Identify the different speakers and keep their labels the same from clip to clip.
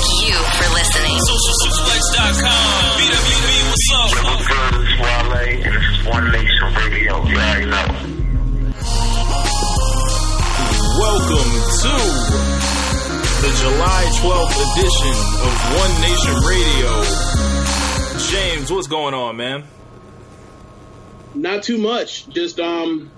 Speaker 1: thank you for listening.
Speaker 2: SocialSuplex.com. BWB, what's up?
Speaker 3: Triple Girls, Wale, and this is One Nation Radio. You already know.
Speaker 4: Welcome to the July 12th edition of One Nation Radio. James, what's going on, man?
Speaker 5: Not too much. Just um,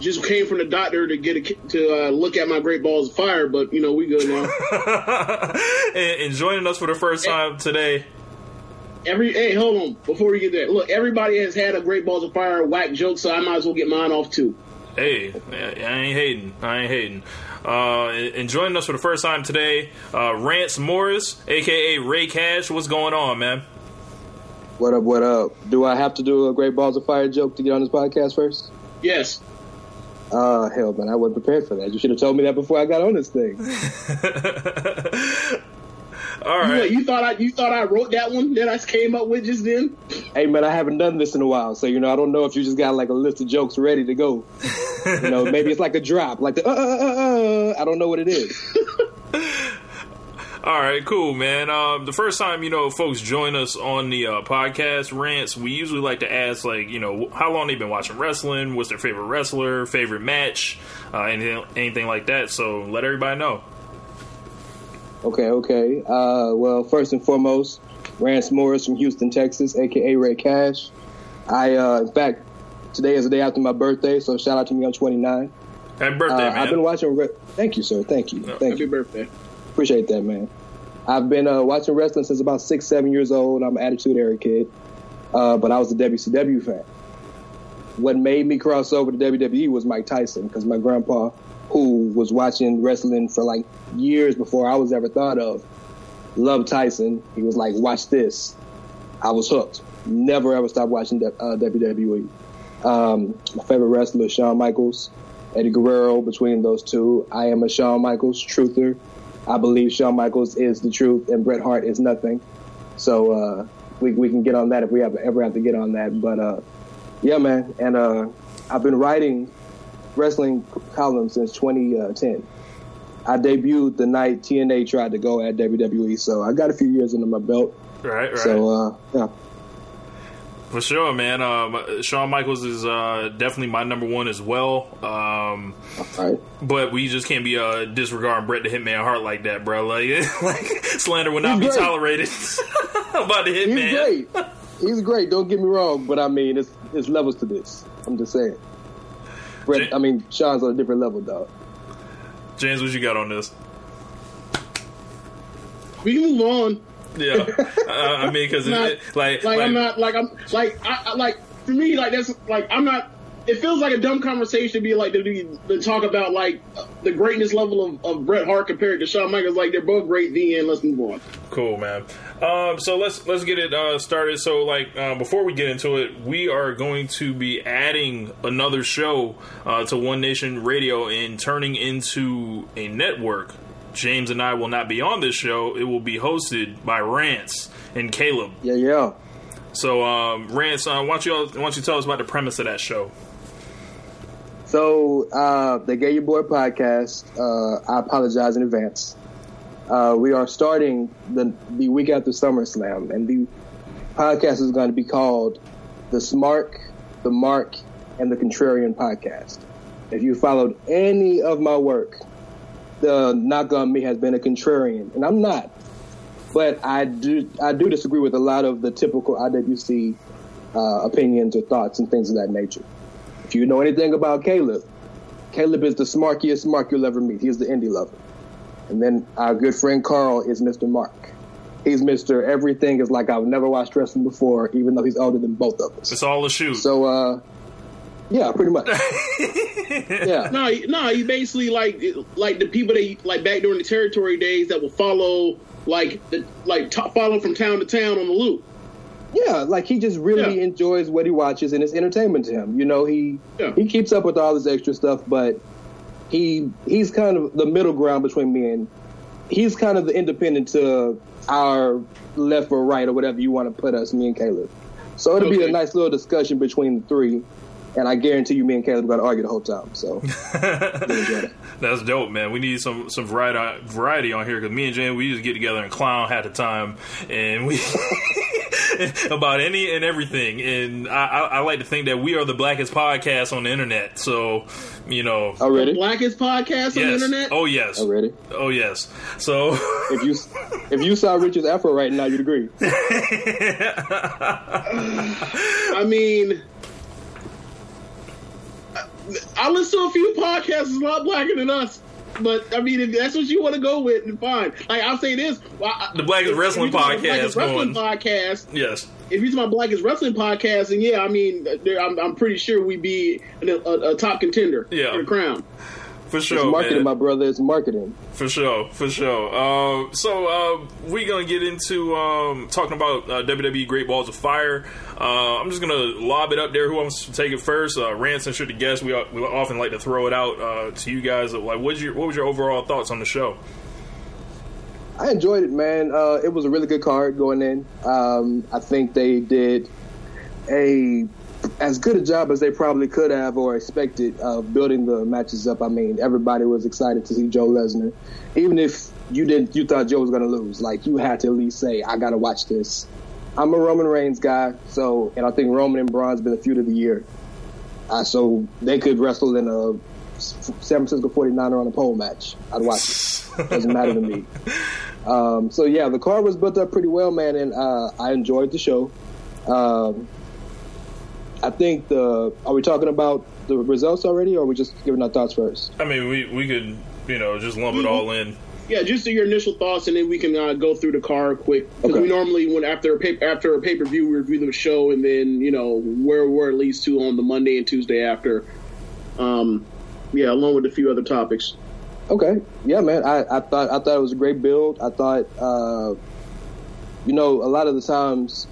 Speaker 5: just came from the doctor to get a to uh, look at my great balls of fire, but you know we good now.
Speaker 4: and, and joining us for the first time today.
Speaker 5: Every hey, hold on before we get there. Look, everybody has had a great balls of fire whack joke, so I might as well get mine off too.
Speaker 4: Hey, I ain't hating. I ain't hating. Uh, and joining us for the first time today, uh, Rance Morris, aka Rey Cash. What's going on, man?
Speaker 6: What up? What up? Do I have to do a great balls of fire joke to get on this podcast first?
Speaker 5: Yes.
Speaker 6: Uh, hell, man, I wasn't prepared for that. You should have told me that before I got on this thing.
Speaker 4: All right.
Speaker 5: You, you, thought I you thought I wrote that one that I came up with just then?
Speaker 6: Hey man, I haven't done this in a while, so you know I don't know if you just got like a list of jokes ready to go. you know, maybe it's like a drop, like the uh, uh, uh, uh I don't know what it is.
Speaker 4: All right, cool, man. Um, the first time you know folks join us on the uh, podcast Rance, we usually like to ask like you know how long they've been watching wrestling, what's their favorite wrestler, favorite match, uh, anything anything like that. So let everybody know.
Speaker 6: Okay, okay. Uh, well, first and foremost, Rance Morris from Houston, Texas, aka Rey Cash. I, uh, in fact, today is the day after my birthday, so shout out to me on 29.
Speaker 4: Happy birthday,
Speaker 6: uh,
Speaker 4: man!
Speaker 6: I've been watching. Re- Thank you, sir. Thank you. Thank
Speaker 5: Happy
Speaker 6: you.
Speaker 5: birthday.
Speaker 6: Appreciate that, man. I've been uh, watching wrestling since about six, seven years old. I'm an Attitude Era kid, uh, but I was a WCW fan. What made me cross over to WWE was Mike Tyson because my grandpa, who was watching wrestling for like years before I was ever thought of, loved Tyson. He was like, "Watch this." I was hooked. Never ever stopped watching uh, WWE. Um, my favorite wrestler Shawn Michaels, Eddie Guerrero. Between those two, I am a Shawn Michaels truther. I believe Shawn Michaels is the truth and Bret Hart is nothing. So uh, we we can get on that if we have ever have to get on that. But uh, yeah, man. And uh, I've been writing wrestling columns since 2010. I debuted the night TNA tried to go at WWE, so I got a few years under my belt.
Speaker 4: Right, right.
Speaker 6: So uh, yeah.
Speaker 4: For sure, man. Um, Shawn Michaels is uh, definitely my number one as well. Um,
Speaker 6: right.
Speaker 4: But we just can't be uh, disregarding Bret the Hitman Hart like that, bro. Like, like slander would not
Speaker 6: He's
Speaker 4: be
Speaker 6: great.
Speaker 4: tolerated about the Hitman.
Speaker 6: He's great. He's great. Don't get me wrong, but I mean, it's it's levels to this. I'm just saying. Brett, I mean, Sean's on a different level, dog.
Speaker 4: James, what you got on this?
Speaker 5: We can move on.
Speaker 4: Yeah, uh, I mean, because
Speaker 5: Not-
Speaker 4: like,
Speaker 5: like, I'm not like I'm like I, I like for me like that's like I'm not. It feels like a dumb conversation to be like to, be, to talk about like the greatness level of, of Bret Hart compared to Shawn Michaels. Like they're both great. The end. Let's move on.
Speaker 4: Cool, man. Um, so let's let's get it uh, started. So, like, uh, before we get into it, we are going to be adding another show uh, to One Nation Radio and turning into a network. James and I will not be on this show. It will be hosted by Rance and Caleb.
Speaker 6: Yeah, yeah.
Speaker 4: So, um, Rance, uh, why don't you why don't you tell us about the premise of that show?
Speaker 6: So uh, the Gay Your Boy podcast. Uh, I apologize in advance. Uh, we are starting the the week after SummerSlam, and the podcast is going to be called the Smart, the Mark, and the Contrarian podcast. If you followed any of my work, the knock on me has been a contrarian, and I'm not. But I do I do disagree with a lot of the typical IWC uh, opinions or thoughts and things of that nature. If you know anything about Caleb, Caleb is the smarkiest Mark you'll ever meet. He's the indie lover. And then our good friend Carl is Mr. Mark. He's Mister Everything is like I've never watched wrestling before, even though he's older than both of us.
Speaker 4: It's all a shoot.
Speaker 6: So, uh, yeah, pretty much. yeah.
Speaker 5: No, no, he basically like like the people that like back during the territory days that will follow like the like t- follow from town to town on the loop.
Speaker 6: Yeah, like he just really
Speaker 5: Yeah.
Speaker 6: enjoys what he watches and it's entertainment to him. You know, he
Speaker 5: Yeah.
Speaker 6: he keeps up with all this extra stuff, but he he's kind of the middle ground between me and he's kind of the independent to our left or right or whatever you want to put us, me and Caleb. So it'll be a nice little discussion between the three, and I guarantee you, me and Caleb are going to argue the whole time. So you'll enjoy that.
Speaker 4: That's dope, man. We need some some variety variety on here because me and Jen we just get together and clown half the time, and we about any and everything. And I, I, I like to think that we are the blackest podcast on the internet. So, you know, oh,
Speaker 6: Already,
Speaker 5: Blackest podcast on the internet.
Speaker 4: Oh yes.
Speaker 6: Oh, already.
Speaker 4: Oh yes. So
Speaker 6: If you if you saw Richard's afro right now, you'd agree.
Speaker 5: I mean, I- listen to a few podcasts a lot blacker than us. But I mean, if that's what you want to go with, then fine. Like I'll say this: I-
Speaker 4: The Blackest
Speaker 5: if-
Speaker 4: Wrestling
Speaker 5: if you're talking about
Speaker 4: Podcast
Speaker 5: Blackest Wrestling podcast.
Speaker 4: yes.
Speaker 5: If you're talking about Blackest Wrestling podcast, then yeah, I mean, I'm, I'm pretty sure we'd be a, a, a top contender
Speaker 4: Yeah.
Speaker 5: for the crown.
Speaker 4: For
Speaker 6: It's
Speaker 4: sure,
Speaker 6: marketing,
Speaker 4: man.
Speaker 6: my brother. It's marketing.
Speaker 4: For sure, for sure. Uh, so uh, we're gonna get into um, talking about uh, WWE Great Balls of Fire. Uh, I'm just gonna lob it up there. Who wants to take it first? Uh, Ransom should the guest. We we often like to throw it out uh, to you guys. Like, what's your what was your overall thoughts on the show?
Speaker 6: I enjoyed it, man. Uh, it was a really good card going in. Um, I think they did a as good a job as they probably could have or expected of building the matches up. I mean, everybody was excited to see Joe Lesnar, even if you didn't, you thought Joe was going to lose. Like you had to at least say, "I got to watch this." I'm a Roman Reigns guy, so and I think Roman and Braun's been the feud of the year. Uh, so they could wrestle in a San Francisco 49er on a pole match. I'd watch it. Doesn't matter to me. Um, so yeah, the card was built up pretty well, man, and uh, I enjoyed the show. Um, I think the are we talking about the results already, or are we just giving our thoughts first?
Speaker 4: I mean, we we could you know just lump it all in.
Speaker 5: Yeah, just do your initial thoughts, and then we can uh, go through the card quick. Because
Speaker 6: Okay.
Speaker 5: we normally, when after a pay, after a pay per view, we review the show, and then you know where we're at least to on the Monday and Tuesday after. Um, yeah, along with a few other topics.
Speaker 6: Okay, yeah, man. I, I thought I thought it was a great build. I thought, uh, you know, a lot of the times,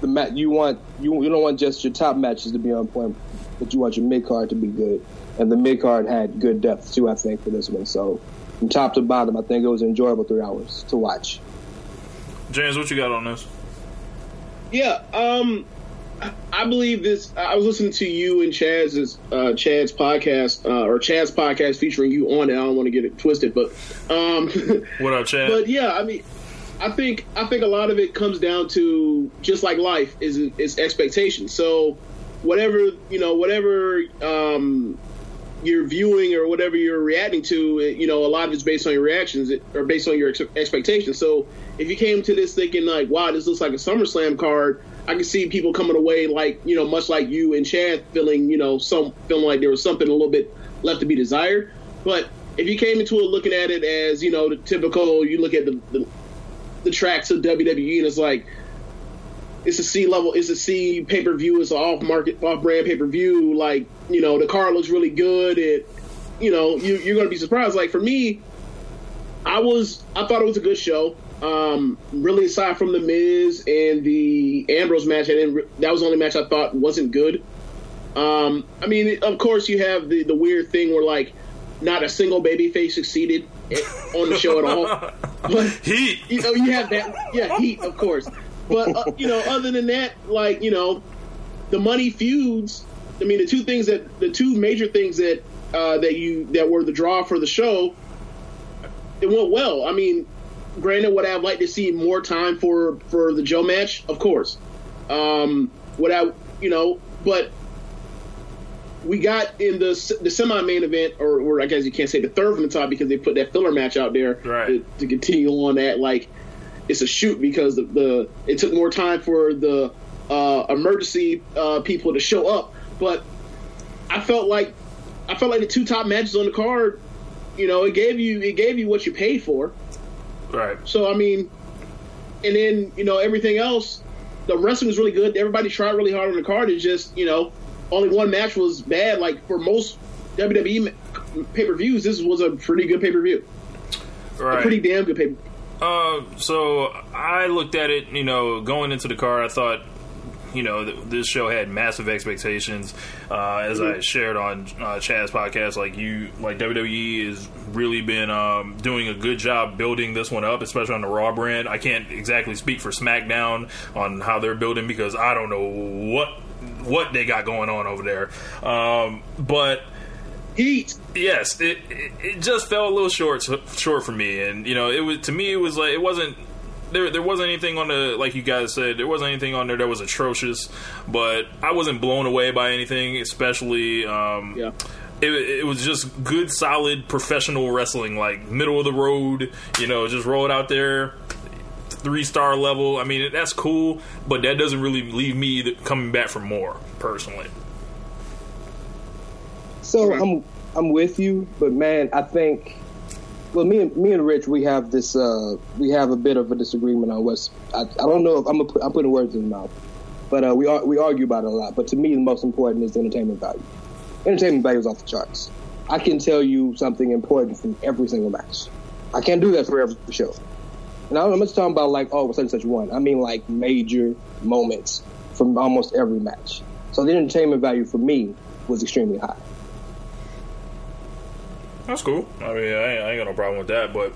Speaker 6: the mat you want you you don't want just your top matches to be on point, but you want your mid card to be good, and the mid card had good depth too. I think for this one, so from top to bottom, I think it was enjoyable three hours to watch.
Speaker 4: James, what you got on this?
Speaker 5: Yeah, um, I believe this. I was listening to you and Chaz's uh, Chad's podcast uh, or Chad's podcast featuring you on it. I don't want to get it twisted, but um,
Speaker 4: What up, Chad?
Speaker 5: but yeah, I mean, I think I think a lot of it comes down to just like life is is expectations. So whatever you know, whatever um, you're viewing or whatever you're reacting to, you know, a lot of it's based on your reactions or based on your ex- expectations. So if you came to this thinking like, "Wow, this looks like a SummerSlam card," I can see people coming away like, you know, much like you and Chad feeling, you know, some feeling like there was something a little bit left to be desired. But if you came into it looking at it as, you know, the typical, you look at the, the the tracks of WWE and it's like it's a C level, it's a C pay per view, it's an off market, off brand pay per view. Like you know, the car looks really good. It, you know, you, you're going to be surprised. Like for me, I was, I thought it was a good show. Um, really, aside from the Miz and the Ambrose match, I didn't. That was the only match I thought wasn't good. Um, I mean, of course, you have the the weird thing where like not a single babyface succeeded on the show at all. But
Speaker 4: Heat.
Speaker 5: you know, you have that, yeah, heat, of course. But uh, you know, other than that, like you know, the money feuds. I mean, the two things that the two major things that uh, that you that were the draw for the show, it went well. I mean, granted, would I have liked to see more time for for the Joe match? Of course. Um, would I, you know, but we got in the the semi main event, or, or I guess you can't say the third from the top because they put that filler match out there
Speaker 4: Right.
Speaker 5: to, to continue on that. Like it's a shoot because the, the it took more time for the uh, emergency uh, people to show up, but I felt like I felt like the two top matches on the card, you know, it gave you it gave you what you paid for.
Speaker 4: Right.
Speaker 5: So I mean, and then you know everything else. The wrestling was really good. Everybody tried really hard on the card. It's just you know only one match was bad. Like for most WWE pay per views, this was a pretty good pay per view.
Speaker 4: Right.
Speaker 5: A pretty damn good pay.
Speaker 4: Uh, so I looked at it, you know, going into the car, I thought, you know, th- this show had massive expectations. Uh, as I shared on uh, Chad's podcast, like you, like WWE has really been um, doing a good job building this one up, especially on the Raw brand. I can't exactly speak for SmackDown on how they're building because I don't know what what they got going on over there. Um, but
Speaker 5: Heat.
Speaker 4: yes, it, it it just fell a little short short for me, and you know, it was to me it was like it wasn't there. There wasn't anything on the like you guys said. There wasn't anything on there that was atrocious, but I wasn't blown away by anything, especially. Um,
Speaker 5: Yeah.
Speaker 4: It, it was just good, solid professional wrestling, like middle of the road. You know, just roll it out there, three star level. I mean, that's cool, but that doesn't really leave me coming back for more personally.
Speaker 6: So I'm I'm with you, but man, I think well, me and me and Rich, we have this uh, we have a bit of a disagreement on what's I, I don't know if I'm gonna put, I'm putting words in his mouth, but uh, we are, we argue about it a lot. But to me, the most important is the entertainment value. Entertainment value is off the charts. I can tell you something important from every single match. I can't do that for every show. And I'm not talking about like oh such and such one. I mean like major moments from almost every match. So the entertainment value for me was extremely high.
Speaker 4: That's cool. I mean, I ain't, I ain't got no problem with that. But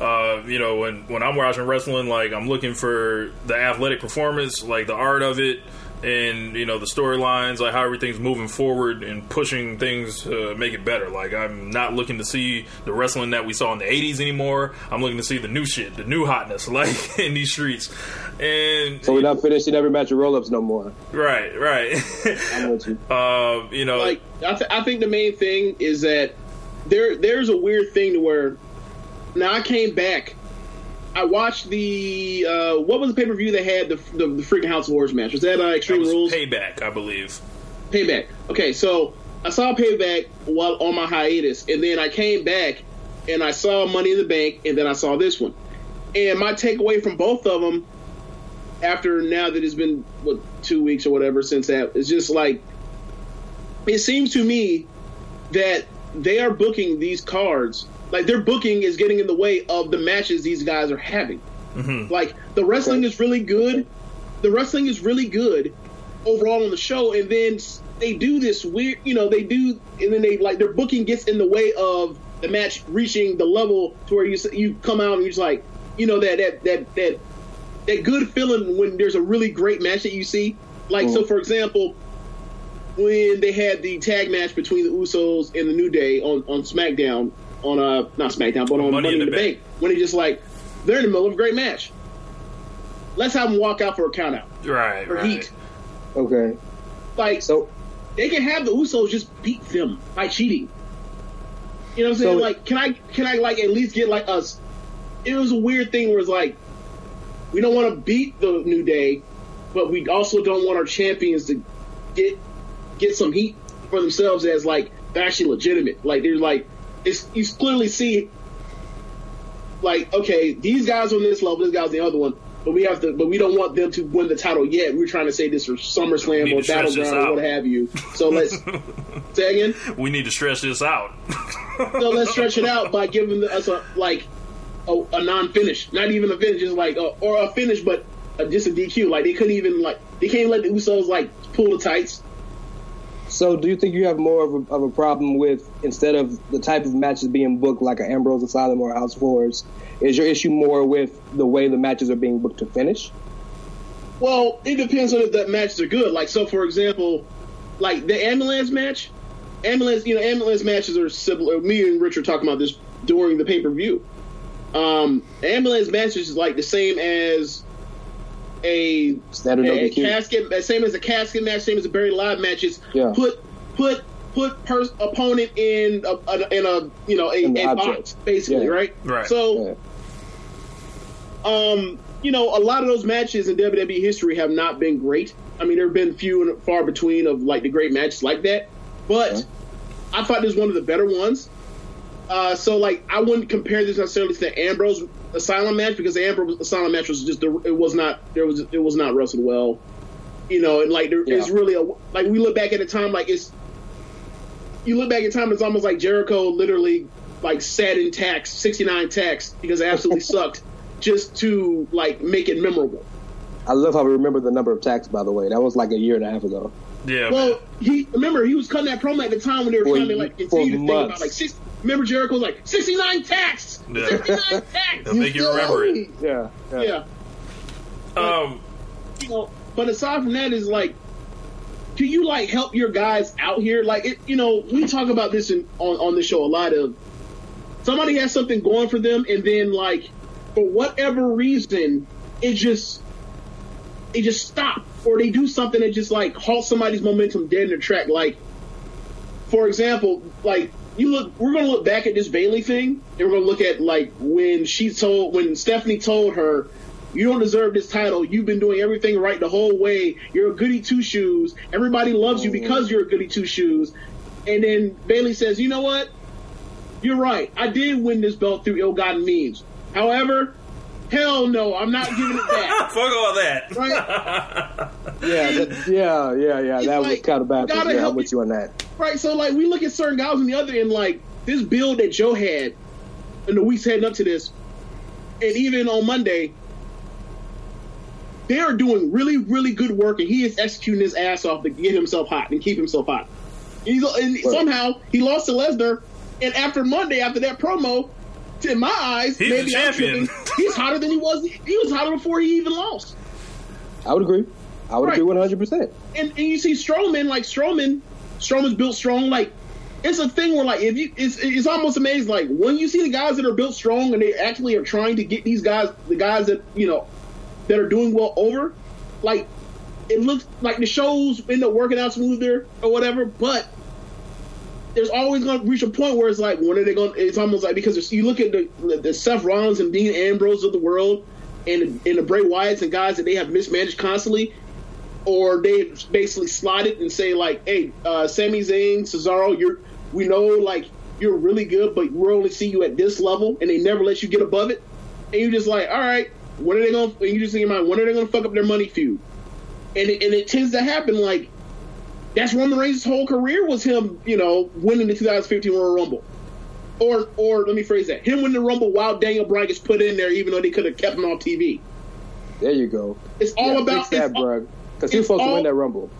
Speaker 4: uh, you know, when when I'm watching wrestling, like I'm looking for the athletic performance, like the art of it, and you know the storylines, like how everything's moving forward and pushing things to make it better. Like I'm not looking to see the wrestling that we saw in the '80s anymore. I'm looking to see the new shit, the new hotness, like in these streets. And
Speaker 6: So we're not finishing every match of roll ups no more.
Speaker 4: right, right.
Speaker 6: I'm with you.
Speaker 4: uh, you know,
Speaker 5: like I, th- I think the main thing is that there there's a weird thing to where now I came back. I watched the uh, what was the pay per view that had the, the the freaking House of Horrors match? Was that uh,
Speaker 4: that
Speaker 5: Extreme
Speaker 4: was
Speaker 5: Rules?
Speaker 4: payback, I believe.
Speaker 5: Payback. Okay, so I saw Payback while on my hiatus, and then I came back and I saw Money in the Bank, and then I saw this one. And my takeaway from both of them, after now that it's been what two weeks or whatever since that, is just like it seems to me that they are booking these cards like their booking is getting in the way of the matches these guys are having. Mm-hmm. Like the wrestling is really good. The wrestling is really good overall on the show, and then they do this weird, you know, they do, and then they like their booking gets in the way of the match reaching the level to where you you come out and you're just like, you know, that that that that that good feeling when there's a really great match that you see. Like so, mm-hmm. for example, when they had the tag match between the Usos and the New Day on on SmackDown on a not SmackDown but on Money, in the, Bank. when they just like they're in the middle of a great match. Let's have them walk out for a count out
Speaker 4: Right,
Speaker 5: or
Speaker 4: right.
Speaker 5: heat.
Speaker 6: Okay.
Speaker 5: Like
Speaker 6: So
Speaker 5: they can have the Usos just beat them by cheating. You know what I'm saying?
Speaker 6: So-
Speaker 5: like, can I can I like at least get like us? It was a weird thing where it's like we don't want to beat the New Day, but we also don't want our champions to get get some heat for themselves as like they're actually legitimate. Like they're like it's you clearly see like okay these guys on this level, this guy's the other one. But we have to, but we don't want them to win the title yet. We're trying to say this for SummerSlam or
Speaker 4: to stretch this
Speaker 5: Battleground or what have you. So let's say again.
Speaker 4: We need to stretch this out.
Speaker 5: So let's stretch it out by giving us a like a, a non-finish, not even a finish, just like a, or a finish, but a, just a DQ. Like they couldn't even like they can't let the Usos like pull the tights.
Speaker 6: So, do you think you have more of a, of a problem with instead of the type of matches being booked like an Ambrose Asylum or House of Horrors? Is your issue more with the way the matches are being booked to finish?
Speaker 5: Well, it depends on if the matches are good. Like so, for example, like the ambulance match, ambulance, you know, ambulance matches are similar. Me and Rich were talking about this during the pay per view. Um, ambulance matches is like the same as a
Speaker 6: Standard
Speaker 5: a,
Speaker 6: no
Speaker 5: casket, same as a casket match, same as a buried alive matches.
Speaker 6: Yeah.
Speaker 5: Put put put pers- opponent in a, a in a you know a, a box basically,
Speaker 6: Yeah.
Speaker 5: right?
Speaker 4: Right.
Speaker 5: So
Speaker 6: Yeah.
Speaker 5: um, you know, a lot of those matches in WWE history have not been great. I mean, there have been few and far between of like the great matches like that. But
Speaker 6: Okay.
Speaker 5: I thought this was one of the better ones. Uh, so like I wouldn't compare this necessarily to the Ambrose Asylum match because the Ambrose Asylum match was just it was not there was it was not wrestled well, you know, and like there
Speaker 6: Yeah.
Speaker 5: is really a like we look back at the time like it's you look back at time it's almost like Jericho literally like sat in tacks sixty nine tacks because it absolutely sucked just to like make it memorable.
Speaker 6: I love how we remember the number of tacks By the way, that was like a year and a half ago.
Speaker 4: Yeah,
Speaker 5: Well, he remember he was cutting that promo at the time when they were
Speaker 6: For
Speaker 5: trying to like
Speaker 6: for
Speaker 5: continue to think about like six. Remember Jericho was like sixty nine tacks,
Speaker 4: Yeah.
Speaker 5: sixty nine tacks.
Speaker 4: They'll make you
Speaker 5: still
Speaker 4: remember
Speaker 5: owe
Speaker 4: it.
Speaker 5: me.
Speaker 6: Yeah,
Speaker 5: Yeah.
Speaker 4: um,
Speaker 5: you know, but aside from that, is like, do you like help your guys out here? Like, it, you know, we talk about this in, on on the show a lot of somebody has something going for them, and then like for whatever reason, it just it just stop, or they do something that just like halts somebody's momentum dead in their track. Like, for example, like you look, we're gonna look back at this Bayley thing, and we're gonna look at like when she told when Stephanie told her you don't deserve this title. You've been doing everything right the whole way. You're a goody two shoes. Everybody loves you because you're a goody two shoes. And then Bayley says, "You know what? You're right. I did win this belt through ill-gotten means. However, hell no, I'm not giving it back."
Speaker 4: fuck all that.
Speaker 5: right?
Speaker 6: yeah, that, yeah, yeah, yeah.
Speaker 5: It's
Speaker 6: That was kind of bad.
Speaker 5: gotta
Speaker 6: Yeah, I'm with you on that.
Speaker 5: Right. So like we look at certain guys on the other end, like this build that Joe had in the weeks heading up to this, and even on Monday, they are doing really, really good work, and he is executing his ass off to get himself hot and keep himself hot. And, he's, and somehow he lost to Lesnar, and after Monday, after that promo, in my eyes,
Speaker 4: He's
Speaker 5: maybe I'm
Speaker 4: champion.
Speaker 5: tripping, he's hotter than he was. He was hotter before he even lost.
Speaker 6: I would agree. I would
Speaker 5: Right.
Speaker 6: agree 100. percent
Speaker 5: and, and you see Strowman, like Strowman, Strowman's built strong. Like it's a thing where like if you, it's it's almost amazing. Like when you see the guys that are built strong and they actually are trying to get these guys, the guys that you know that are doing well over, like it looks like the shows end up working out smoother or whatever. But there's always going to reach a point where it's like when are they going? To It's almost like because you look at the, the, Seth Rollins and Dean Ambrose of the world. And, and the Bray Wyatts and guys that they have mismanaged constantly, or they basically slot it and say like, "Hey, uh, Sami Zayn, Cesaro, you're we know like you're really good, but we're only see you at this level, and they never let you get above it." And you're just like, "All right, when are they going?" to And you just think in your mind, when are they going to fuck up their money feud? And it, and it tends to happen like that's Roman Reigns' whole career was him, you know, winning the 2015 Royal Rumble. Or, or let me phrase that: him winning the Rumble while Daniel Bryan gets put in there, even though they could have kept him off TV.
Speaker 6: There you go.
Speaker 5: It's all
Speaker 6: yeah,
Speaker 5: about
Speaker 6: that, bro. Because he was supposed to
Speaker 5: all-
Speaker 6: win that rumble.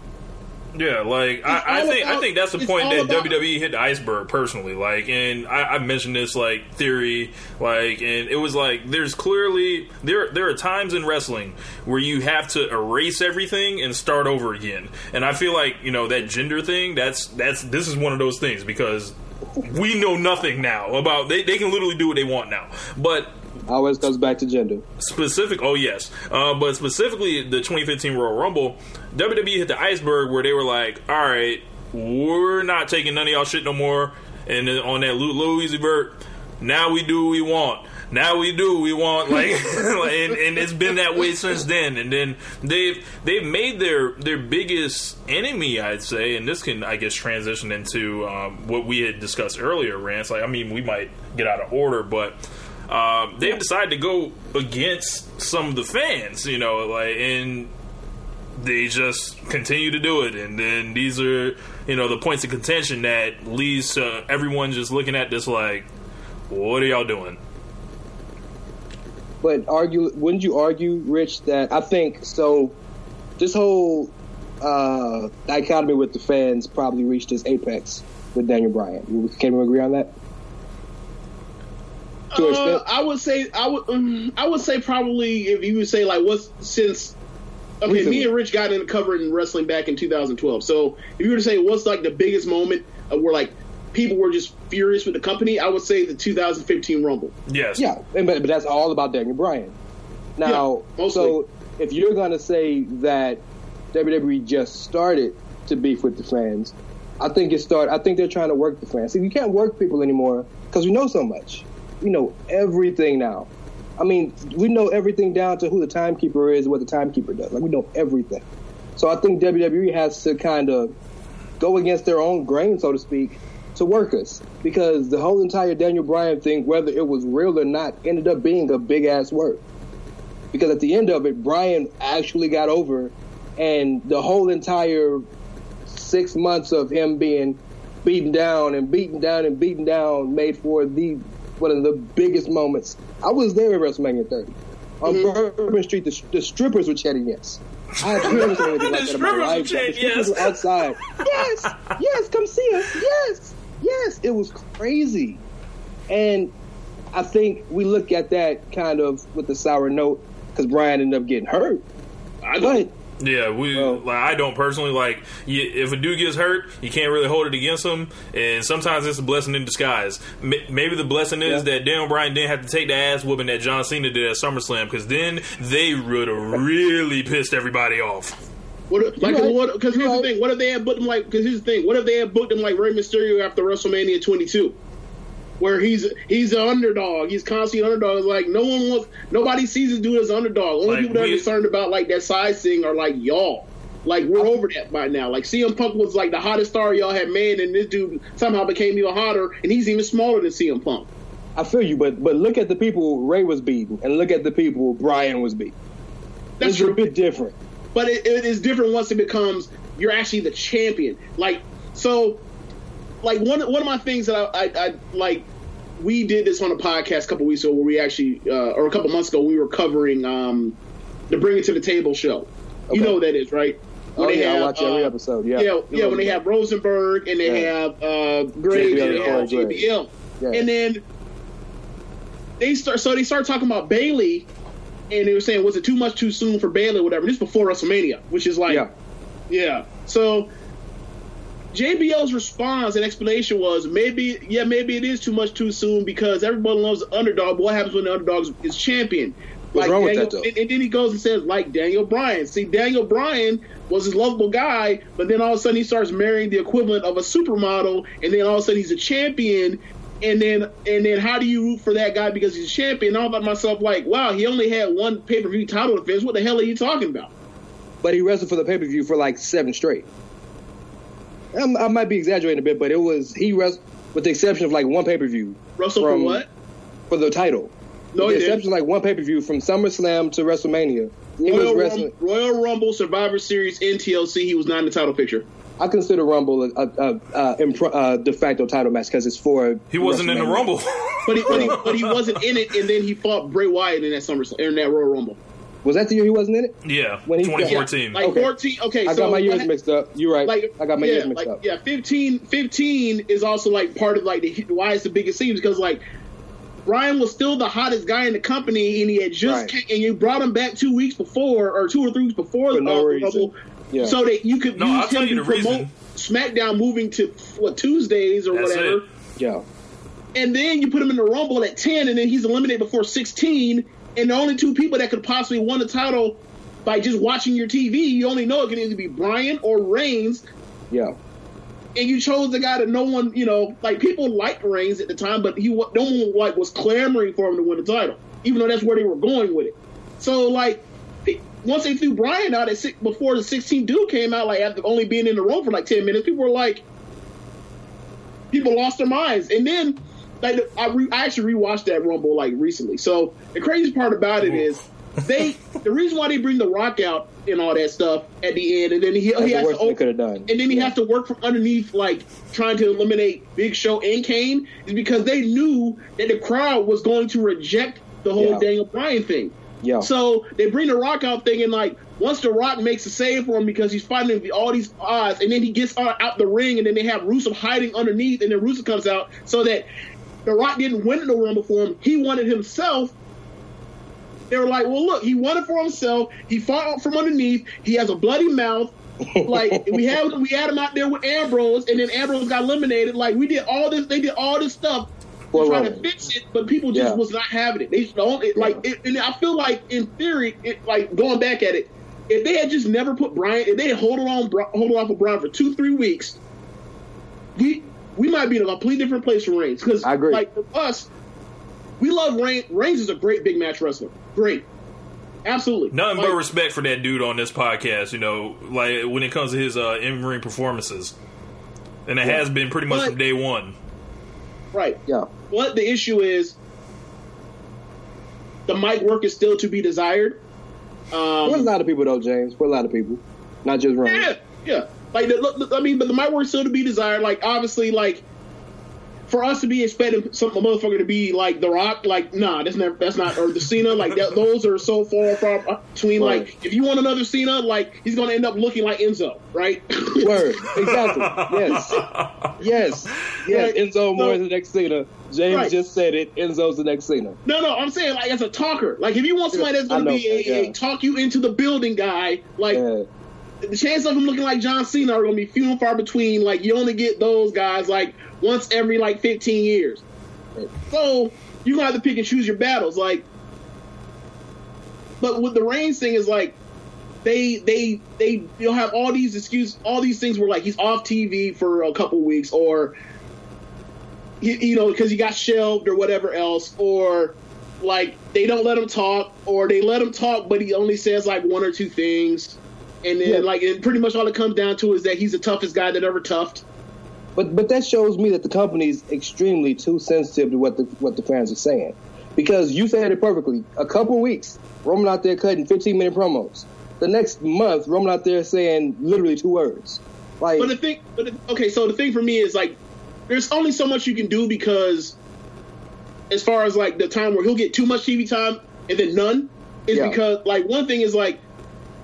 Speaker 4: Yeah, like I, I think I think that's the point that
Speaker 5: about-
Speaker 4: WWE hit the iceberg personally. Like, and I, I mentioned this like theory, like, and it was like there's clearly there there are times in wrestling where you have to erase everything and start over again. And I feel like you know that gender thing. That's that's this is one of those things because we know nothing now about they they can literally do what they want now, but
Speaker 6: Always comes back to gender.
Speaker 4: specific oh yes. Uh, but specifically the 2015 royal rumble wwe hit the iceberg where they were like all right we're not taking none of y'all shit no more. And on that Lu- louis vert now we do what we want. Now we do we want. Like and, and it's been that way since then. And then they've they've made their their biggest enemy i'd say and this can i guess transition into um, what we had discussed earlier rance. Like i mean we might get out of order but um, they've decided to go against some of the fans, you know, like, and they just continue to do it. And then these are, you know, the points of contention that leads to everyone just looking at this like, what are y'all doing?
Speaker 6: But argue, wouldn't you argue, Rich, that I think so? This whole uh, dichotomy with the fans probably reached its apex with Daniel Bryan. Can we agree on that? To
Speaker 5: Uh,
Speaker 6: extent?
Speaker 5: I would say I would um, I would say probably if you would say like what's since okay
Speaker 6: Recently.
Speaker 5: me and Rich got into covering wrestling back in 2012. So if you were to say what's like the biggest moment uh, where like people were just furious with the company, I would say the 2015 Rumble.
Speaker 4: Yes.
Speaker 6: Yeah, and, but, but that's all about Daniel Bryan. Now,
Speaker 5: Yeah,
Speaker 6: so if you're going to say that WWE just started to beef with the fans, I think it started. I think they're trying to work the fans. See, you can't work people anymore because we know so much. We know everything now. I mean, we know everything down to who the timekeeper is, what the timekeeper does. Like we know everything. So I think WWE has to kind of go against their own grain, so to speak, to work us because the whole entire Daniel Bryan thing, whether it was real or not, ended up being a big ass work. Because at the end of it, Bryan actually got over, and the whole entire six months of him being beaten down and beaten down and beaten down made for the one of the biggest moments. I was there at WrestleMania 30. On mm-hmm. Bourbon Street, the, the strippers were chanting yes. I had never seen anything like that in my
Speaker 4: strippers were.
Speaker 6: The strippers
Speaker 4: yes.
Speaker 6: were outside. Yes, yes, come see us. Yes, yes. It was crazy. And I think we look at that kind of with a sour note because Bryan ended up getting hurt.
Speaker 5: I
Speaker 6: But
Speaker 4: Yeah, we.
Speaker 6: Well-
Speaker 4: like, I don't personally like. You, if a dude gets hurt, you can't really hold it against him, and sometimes it's a blessing in disguise. M- maybe the blessing is
Speaker 6: Yeah.
Speaker 4: that Daniel Bryan didn't have to take the ass whooping that John Cena did at SummerSlam, because then they would have really pissed everybody off.
Speaker 5: What, like,
Speaker 6: right.
Speaker 5: what? Because here's
Speaker 6: You're
Speaker 5: the thing. What if they had booked him like? Because here's the thing. What if they had booked him like Rey Mysterio after WrestleMania 22, where he's he's an underdog. He's constantly an underdog. It's like no one wants. Nobody sees this dude as an underdog. Only
Speaker 4: Like,
Speaker 5: people that are concerned about like that size thing are like y'all. Like we're over that by now. Like CM Punk was like the hottest star y'all had made, and this dude somehow became even hotter, and he's even smaller than CM Punk.
Speaker 6: I feel you. But but look at the people Ray was beating, and look at the people Bryan was beating.
Speaker 5: That's
Speaker 6: it's
Speaker 5: true.
Speaker 6: a bit different.
Speaker 5: but it, it is different once it becomes you're actually the champion. Like so, like one one of my things that I, I, I like. We did this on a podcast a couple weeks ago where we actually, uh, or a couple months ago, we were covering um, the Bring It to the Table show. You know what that is, right?
Speaker 6: Oh
Speaker 5: When they
Speaker 6: yeah, I
Speaker 5: have,
Speaker 6: watch every
Speaker 5: uh,
Speaker 6: episode. Yeah,
Speaker 5: Yeah, yeah. When they have Rosenberg and they
Speaker 6: Yeah.
Speaker 5: have uh, Graves and they have JBL,
Speaker 6: Yeah.
Speaker 5: and then they start. So they start talking about Bayley, and they were saying, was it too much too soon for Bayley, or whatever? This is before WrestleMania, which is like,
Speaker 6: yeah.
Speaker 5: yeah. So JBL's response and explanation was maybe, yeah, maybe it is too much too soon because everybody loves the underdog. But what happens when the underdog is champion?
Speaker 6: What's wrong with that, though?
Speaker 5: And, and then he goes and says, like Daniel Bryan. See, Daniel Bryan was this lovable guy, but then all of a sudden he starts marrying the equivalent of a supermodel, and then all of a sudden he's a champion. And then, and then, how do you root for that guy because he's a champion? And I thought myself, like, wow, he only had one pay per view title defense. What the hell are you talking about?
Speaker 6: But he wrestled for the pay per view for like seven straight. I'm, I might be exaggerating a bit, but it was he wrestled with the exception of like one pay per view
Speaker 5: Russell for
Speaker 6: From-
Speaker 5: what?
Speaker 6: for the title.
Speaker 5: No,
Speaker 6: with
Speaker 5: he
Speaker 6: the
Speaker 5: didn't.
Speaker 6: exception like one pay per view from SummerSlam to WrestleMania. He
Speaker 5: Royal,
Speaker 6: was wrestling.
Speaker 5: Rumble, Royal Rumble, Survivor Series, NTLC. He was not in the title picture.
Speaker 6: I consider Rumble a, a, a, a, impro- a de facto title match because it's for.
Speaker 4: He wasn't in the Rumble.
Speaker 5: But he, but, he, but he wasn't in it, and then he fought Bray Wyatt in that SummerSlam, in that Royal Rumble.
Speaker 6: Was that the year he wasn't in it?
Speaker 4: yeah,
Speaker 6: When he-
Speaker 4: 2014.
Speaker 5: Like
Speaker 6: Okay.
Speaker 5: 14. Okay,
Speaker 6: I
Speaker 5: so
Speaker 6: got my years
Speaker 5: what-
Speaker 6: mixed up. You're right.
Speaker 5: Like
Speaker 6: I got my
Speaker 5: yeah,
Speaker 6: years mixed
Speaker 5: like,
Speaker 6: up.
Speaker 5: Yeah, 15, 15 is also like part of like the why it's the biggest scene because like Ryan was still the hottest guy in the company, and he had just
Speaker 6: Right.
Speaker 5: came, and you brought him back two weeks before or two or three weeks before
Speaker 6: For
Speaker 5: the
Speaker 6: no reason.
Speaker 5: Rumble,
Speaker 6: Yeah.
Speaker 5: so that you could
Speaker 4: No,
Speaker 5: use
Speaker 4: I'll tell
Speaker 5: him
Speaker 4: you
Speaker 5: to
Speaker 4: the
Speaker 5: promote
Speaker 4: reason.
Speaker 5: SmackDown moving to what Tuesdays or
Speaker 4: That's
Speaker 5: whatever.
Speaker 4: it.
Speaker 6: Yeah.
Speaker 5: and then you put him in the Rumble at 10, and then he's eliminated before 16, and the only two people that could possibly win the title by just watching your TV, you only know it can either be Bryan or Reigns,
Speaker 6: Yeah.
Speaker 5: and you chose the guy that no one, you know, like people liked Reigns at the time, but he no one like was clamoring for him to win the title, even though that's where they were going with it. So like. Once they threw Bryan out at six, before the 16 dude came out, like after only being in the room for like 10 minutes, people were like, people lost their minds. And then, like, I, re- I actually rewatched that Rumble like recently. So the crazy part about it is they the reason why they bring the Rock out and all that stuff at the end, and then he,
Speaker 6: That's
Speaker 5: he
Speaker 6: the
Speaker 5: has to open,
Speaker 6: could have done.
Speaker 5: and then he has to work from underneath, like trying to eliminate Big Show and Kane, is because they knew that the crowd was going to reject the whole
Speaker 6: Yeah.
Speaker 5: Daniel Bryan thing.
Speaker 6: Yeah.
Speaker 5: So they bring the Rock out thing, and like once the Rock makes a save for him because he's fighting all these odds, and then he gets out, out the ring, and then they have Rusev hiding underneath, and then Rusev comes out so that the Rock didn't win the Rumble for him. He won it himself. They were like, well, look, he won it for himself. He fought from underneath. He has a bloody mouth. like we had we had him out there with Ambrose, and then Ambrose got eliminated. Like we did all this, they did all this stuff
Speaker 6: For
Speaker 5: to try to fix it, but people just
Speaker 6: Yeah.
Speaker 5: was not having it. They just don't it, like, it, and I feel like in theory, it, like going back at it, if they had just never put Bryan, if they had hold on, hold on for Bryan for two, three weeks, we we might be in a completely different place from Reigns. Because
Speaker 6: I agree.
Speaker 5: like for us, we love Reigns. Reigns is a great big match wrestler. Great, absolutely.
Speaker 4: Nothing
Speaker 5: Like,
Speaker 4: but respect for that dude on this podcast. You know, like when it comes to his uh, in ring performances. and it
Speaker 6: Yeah.
Speaker 4: has been pretty much
Speaker 5: But-
Speaker 4: from day one.
Speaker 5: Right.
Speaker 6: Yeah.
Speaker 5: But the issue is the mic work is still to be desired. Um,
Speaker 6: We're a lot of people though, James. We're a lot of people, not just Roman.
Speaker 5: Yeah, yeah. Like, the, I mean, but the mic work still to be desired. Like, obviously, like for us to be expecting some a motherfucker to be like The Rock, like, nah, that's never, that's not, or the Cena, like, that, those are so far from uh, between.
Speaker 6: Right.
Speaker 5: Like, if you want another Cena, like, he's gonna end up looking like Enzo, right?
Speaker 6: Word. Exactly. Yes. Yes. Yes.
Speaker 5: Right.
Speaker 6: Enzo Amore
Speaker 5: So-
Speaker 6: is the next Cena. James
Speaker 5: Right.
Speaker 6: just said it. Enzo's the next Cena.
Speaker 5: No, no, I'm saying like as a talker. Like if you want somebody that's gonna
Speaker 6: know,
Speaker 5: be a, a talk you into the building guy, like
Speaker 6: Yeah.
Speaker 5: The chance of him looking like John Cena are gonna be few and far between. Like you only get those guys like once every like 15 years. So you gonna have to pick and choose your battles. Like, but with the Reigns thing is like they they they you'll have all these excuse all these things where like he's off TV for a couple weeks or you know because he got shelved or whatever else or like they don't let him talk or they let him talk but he only says like one or two things and then
Speaker 6: Yeah.
Speaker 5: like and pretty much all it comes down to is that he's the toughest guy that ever toughed
Speaker 6: But but that shows me that the company is extremely too sensitive to what the what the fans are saying. Because you said it perfectly. A couple weeks, Roman out there cutting 15 minute promos. The next month, Roman out there saying literally two words. Like
Speaker 5: But the thing, but the, okay, so the thing for me is like, there's only so much you can do because, as far as like the time where he'll get too much TV time and then none, is
Speaker 6: Yeah.
Speaker 5: because like one thing is like,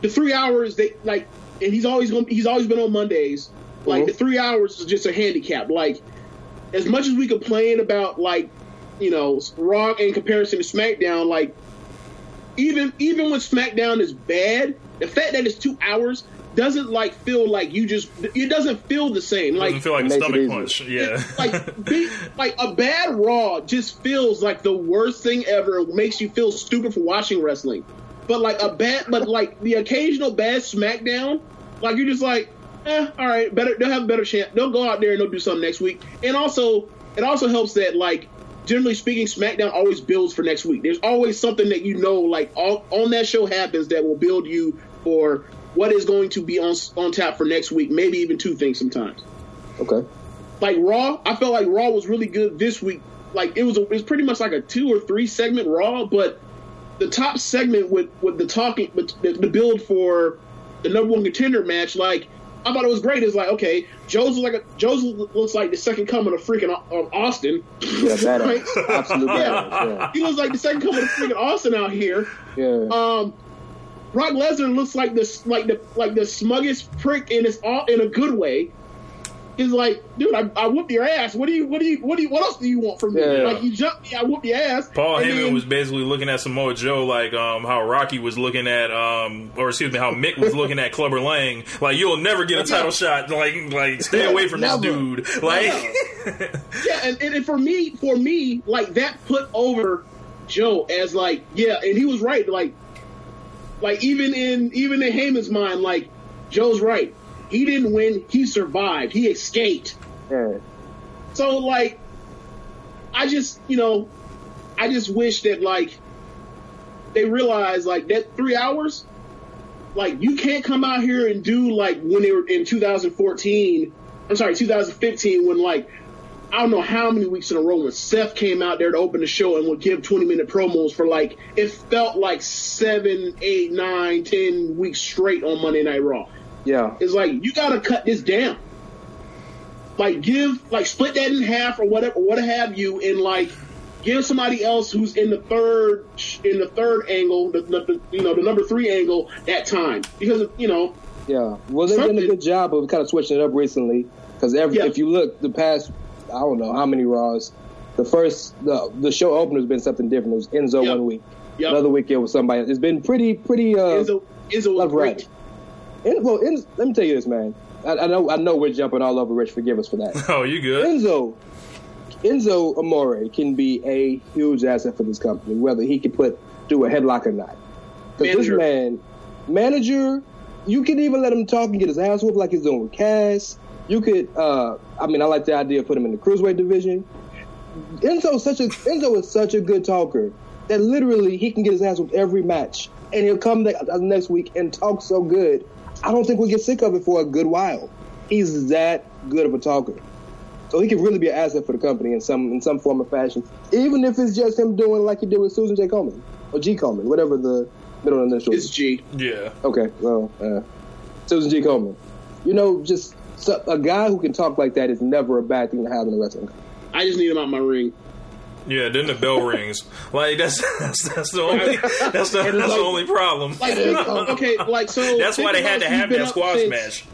Speaker 5: the three hours they like, and he's always going, he's always been on Mondays. Like
Speaker 6: Mhm.
Speaker 5: the three hours is just a handicap. Like, as much as we complain about like, you know, Raw in comparison to SmackDown, like even even when SmackDown is bad, the fact that it's two hours doesn't like feel like you just it doesn't feel the same. Like
Speaker 4: Doesn't feel like a stomach punch. Yeah.
Speaker 5: like be, like a bad Raw just feels like the worst thing ever. It makes you feel stupid for watching wrestling. But like a bad, but like the occasional bad SmackDown, like you're just like, eh, all right, better. They'll have a better chance. They'll go out there and they'll do something next week. And also, it also helps that like generally speaking, SmackDown always builds for next week. There's always something that you know, like all, on that show happens that will build you for what is going to be on on tap for next week. Maybe even two things sometimes
Speaker 6: okay.
Speaker 5: like Raw, I felt like Raw was really good this week. Like it was, a, it was pretty much like a two or three segment Raw, but the top segment with with the talking, with the, the build for the number one contender match, like I thought it was great. It's like okay, Joe's like a, Joe's looks like the second coming of freaking Austin.
Speaker 6: Yeah, badass.
Speaker 5: Right?
Speaker 6: Absolute
Speaker 5: Yeah.
Speaker 6: badass.
Speaker 5: He looks like the second coming of freaking Austin out here.
Speaker 6: Yeah. Yeah.
Speaker 5: Um, Brock Lesnar looks like this, like the like the smuggest prick in his all in a good way. He's like, dude, I, I whooped your ass. What do you, what do you, what do you, what else do you want from me?
Speaker 6: Yeah.
Speaker 5: Like you jumped me, I whooped your ass.
Speaker 4: Paul
Speaker 5: And
Speaker 4: Heyman
Speaker 5: then-
Speaker 4: was basically looking at Samoa Joe like um, how Rocky was looking at, um, or excuse me, how Mick was looking at Clubber Lang. Like you'll never get a title shot. Like like stay away from this dude. Like
Speaker 5: yeah, and, and, and for me, for me, like that put over Joe as like, yeah, and he was right. Like, like even in even in Heyman's mind, like Joe's right. He didn't win. He survived. He escaped. So like, I just you know, I just wish that like they realize like that three hours, like you can't come out here and do like when they were in 2014. I'm sorry, 2015 when like I don't know how many weeks in a row when Seth came out there to open the show and would give 20 minute promos for like it felt like seven, eight, nine, ten weeks straight on Monday Night Raw.
Speaker 6: Yeah.
Speaker 5: It's like you got to cut this down. Like give, like split that in half or whatever, what have you, and like give somebody else who's in the third, in the third angle, the, the, you know the number three angle that time because you know
Speaker 6: Yeah. Well, they've done a good job of kind of switching it up recently. Because every
Speaker 5: Yeah.
Speaker 6: if you look the past, I don't know how many Raws. The first the the show opener has been something different. It was Enzo
Speaker 5: Yep.
Speaker 6: one week.
Speaker 5: Yep.
Speaker 6: Another week it was somebody. else. It's been pretty pretty. Uh,
Speaker 5: Izzo, Izzo was great.
Speaker 6: right. En- well, En- let me tell you this, man. I, I know I know we're jumping all over Rich. Forgive us for that.
Speaker 4: oh, you good?
Speaker 6: Enzo Enzo Amore can be a huge asset for this company, whether he can put do a headlock or not. Because this
Speaker 5: Manager.
Speaker 6: man, manager, you can even let him talk and get his ass whooped like he's doing with Cass. You could, uh, I mean, I like the idea of putting him in the cruiserweight division. Enzo such a Enzo is such a good talker that literally he can get his ass whooped every match, and he'll come the, uh, next week and talk so good. I don't think we'll get sick of it for a good while. He's that good of a talker. So he could really be an asset for the company in some in some form or fashion, even if it's just him doing like he did with Susan J. Coleman or G. Coleman, whatever the middle initial.
Speaker 5: It's
Speaker 6: is.
Speaker 5: G.
Speaker 4: Yeah.
Speaker 6: Okay, well, uh, Susan G. Coleman. You know, just so, a guy who can talk like that is never a bad thing to have in a wrestling.
Speaker 5: I just need him out my ring.
Speaker 4: Yeah, then the bell rings. Like that's that's, that's the only that's the, that's
Speaker 6: it's
Speaker 4: the only problem.
Speaker 5: Like, okay, like so.
Speaker 4: That's why they had to have that squash
Speaker 5: since-
Speaker 4: match.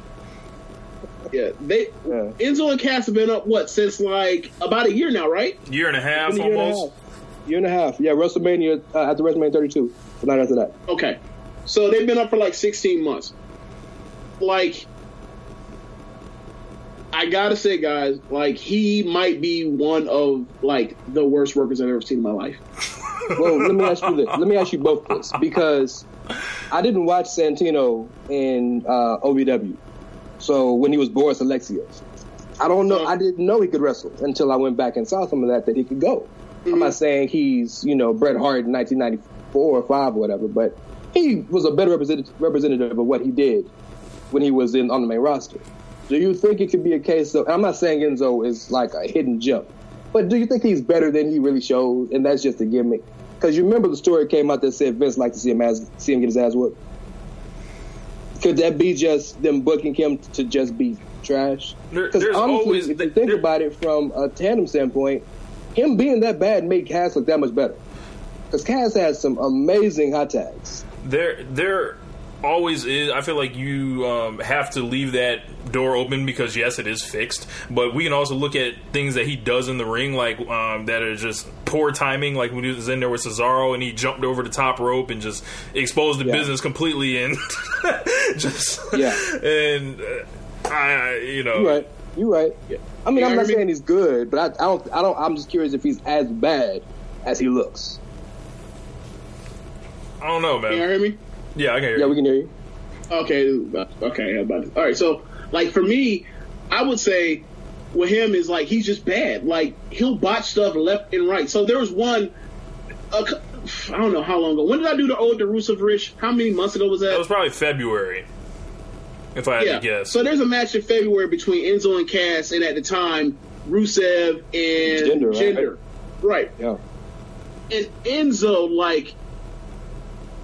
Speaker 5: Yeah, they
Speaker 6: Yeah.
Speaker 5: Enzo and Cass have been up what since like about a year now, right?
Speaker 4: Year and a half
Speaker 6: a year and a
Speaker 4: almost.
Speaker 6: half. Year and a half. Yeah, WrestleMania uh, after WrestleMania 32. The night after that.
Speaker 5: Okay, so they've been up for like 16 months. Like, I gotta say, guys, like he might be one of like the worst workers I've ever seen in my life.
Speaker 6: Well, let me ask you this. Let me ask you both this because I didn't watch Santino in uh, OVW. So when he was Boris Alexiev, I don't know. I didn't know he could wrestle until I went back and saw some of that that he could go. I'm not saying he's you know Bret Hart in 1994 or five or whatever, but he was a better representative representative of what he did when he was in on the main roster. Do you think it could be a case of? I'm not saying Enzo is like a hidden gem, but do you think he's better than he really showed, and that's just a gimmick? Because you remember the story came out that said Vince liked to see him as see him get his ass whooped. Could that be just them booking him to just be trash? Because honestly,
Speaker 4: always-
Speaker 6: if you think
Speaker 4: there-
Speaker 6: about it from a tandem standpoint, him being that bad made Cass look that much better. Because Cass has some amazing hot tags.
Speaker 4: There, there always is. I feel like you um, have to leave that door open because yes, it is fixed. But we can also look at things that he does in the ring, like um, that are just poor timing. Like when he was in there with Cesaro and he jumped over the top rope and just exposed the
Speaker 6: Yeah.
Speaker 4: business completely, and just
Speaker 6: Yeah.
Speaker 4: and uh, I, you know,
Speaker 6: You're right. You're right. I mean,
Speaker 5: You
Speaker 6: I'm
Speaker 5: hear
Speaker 6: not
Speaker 5: me?
Speaker 6: saying he's good, but I, I don't. I don't. I'm just curious if he's as bad as he looks.
Speaker 4: I don't know,
Speaker 5: Can you
Speaker 4: man.
Speaker 5: hear me?
Speaker 4: Yeah, I can hear
Speaker 6: Yeah,
Speaker 4: you.
Speaker 6: we can hear you.
Speaker 5: Okay, uh, okay, about it? All right, so like for me, I would say with him is like he's just bad. Like he'll botch stuff left and right. So there was one, a I don't know how long ago. When did I do the old Rusev Rich? How many months ago was that?
Speaker 4: That was probably February, if I had
Speaker 5: yeah.
Speaker 4: to guess.
Speaker 5: So there's a match in February between Enzo and Cass, and at the time Rusev and
Speaker 6: Jinder, right?
Speaker 5: Right.
Speaker 6: Yeah.
Speaker 5: And Enzo, like,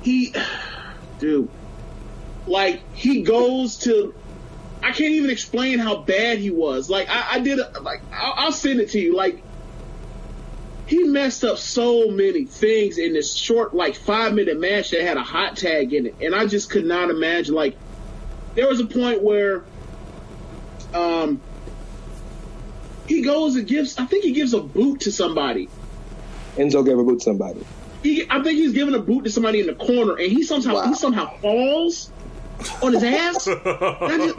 Speaker 5: he, dude, like, he goes to, I can't even explain how bad he was. Like, I, I did, a, like, I'll, I'll send it to you. Like, he messed up so many things in this short, like, five minute match that had a hot tag in it. And I just could not imagine, like, there was a point where, um, he goes and gives, I think he gives a boot to somebody
Speaker 6: Enzo gave a boot to somebody.
Speaker 5: He, I think he's giving a boot to somebody in the corner, and he somehow
Speaker 6: Wow.
Speaker 5: he somehow falls on his ass. I just,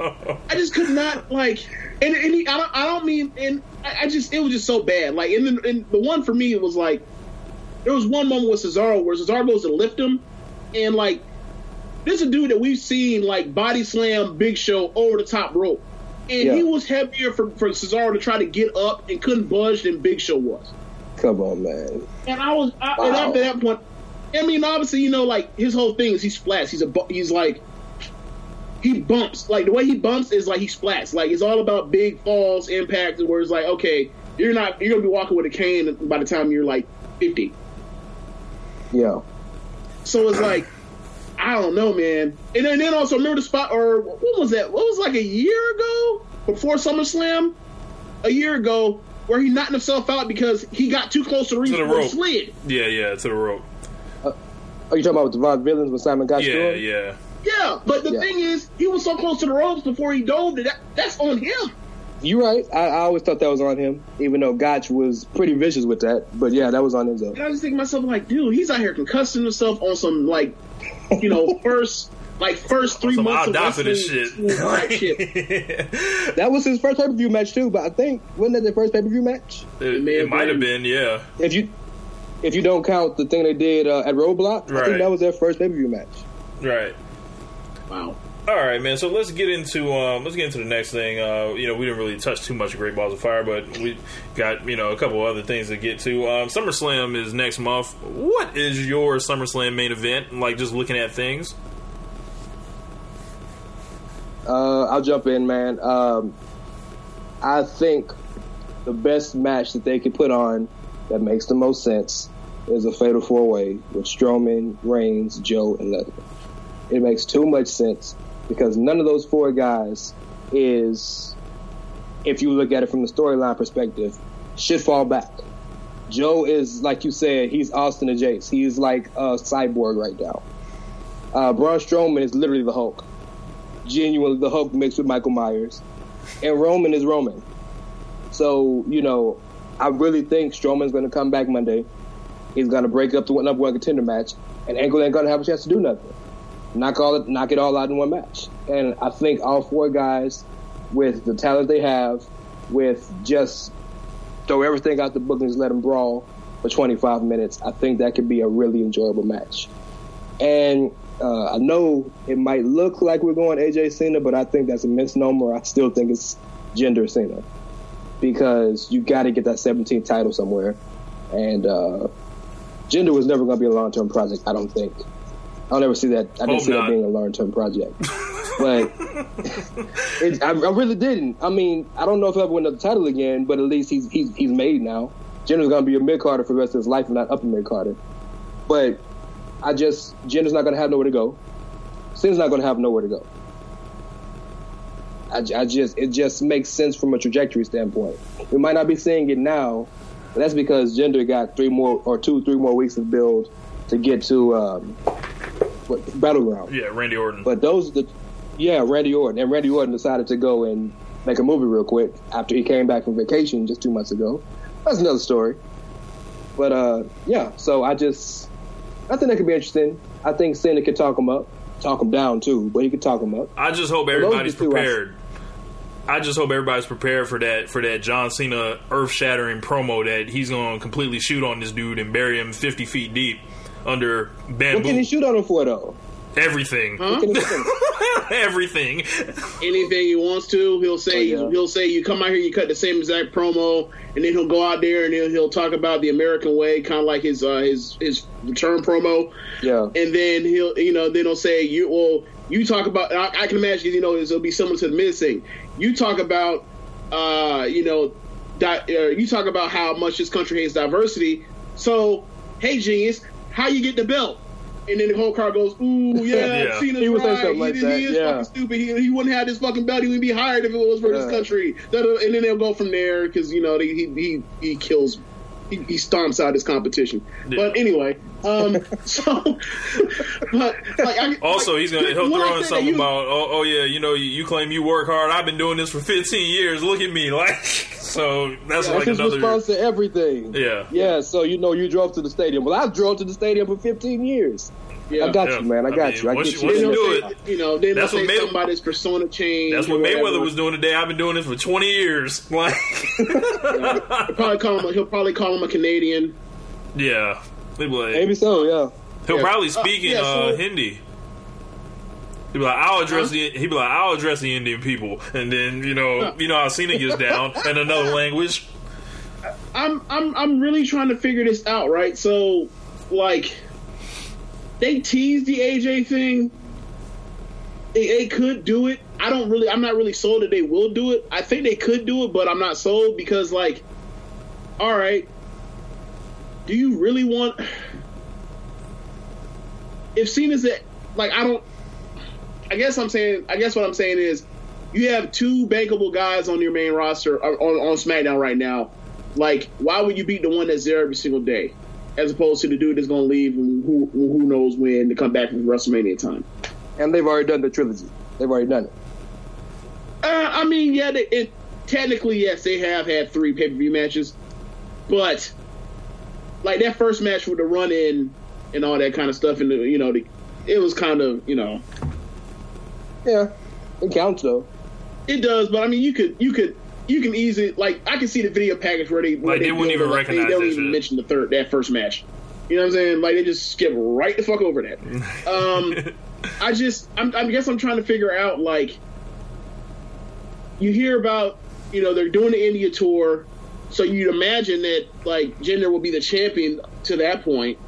Speaker 5: I just could not like, and, and he, I don't, I don't mean, and I, I just, it was just so bad. Like, and the, and the one for me it was like, there was one moment with Cesaro where Cesaro goes to lift him, and like, this is a dude that we've seen like body slam Big Show over the top rope, and
Speaker 6: Yeah.
Speaker 5: he was heavier for, for Cesaro to try to get up and couldn't budge than Big Show was.
Speaker 6: Come on, man.
Speaker 5: And I was, I, and after that point, I mean, obviously, you know, like his whole thing is he splats. He's a, he's like, he bumps. Like the way he bumps is like he splats. Like it's all about big falls, impact. Where it's like, okay, you're not, you're gonna be walking with a cane by the time you're like fifty.
Speaker 6: Yeah.
Speaker 5: So it's like, I don't know, man. And then, then also remember the spot, or what was that? What was like a year ago before SummerSlam? A year ago, where he knocked himself out because he got too close to the ring
Speaker 4: To the rope.
Speaker 5: slid.
Speaker 4: yeah, yeah, to the rope.
Speaker 6: Are you talking about the Vaudevillains when Simon got
Speaker 4: Yeah,
Speaker 6: destroyed?
Speaker 4: yeah.
Speaker 5: Yeah, but the
Speaker 6: Yeah.
Speaker 5: thing is, he was so close to the ropes before he dove that, that that's on him.
Speaker 6: You're right. I, I always thought that was on him, even though Gotch was pretty vicious with that. But yeah, that was on Enzo.
Speaker 5: And I just think to myself, like, dude, he's out here concussing himself on some like, you know, first like first three
Speaker 4: Some
Speaker 5: months
Speaker 4: I'll
Speaker 5: of
Speaker 4: die for this shit.
Speaker 5: shit.
Speaker 6: That was his first pay per view match too. But I think wasn't that the first pay per view match?
Speaker 4: It, it might have
Speaker 5: been.
Speaker 4: been, yeah.
Speaker 6: If you if you don't count the thing they did uh, at Roadblock, I think that was their first pay per view match.
Speaker 4: Right.
Speaker 5: Wow.
Speaker 4: All right, man. So let's get into um, let's get into the next thing. Uh, you know, we didn't really touch too much of Great Balls of Fire, but we got you know a couple other things to get to. Um, SummerSlam is next month. What is your SummerSlam main event? Like just looking at things.
Speaker 6: Uh, I'll jump in, man. Um, I think the best match that they could put on that makes the most sense is a fatal four way with Strowman, Reigns, Joe, and Lesnar. It makes too much sense because none of those four guys is, if you look at it from the storyline perspective, should fall back. Joe is like you said, he's Austin and Jace. He's like a cyborg right now. Uh, Braun Strowman is literally the Hulk, genuinely the Hulk mixed with Michael Myers, and Roman is Roman. So you know, I really think Strowman's going to come back Monday. He's going to break up the number one contender match, and Angle ain't going to have a chance to do nothing. Knock all it, knock it all out in one match. And I think all four guys, with the talent they have, with just throw everything out the book and just let them brawl for 25 minutes. I think that could be a really enjoyable match. And uh, I know it might look like we're going AJ Cena, but I think that's a misnomer. I still think it's Jinder Cena because you got to get that 17th title somewhere. And uh, Jinder was never going to be a long term project, I don't think. I'll never see that. I didn't
Speaker 4: Hope
Speaker 6: see
Speaker 4: not.
Speaker 6: that being a long term project. but it, I, I really didn't. I mean, I don't know if he'll ever win another title again, but at least he's he's, he's made now. Jinder's going to be a mid carder for the rest of his life, and not upper mid carder. But I just Jinder's not going to have nowhere to go. Sin's not going to have nowhere to go. I, I just it just makes sense from a trajectory standpoint. We might not be seeing it now, but that's because Jinder got three more or two, three more weeks of build to get to um, what, battleground.
Speaker 4: Yeah, Randy Orton.
Speaker 6: But those the yeah, Randy Orton. And Randy Orton decided to go and make a movie real quick after he came back from vacation just two months ago. That's another story. But uh yeah, so I just I think that could be interesting. I think Cena could talk him up. Talk him down too, but he could talk him up.
Speaker 4: I just hope
Speaker 6: those are the
Speaker 4: everybody's prepared. I just hope everybody's prepared for that for that John Cena earth shattering promo that he's going to completely shoot on this dude and bury him fifty feet deep under bamboo.
Speaker 6: What can he shoot on him for though?
Speaker 4: Everything,
Speaker 5: Huh?
Speaker 6: What can he shoot on him?
Speaker 4: everything.
Speaker 5: anything he wants to. He'll say
Speaker 6: Oh, yeah.
Speaker 5: he'll say you come out here, you cut the same exact promo, and then he'll go out there and he'll, he'll talk about the American way, kind of like his uh, his his return promo,
Speaker 6: Yeah.
Speaker 5: and then he'll you know then he'll say you well you talk about I, I can imagine you know it'll be similar to the Miz thing. You talk about uh, you know di- uh, you talk about how much this country hates diversity. So hey genius, how you get the belt? And then the whole car goes, ooh, yeah,
Speaker 4: Yeah.
Speaker 5: Cena's
Speaker 6: He would say
Speaker 5: right.
Speaker 6: something like
Speaker 5: he,
Speaker 6: that,
Speaker 5: he is
Speaker 6: yeah.
Speaker 5: fucking stupid. He, he wouldn't have this fucking belt. He would be hired if it was for this country. And then they'll go from there because you know they, he he he kills. He, he stomps out his competition.
Speaker 4: Yeah.
Speaker 5: But anyway, um, so, but like, I,
Speaker 4: Also,
Speaker 5: like,
Speaker 4: he's gonna he'll throw in something
Speaker 5: you-
Speaker 4: about oh, oh yeah, you know you, you claim you work hard. I've been doing this for 15 years. Look at me, like so. That's
Speaker 6: That's
Speaker 4: like
Speaker 6: his
Speaker 4: another.
Speaker 6: response to everything.
Speaker 4: Yeah.
Speaker 6: Yeah, so you know you drove to the stadium. Well, I drove to the stadium for 15 years.
Speaker 5: Yeah.
Speaker 6: I got
Speaker 4: Yeah.
Speaker 6: you, man. I
Speaker 4: I
Speaker 6: got
Speaker 4: mean,
Speaker 6: you. I
Speaker 4: once
Speaker 6: get
Speaker 4: you-
Speaker 6: you.
Speaker 4: once
Speaker 5: Then
Speaker 4: you do it-
Speaker 5: you know, then
Speaker 4: That's what
Speaker 5: say
Speaker 4: May-
Speaker 5: something about his persona change.
Speaker 4: That's what. Mayweather was doing today. I've been doing this for 20 years. Like,
Speaker 5: He'll probably call him. He'll probably call him a Canadian.
Speaker 4: yeah, like-
Speaker 6: Maybe so, yeah.
Speaker 4: he'll
Speaker 5: Yeah.
Speaker 4: probably
Speaker 5: Uh,
Speaker 4: speak in
Speaker 5: yeah,
Speaker 4: uh,
Speaker 5: so-
Speaker 4: Hindi. He'd be like, I'll address
Speaker 5: Huh?
Speaker 4: the. He'd be like, I'll address the Indian people, and then you know, you know how Cena gets down in another language.
Speaker 5: I'm I'm I'm really trying to figure this out, right? So, like, they teased the AJ thing. They, they could do it. I don't really. I'm not really sold that they will do it. I think they could do it, but I'm not sold because, like, all right, do you really want? If Cena's at like, I don't. I guess I'm saying. I guess what I'm saying is, you have two bankable guys on your main roster uh, on, on SmackDown right now. Like, why would you beat the one that's there every single day, as opposed to the dude that's going to leave who who knows when to come back from WrestleMania time?
Speaker 6: And they've already done the trilogy. They've already done it.
Speaker 5: Uh, I mean, yeah, they, it technically yes, they have had three pay per view matches, but like that first match with the run in and all that kind of stuff, and the, you know, the, it was kind of you know
Speaker 6: Yeah. It counts, though.
Speaker 5: it does, but I mean, you could you could. You can easily like I can see the video package where they where
Speaker 4: Like, they wouldn't even
Speaker 5: like,
Speaker 4: recognize
Speaker 5: they don't even
Speaker 4: shit.
Speaker 5: mention the third that first match. You know what I'm saying? Like they just skip right the fuck over that. Um, I just I'm, I guess I'm trying to figure out like you hear about you know they're doing the India tour, so you'd imagine that like Jinder will be the champion to that point,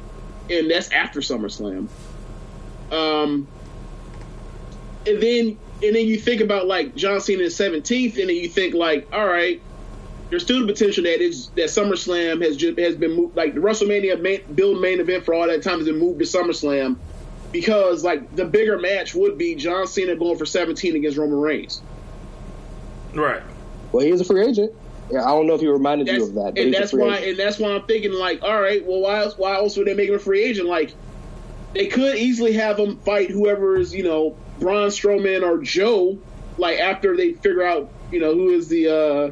Speaker 5: and that's after SummerSlam. Um, and then and then you think about like John Cena is 17th, and then you think like, all right, there's still the potential that is that SummerSlam has just has been moved, like the WrestleMania main, build main event for all that time has been moved to SummerSlam because like the bigger match would be John Cena going for 17 against Roman Reigns.
Speaker 4: Right.
Speaker 6: Well, he is a free agent. Yeah, I don't know if he reminded
Speaker 5: That's,
Speaker 6: you of that. but
Speaker 5: and that's why,
Speaker 6: agent.
Speaker 5: and that's why I'm thinking like, all right, well, why else? Why else would they make him a free agent? Like, they could easily have him fight whoever is, you know, Braun Strowman or Joe. Like after they figure out, you know, who is the, uh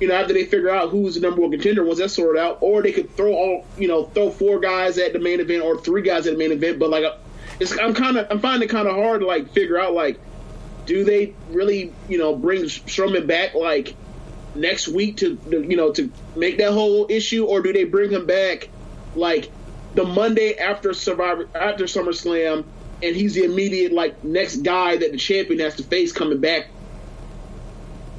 Speaker 5: you know, after they figure out who's the number one contender once that's sorted out, or they could throw all, you know, throw four guys at the main event or three guys at the main event. But like, it's I'm kind of I'm finding it kind of hard to like figure out like, do they really, you know, bring Strowman back like next week to you know to make that whole issue, or do they bring him back like the Monday after Survivor after SummerSlam, and he's the immediate like next guy that the champion has to face coming back?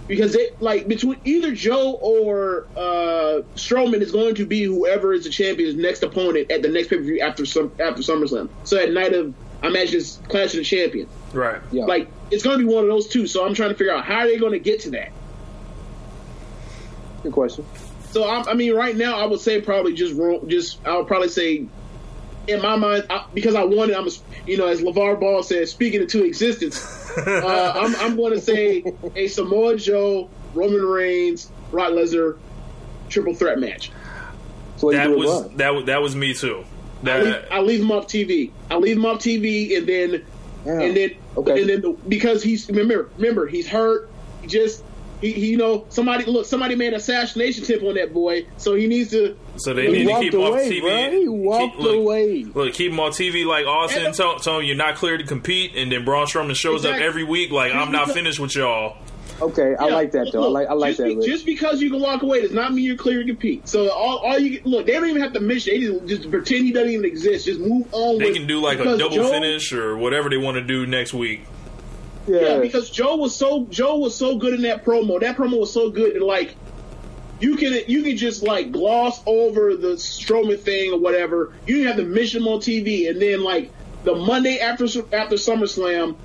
Speaker 5: Because it like between either Joe or uh, Strowman is going to be whoever is the champion's next opponent at the next pay per view after some after SummerSlam. So at night of I imagine it's Clash of the Champion.
Speaker 4: Right.
Speaker 6: Yeah.
Speaker 5: Like it's going to be one of those two. So I'm trying to figure out how are they going to get to that.
Speaker 6: Good question.
Speaker 5: So I, I mean, right now I would say probably just ro- just I would probably say in my mind I, because I wanted I'm a, you know as LaVar Ball said speaking into existence. uh, I'm, I'm going to say a Samoa Joe, Roman Reigns, Brock Lesnar triple threat match.
Speaker 4: That
Speaker 6: you do with
Speaker 4: was
Speaker 6: Braun?
Speaker 4: that was that was me too.
Speaker 5: I leave, I leave him off TV. I leave him off TV, and then
Speaker 6: Yeah.
Speaker 5: and then
Speaker 6: Okay.
Speaker 5: and then the, because he's remember remember he's hurt. He just he, he you know somebody look somebody made an assassination tip on that boy, so he needs to.
Speaker 4: So they
Speaker 6: He
Speaker 4: need to keep him off TV.
Speaker 6: bro. He walked
Speaker 4: Keep- look,
Speaker 6: away.
Speaker 4: Look, keep him on TV like Austin,
Speaker 5: And-
Speaker 4: tell, tell him you're not clear to compete, and then Braun Strowman shows
Speaker 5: Exactly.
Speaker 4: up every week like I'm not finished with y'all.
Speaker 6: Okay, I
Speaker 5: Yeah,
Speaker 6: like that though. I like I like
Speaker 5: just
Speaker 6: that.
Speaker 5: be- just because you can walk away does not mean you're clear to compete. So all, all you look, they don't even have to mention. They just, just pretend he doesn't even exist. Just move on.
Speaker 4: They
Speaker 5: with,
Speaker 4: can do like a double
Speaker 5: Joe-
Speaker 4: finish or whatever they want to do next week.
Speaker 6: yeah,
Speaker 5: Yeah, because Joe was so Joe was so good in that promo. That promo was so good that like you can you can just like gloss over the Strowman thing or whatever. You didn't have to mention him on TV, and then like the Monday after after SummerSlam,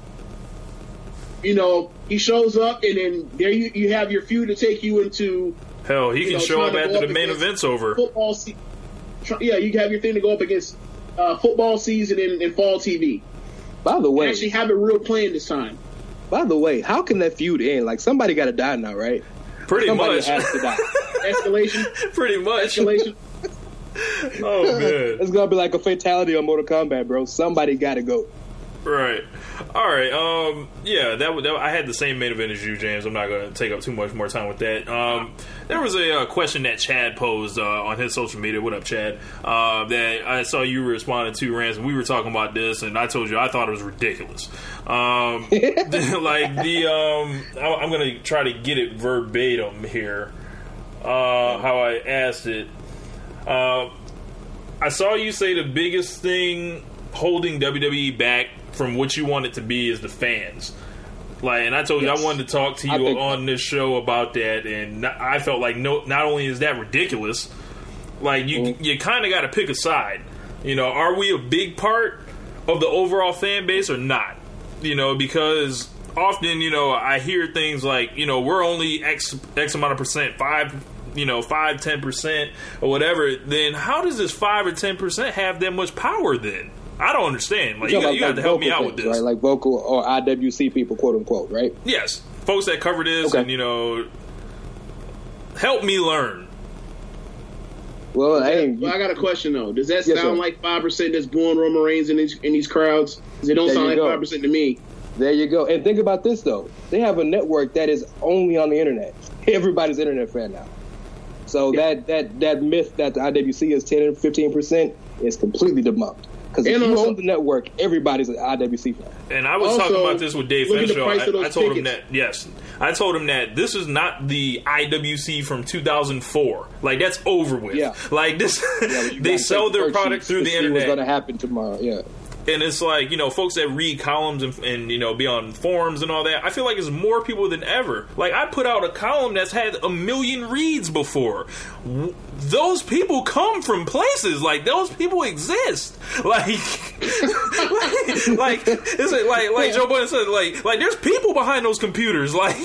Speaker 5: you know he shows up, and then there you, you have your feud to take you into
Speaker 4: Hell, he can
Speaker 5: know,
Speaker 4: show up
Speaker 5: to
Speaker 4: after
Speaker 5: go
Speaker 4: the main event's over.
Speaker 5: football. Se- tr- yeah, you have your thing to go up against uh, football season and, and fall TV.
Speaker 6: by the
Speaker 5: You
Speaker 6: way,
Speaker 5: actually have a real plan this time.
Speaker 6: by the way, how can that feud end? Like somebody got to die now, right?
Speaker 4: Pretty
Speaker 6: somebody
Speaker 4: much.
Speaker 6: has to die.
Speaker 5: Escalation,
Speaker 4: Pretty much.
Speaker 5: escalation.
Speaker 4: Oh man.
Speaker 6: It's gonna be like a fatality on Mortal Kombat, bro. Somebody got to go.
Speaker 4: Right. All right. Um. Yeah. That, would- that I had the same main event as you, James. I'm not going to take up too much more time with that. Um. There was a uh, question that Chad posed uh, on his social media. What up, Chad? Uh, that I saw you responded to, Rance. We were talking about this, and I told you I thought it was ridiculous. Um. like the um. I, I'm going to try to get it verbatim here. Uh. How I asked it. Uh. I saw you say the biggest thing holding WWE back from what you want it to be is the fans. Like, and I told you I wanted to talk to you on this show about that, and I felt like no, not only is that ridiculous, like you
Speaker 6: Mm-hmm.
Speaker 4: you kind of got to pick a side. You know, are we a big part of the overall fan base or not? You know, because often you know I hear things like you know we're only x x amount of percent five. You know, five, ten percent, or whatever. Then how does this five or ten percent have that much power? Then I don't understand. Like you,
Speaker 6: Talking
Speaker 4: got, you
Speaker 6: about,
Speaker 4: got to help me
Speaker 6: vocal
Speaker 4: out with this.
Speaker 6: right? Like vocal or IWC people, quote unquote, right?
Speaker 4: Yes, folks that cover this,
Speaker 6: Okay.
Speaker 4: and you know, help me learn.
Speaker 6: Well, hey,
Speaker 5: Well, I got a question though. Does that
Speaker 6: Yes,
Speaker 5: sound
Speaker 6: sir.
Speaker 5: like five percent that's booing Roman Reigns in these in these crowds? 'Cause It don't
Speaker 6: There
Speaker 5: sound like
Speaker 6: go.
Speaker 5: five percent to me.
Speaker 6: there you go. And think about this though. They have a network that is only on the internet. Everybody's internet fan now. So that that that myth that the IWC is 10 and 15 percent is completely debunked. Because if
Speaker 5: And
Speaker 6: you
Speaker 5: also-
Speaker 6: own the network, everybody's an IWC fan.
Speaker 4: And I was
Speaker 5: Also,
Speaker 4: talking about this with Dave
Speaker 5: look
Speaker 4: Fenshaw. I, I
Speaker 5: those
Speaker 4: told him that yes, I told him that this is not the IWC from 2004. Like that's over with.
Speaker 6: Yeah.
Speaker 4: Like this,
Speaker 6: Yeah,
Speaker 4: they sell their product through
Speaker 6: to
Speaker 4: the
Speaker 6: see What's
Speaker 4: internet.
Speaker 6: going to happen tomorrow? Yeah.
Speaker 4: And it's like you know folks that read columns and, and you know be on forums and all that i feel like it's more people than ever. Like i put out a column that's had a million reads before. W- those people come from places. Like those people exist. Like like it's like like, like joe budden said like like there's people behind those computers. Like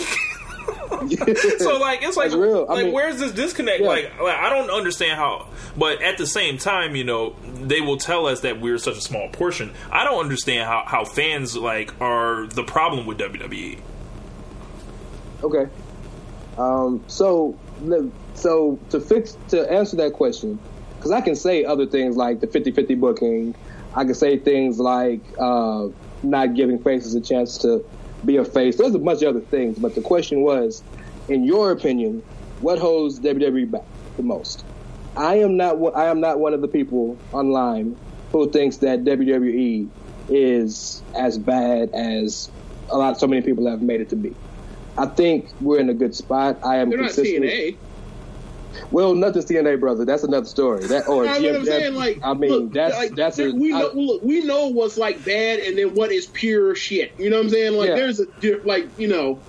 Speaker 4: so like it's like
Speaker 6: That's real. I
Speaker 4: like
Speaker 6: mean-
Speaker 4: where's this disconnect?
Speaker 6: Yeah.
Speaker 4: Like, like I don't understand how, but at the same time, you know, they will tell us that we're such a small portion. I don't understand how how fans like are the problem with. WWE.
Speaker 6: Okay. Um, so, so to fix to answer that question, because I can say other things like the 50-50 booking. I can say things like uh, not giving faces a chance to be a face. There's a bunch of other things, but the question was, in your opinion, what holds WWE back the most? I am not. one- I am not one of the people online who thinks that WWE is as bad as a lot. So many people have made it to be. I think we're in a good spot. I am
Speaker 5: They're not
Speaker 6: consistent.
Speaker 5: TNA.
Speaker 6: Well, nothing's TNA, brother. That's another story. That or
Speaker 5: You know what I'm
Speaker 6: GFW.
Speaker 5: saying? Like,
Speaker 6: I mean,
Speaker 5: look,
Speaker 6: that's
Speaker 5: like,
Speaker 6: that's
Speaker 5: there-
Speaker 6: a,
Speaker 5: we
Speaker 6: I-
Speaker 5: know. Look, we know what's like bad, and then what is pure shit. You know what I'm saying? Like,
Speaker 6: Yeah.
Speaker 5: there's a like, you know,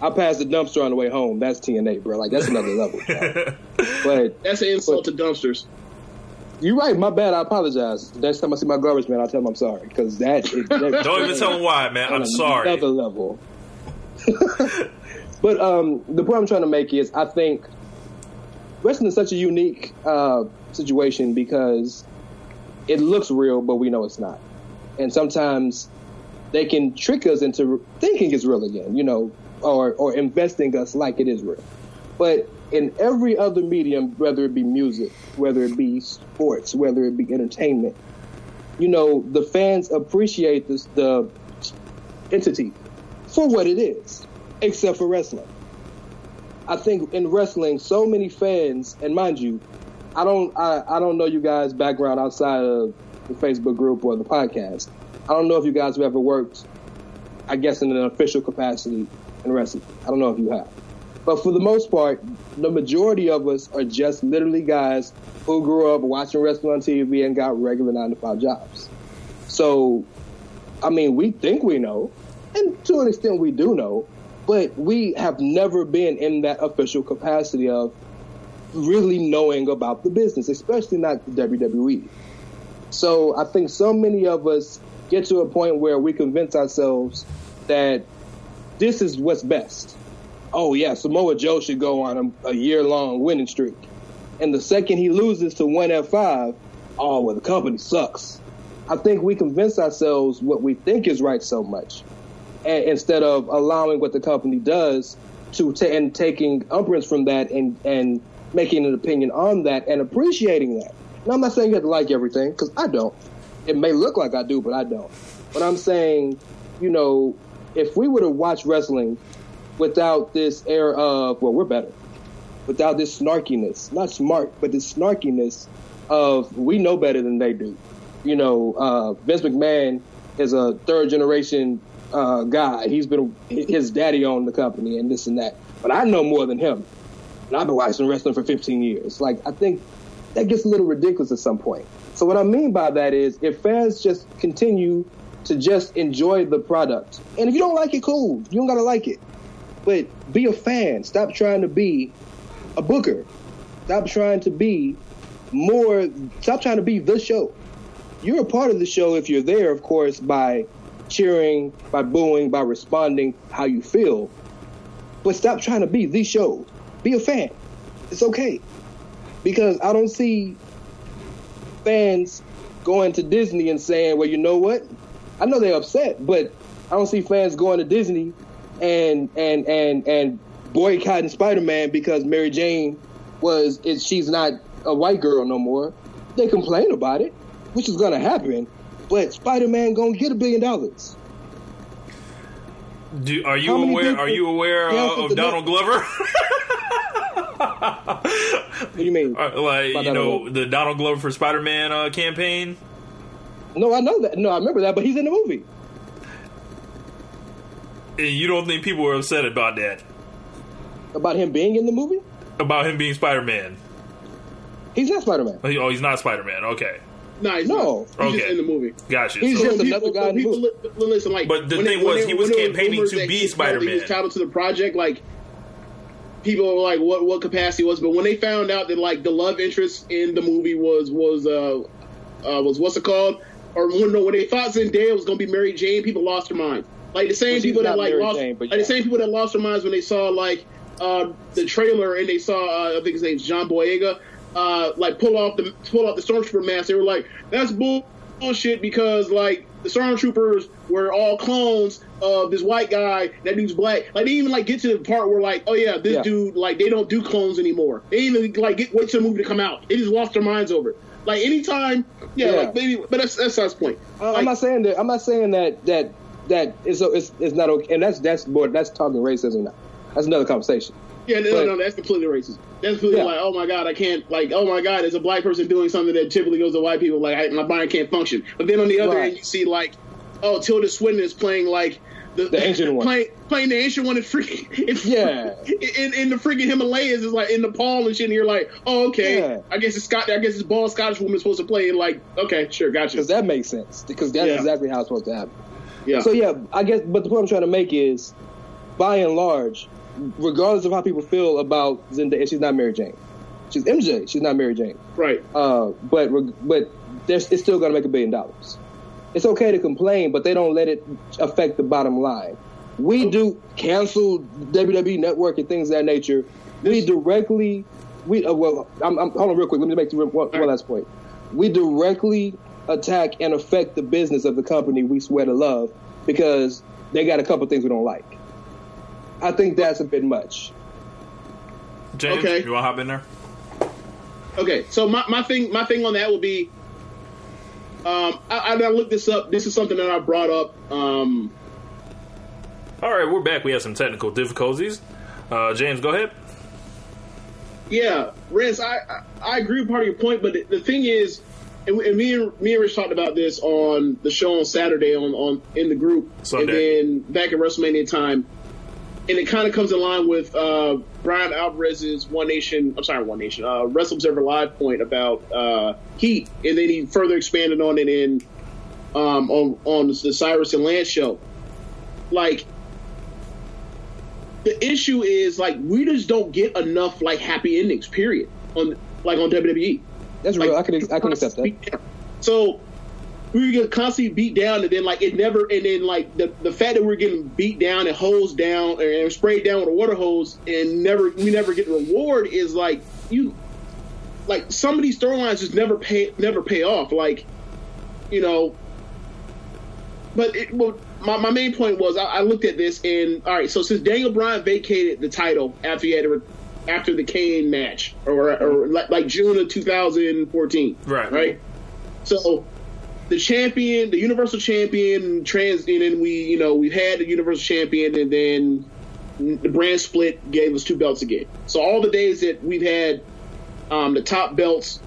Speaker 6: I passed the dumpster on the way home. That's TNA, bro. Like that's another level. But
Speaker 5: that's an insult to dumpsters.
Speaker 6: you're right. My bad. I apologize. Next time I see my garbage man, I'll tell him I'm sorry because that, that
Speaker 4: Don't even tell him why, man. I'm sorry.
Speaker 6: Another level. but um, the point I'm trying to make is, I think wrestling is such a unique uh, situation because it looks real, but we know it's not. And sometimes they can trick us into thinking it's real again, you know, or or investing us like it is real. But in every other medium, whether it be music, whether it be sports, whether it be entertainment, you know, the fans appreciate this, the entity for what it is, except for wrestling. I think in wrestling, so many fans, and mind you, I don't, I, I don't know you guys' background outside of the Facebook group or the podcast. I don't know if you guys have ever worked, I guess, in an official capacity in wrestling. I don't know if you have. But for the most part, the majority of us are just literally guys who grew up watching wrestling on TV and got regular nine to five jobs. So, I mean, we think we know, and to an extent we do know, but we have never been in that official capacity of really knowing about the business, especially not the WWE. So I think so many of us get to a point where we convince ourselves that this is what's best. Oh yeah, Samoa Joe should go on a, a year long winning streak. And the second he loses to one F five, oh well the company sucks. I think we convince ourselves what we think is right so much, instead of allowing what the company does to ta- and taking umbrance from that and and making an opinion on that and appreciating that. Now I'm not saying you have to like everything because I don't. It may look like I do, but I don't. But I'm saying, you know, if we were to watch wrestling without this air of well, we're better, without this snarkiness, not smart, but this snarkiness of we know better than they do. You know, uh, Vince McMahon is a third generation uh, guy. He's been his daddy owned the company and this and that. But I know more than him, and I've been watching wrestling for 15 years. Like I think that gets a little ridiculous at some point. So what I mean by that is if fans just continue to just enjoy the product, and if you don't like it, cool. You don't gotta like it, but be a fan. Stop trying to be a booker. Stop trying to be more. Stop trying to be the show. You're a part of the show if you're there, of course, by cheering, by booing, by responding how you feel. But stop trying to be the show. Be a fan. It's okay. Because I don't see fans going to Disney and saying, well, you know what? I know they're upset, but I don't see fans going to Disney and and and and boycotting Spider-Man because Mary Jane was is she's not a white girl no more. They complain about it, which is gonna happen, but Spider-Man gonna get a billion dollars.
Speaker 4: Do, are you aware? Are you aware uh, of Donald Glover?
Speaker 6: What do you mean?
Speaker 4: Uh, like you know
Speaker 6: Glover?
Speaker 4: the Donald Glover for Spider Man uh, campaign.
Speaker 6: No, I know that. No, I remember that, but he's in the movie.
Speaker 4: And you don't think people were upset about that?
Speaker 6: About him being in the movie?
Speaker 4: About him being Spider Man?
Speaker 6: He's not Spider-Man.
Speaker 4: Oh, he's not Spider Man. Okay.
Speaker 5: Nah, he's
Speaker 6: No.
Speaker 5: not. He's
Speaker 4: Okay.
Speaker 5: just in the movie.
Speaker 4: Got you.
Speaker 6: He's
Speaker 4: So-
Speaker 6: just
Speaker 5: When
Speaker 6: another
Speaker 5: people-
Speaker 6: guy in the movie.
Speaker 5: people li- listen, like,
Speaker 4: But the thing
Speaker 5: it- when
Speaker 4: was,
Speaker 5: it-
Speaker 4: he was campaigning
Speaker 5: rumors
Speaker 4: to be
Speaker 5: he felt that He was
Speaker 4: Spider-Man.
Speaker 5: titled to the project, like people were like, what what capacity was. But when they found out that like the love interest in the movie was was uh, uh was what's it called? Or when, no, when they thought Zendaya was gonna be Mary Jane, people lost their mind. Like the same
Speaker 6: Well,
Speaker 5: people that like
Speaker 6: Mary
Speaker 5: lost,
Speaker 6: Jane, but
Speaker 5: like
Speaker 6: yeah.
Speaker 5: the same people that lost their minds when they saw like uh, the trailer and they saw uh, I think his name's John Boyega, uh, like pull off the pull off the stormtrooper mask. They were like, "That's bull- bullshit," because like the stormtroopers were all clones of this white guy. That dude's black. Like they even like get to the part where like, oh yeah, this
Speaker 6: Yeah.
Speaker 5: dude like they don't do clones anymore. They even like get wait till the movie to come out. They just lost their minds over it. Like anytime, yeah,
Speaker 6: Yeah.
Speaker 5: like maybe, but that's that's Seth's point.
Speaker 6: Uh,
Speaker 5: Like,
Speaker 6: I'm not saying that. I'm not saying that that that is it's it's, it's not okay. And that's that's more that's talking racism now. That's another conversation.
Speaker 5: Yeah, no,
Speaker 6: But-
Speaker 5: no, that's completely racist. That's completely
Speaker 6: Yeah.
Speaker 5: like, oh my god, I can't, like, oh my god, there's a black person doing something that typically goes to white people, like, I, my mind can't function. But then on the other
Speaker 6: Right.
Speaker 5: end, you see, like, oh, Tilda Swinton is playing, like, the,
Speaker 6: The ancient one.
Speaker 5: Playing, playing the ancient one in freaking, in,
Speaker 6: Yeah.
Speaker 5: in, in the freaking Himalayas, is like in Nepal and shit, and you're like, oh, okay,
Speaker 6: Yeah.
Speaker 5: I guess it's Scott, I guess it's bald Scottish woman supposed to play, like, okay, sure, gotcha.
Speaker 6: Because that makes sense. Because that's
Speaker 5: Yeah.
Speaker 6: exactly how it's supposed to happen.
Speaker 5: Yeah.
Speaker 6: So yeah, I guess. But the point I'm trying to make is, by and large, regardless of how people feel about Zendaya, she's not Mary Jane. She's MJ. She's not Mary Jane.
Speaker 5: right.
Speaker 6: Uh, but but there's, it's still going to make a billion dollars. It's okay to complain, but they don't let it affect the bottom line. We do cancel WWE Network and things of that nature. We directly, we uh, well, I'm, I'm, hold on real quick. Let me make the, one, one
Speaker 5: right.
Speaker 6: last point. We directly attack and affect the business of the company we swear to love because they got a couple things we don't like. I think that's a bit much.
Speaker 4: James,
Speaker 5: Okay.
Speaker 4: you want to hop in there?
Speaker 5: Okay, so my, my thing my thing on that would be, um, I, I looked this up. This is something that I brought up. Um,
Speaker 4: All right, we're back. We have some technical difficulties. Uh, James, go ahead.
Speaker 5: yeah, Rance, I, I I agree with part of your point, but the, the thing is, and, and me and me and Rich talked about this on the show on Saturday on on in the group,
Speaker 4: Sunday.
Speaker 5: and then back at WrestleMania time, and it kind of comes in line with uh, Bryan Alvarez's One Nation. I'm sorry, One Nation. Uh, Wrestle Observer Live point about uh, Heat, and then he further expanded on it in um, on on the Cyrus and Lance show. Like the issue is like we just don't get enough like happy endings. Period. On like on WWE.
Speaker 6: That's
Speaker 5: Like,
Speaker 6: real. I can I can accept that.
Speaker 5: So we get constantly beat down, and then like it never, and then like the the fact that we're getting beat down and hosed down and sprayed down with a water hose, and never we never get reward is like you, like some of these storylines just never pay never pay off. Like you know, but it, well, my, my main point was I, I looked at this and all right. So since Daniel Bryan vacated the title after he had to, after the Kane match or or like, like June of 2014,
Speaker 4: Right.
Speaker 5: Right. So the champion, the Universal Champion, trans, and then we you know we've had the Universal Champion, and then the brand split gave us two belts again. So all the days that we've had um, the top belts,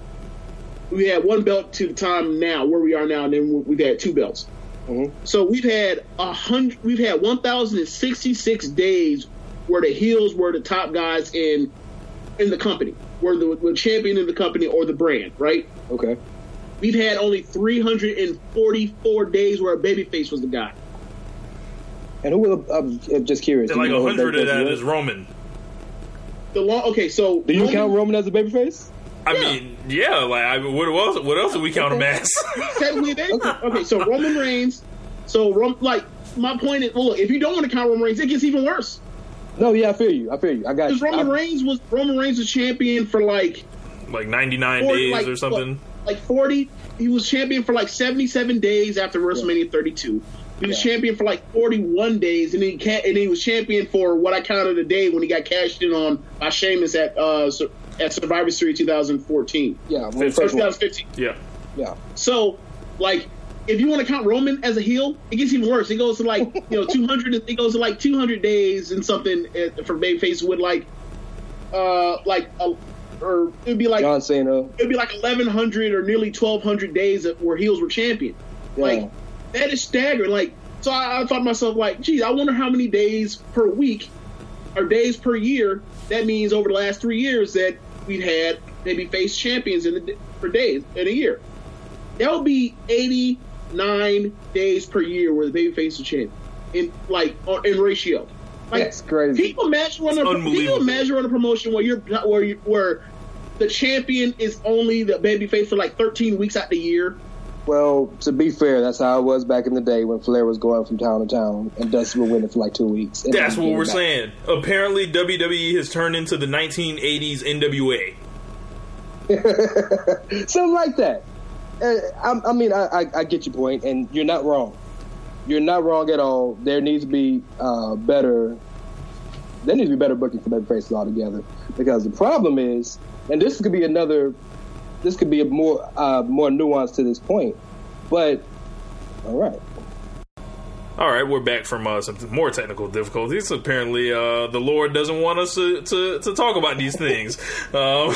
Speaker 5: we had one belt to the time now where we are now, and then we've had two belts. So we've had a hundred, we've had 1,066 days where the heels were the top guys in in the company, were the, the champion in the company or the brand, right?
Speaker 6: Okay.
Speaker 5: We've had only 344 days where a babyface was the guy.
Speaker 6: And who will? I'm just curious.
Speaker 4: And
Speaker 6: Do
Speaker 4: like
Speaker 6: you know who
Speaker 4: hundred of
Speaker 6: babyface
Speaker 4: that
Speaker 6: was?
Speaker 4: Roman.
Speaker 5: The long, okay, so
Speaker 6: Do you count Roman as a babyface?
Speaker 4: I
Speaker 5: Yeah.
Speaker 4: mean, yeah. Like, I mean, what else? What else do we count him as?
Speaker 5: technically they okay. so Roman Reigns, so Rom, like my point is, well, look, if you don't want to count Roman Reigns, it gets even worse.
Speaker 6: No, yeah, I feel you. I feel you. I got
Speaker 5: Because
Speaker 6: you.
Speaker 5: Roman
Speaker 6: I-
Speaker 5: Reigns was Roman Reigns was champion for like
Speaker 4: like ninety nine days
Speaker 5: like,
Speaker 4: or something.
Speaker 5: Like forty, he was champion for like seventy-seven days after WrestleMania 32. He was
Speaker 6: Yeah.
Speaker 5: champion for like forty-one days, and then he ca- and he was champion for what I counted a day when he got cashed in on by Sheamus at uh at Survivor Series 2014
Speaker 6: Yeah, when the
Speaker 4: Fifteen.
Speaker 6: first one.
Speaker 5: 2015.
Speaker 4: Yeah.
Speaker 6: Yeah.
Speaker 5: So, like, if you want to count Roman as a heel, it gets even worse. It goes to like you know 200. It goes to like 200 days and something uh, for babyface with like uh like a, or it'd be like
Speaker 6: John Cena.
Speaker 5: it'd be like 1100 or nearly 1200 days that where heels were champion.
Speaker 6: Yeah.
Speaker 5: Like that is staggering. Like so, I, I thought to myself like, geez, I wonder how many days per week or days per year that means over the last three years that we've had maybe face champions in the, for days in a year. That would be 89 days per year where the babyface is champion in like in ratio. Like,
Speaker 6: That's crazy.
Speaker 5: Can you imagine running?
Speaker 4: It's
Speaker 5: A, can you
Speaker 4: unbelievable.
Speaker 5: imagine running a promotion where you're where you, where the champion is only the babyface for like 13 weeks out the year?
Speaker 6: Well, to be fair, that's how it was back in the day when Flair was going from town to town and Dusty would win it for like two weeks. and
Speaker 4: That's what we're
Speaker 6: back.
Speaker 4: saying. Apparently, WWE has turned into the 1980s NWA.
Speaker 6: Something like that. Uh, I, I mean, I, I, I get your point, and you're not wrong. You're not wrong at all. There needs to be uh, better. There needs to be better booking for baby faces altogether. Because the problem is, and this could be another. This could be a more uh, more nuance to this point, but all right.
Speaker 4: All right, we're back from uh, some more technical difficulties. Apparently, uh, the Lord doesn't want us to, to, to talk about these things. Um,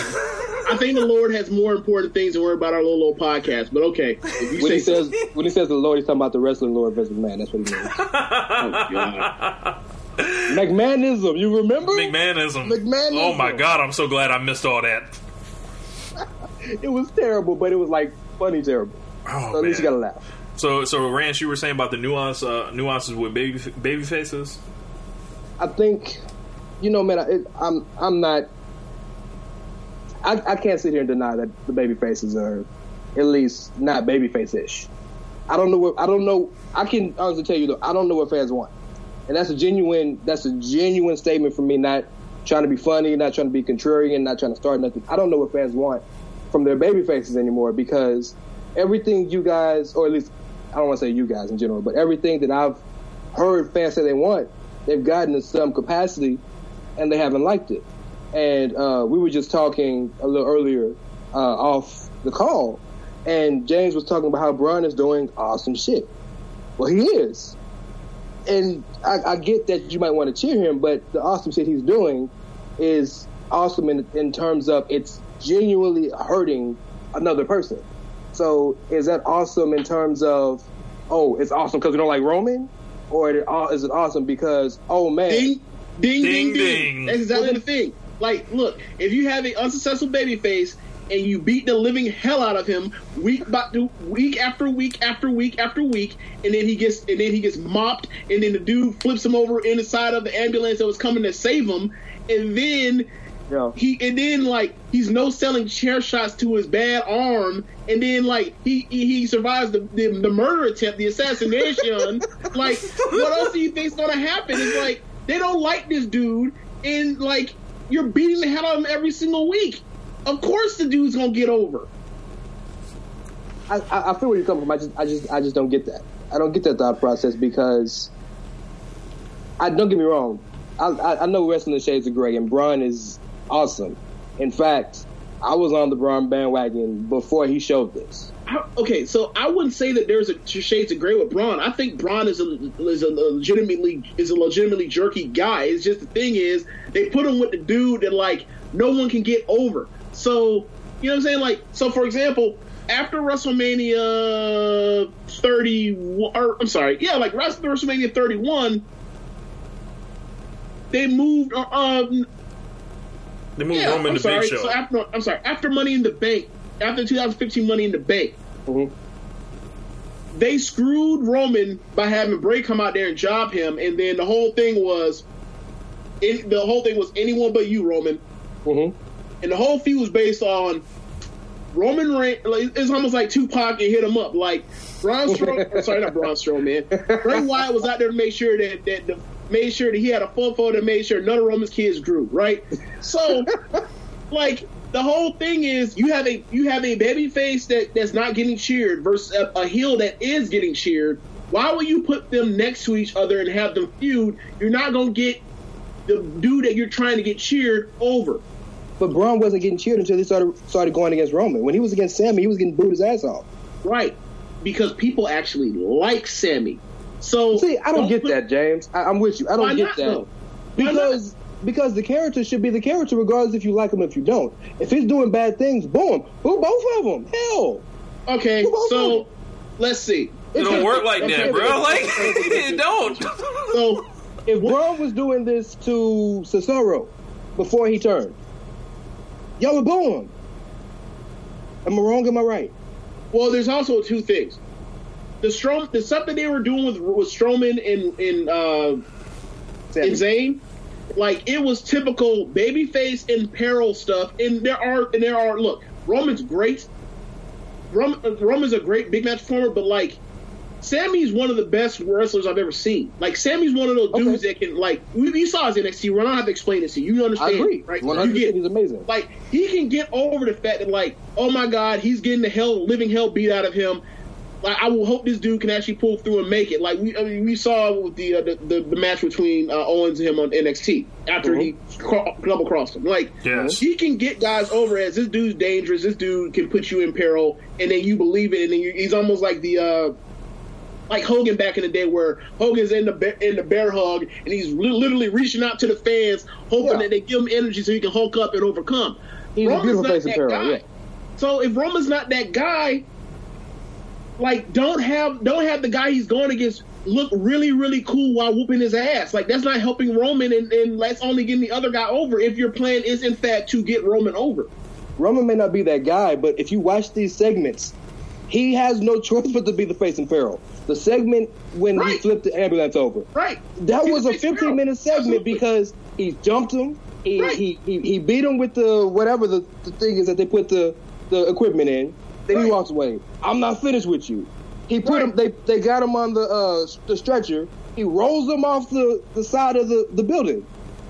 Speaker 5: I think the Lord has more important things to worry about our little, little podcast. But okay, if you
Speaker 6: When
Speaker 5: say
Speaker 6: he says when he says the Lord, he's talking about the wrestling Lord Vince man. That's what he means.
Speaker 5: oh, God.
Speaker 6: McMahonism. You remember?
Speaker 4: McMahonism.
Speaker 6: McMahonism.
Speaker 4: Oh my God, I'm so glad I missed all that.
Speaker 6: It was terrible, but it was like funny terrible.
Speaker 4: Oh,
Speaker 6: so at least you gotta laugh.
Speaker 4: So, so Rance, you were saying about the nuance, uh, nuances with baby baby faces.
Speaker 6: I think, you know, man, it, I'm I'm not. I, I can't sit here and deny that the baby faces are at least not baby face ish. I don't know what I don't know. I can honestly tell you though, I don't know what fans want, and that's a genuine that's a genuine statement from me. Not trying to be funny, not trying to be contrarian, not trying to start nothing. I don't know what fans want from their baby faces anymore because everything you guys, or at least I don't want to say you guys in general, but everything that I've heard fans say they want, they've gotten in some capacity, and they haven't liked it. And uh, we were just talking a little earlier uh, off the call, and James was talking about how Braun is doing awesome shit. Well, he is, and I, I get that you might want to cheer him, but the awesome shit he's doing is awesome in, in terms of it's genuinely hurting another person. So is that awesome in terms of, oh, it's awesome because we don't like Roman, or is it awesome because, oh man,
Speaker 5: Ding, ding,
Speaker 4: Ding,
Speaker 5: ding,
Speaker 4: ding.
Speaker 5: ding. That's exactly the thing. Like, look, if you have an unsuccessful babyface and you beat the living hell out of him week by week after week after week after week, and then he gets and then he gets mopped, and then the dude flips him over in the side of the ambulance that was coming to save him, and then
Speaker 6: yeah,
Speaker 5: he and then like he's no selling chair shots to his bad arm, and then like he he, he survives the, the the murder attempt, the assassination. like, what else do you think's gonna happen? It's like they don't like this dude, and like you're beating the hell out of him every single week. Of course, the dude's gonna get over.
Speaker 6: I, I I feel where you're coming from. I just, I just, I just don't get that. I don't get that thought process because I don't get me wrong. I, I, I know wrestling the shades of gray, and Braun is awesome. In fact, I was on the Braun bandwagon before he showed this.
Speaker 5: Okay, so I wouldn't say that there's a shades of gray with Braun. I think Braun is a is a legitimately is a legitimately jerky guy. It's just the thing is they put him with the dude that like no one can get over. So you know what I'm saying? Like so, for example, after WrestleMania 30, or I'm sorry, yeah, like WrestleMania 31, they moved. Uh, um,
Speaker 4: They moved
Speaker 5: yeah,
Speaker 4: Roman
Speaker 5: I'm
Speaker 4: to
Speaker 5: sorry.
Speaker 4: Big Show.
Speaker 5: So after, I'm sorry. After Money in the Bank, after 2015 Money in the Bank,
Speaker 6: Mhm.
Speaker 5: they screwed Roman by having Bray come out there and job him, and then the whole thing was, in, the whole thing was anyone but you, Roman,
Speaker 6: Mm-hmm.
Speaker 5: and the whole feud was based on Roman Reigns. Like, it's almost like Tupac and hit him up, like Braun Strowman. sorry, not Braun Strowman. Bray Wyatt was out there to make sure that that the, made sure that he had a full photo that made sure none of Roman's kids grew. Right, so like the whole thing is you have a you have a baby face that that's not getting cheered versus a, a heel that is getting cheered. Why would you put them next to each other and have them feud? You're not gonna get the dude that you're trying to get cheered over.
Speaker 6: But Braun wasn't getting cheered until he started started going against Roman. When he was against Sammy, he was getting booed his ass off.
Speaker 5: Right. Because people actually like Sammy. So
Speaker 6: See, I don't, get
Speaker 5: put-
Speaker 6: that, James. I, I'm with you. I don't
Speaker 5: Why
Speaker 6: get
Speaker 5: not,
Speaker 6: that because because the character should be the character, regardless if you like him if you don't. If he's doing bad things, boom, boo both of them. Hell,
Speaker 5: Okay, so let's see.
Speaker 4: It don't work like that, bro. Like
Speaker 5: okay, okay,
Speaker 4: it don't.
Speaker 5: So
Speaker 6: if Braun was doing this to Cesaro before he turned, y'all would boo him. Am I wrong? Am I right?
Speaker 5: Well, there's also two things. The Strom, the stuff that they were doing with with Strowman and and uh, and Zayn, like it was typical babyface and peril stuff. And there are and there are look, Roman's great. Roman, Roman's a great big match performer, but like Sammy's one of the best wrestlers I've ever seen. Like Sammy's one of those
Speaker 6: Okay.
Speaker 5: dudes that can like we, you saw his NXT run. I don't have to explain it to you. You understand,
Speaker 6: I agree.
Speaker 5: right? You get
Speaker 6: he's amazing.
Speaker 5: like he can get over the fact that like oh my god he's getting the hell living hell beat out of him like i will hope this dude can actually pull through and make it like we I mean, we saw with the, uh, the, the the match between uh, owens and him on nxt after he cro- double crossed him like
Speaker 4: Yes.
Speaker 5: he can get guys over as this dude's dangerous this dude can put you in peril and then you believe it and then you, he's almost like the uh like Hogan back in the day, where Hogan's in the bear, in the bear hug, and he's li- literally reaching out to the fans, hoping
Speaker 6: Yeah.
Speaker 5: that they give him energy so he can hulk up and overcome.
Speaker 6: He's a beautiful
Speaker 5: not
Speaker 6: face of
Speaker 5: that
Speaker 6: peril,
Speaker 5: guy.
Speaker 6: yeah.
Speaker 5: So if Roman's not that guy, like don't have don't have the guy he's going against look really really cool while whooping his ass. Like that's not helping Roman, and, and that's only getting the other guy over. If your plan is in fact to get Roman over,
Speaker 6: Roman may not be that guy, but if you watch these segments, he has no choice but to be the face in peril. The segment when he flipped the ambulance over,
Speaker 5: right?
Speaker 6: that
Speaker 5: He's
Speaker 6: was a 15 minute segment
Speaker 5: Absolutely.
Speaker 6: because he jumped him, he,
Speaker 5: Right.
Speaker 6: he, he he beat him with the whatever the, the thing is that they put the the equipment in. Then he walks away. I'm not finished with you. He put
Speaker 5: Right.
Speaker 6: him. They they got him on the uh the stretcher. He rolls him off the the side of the the building.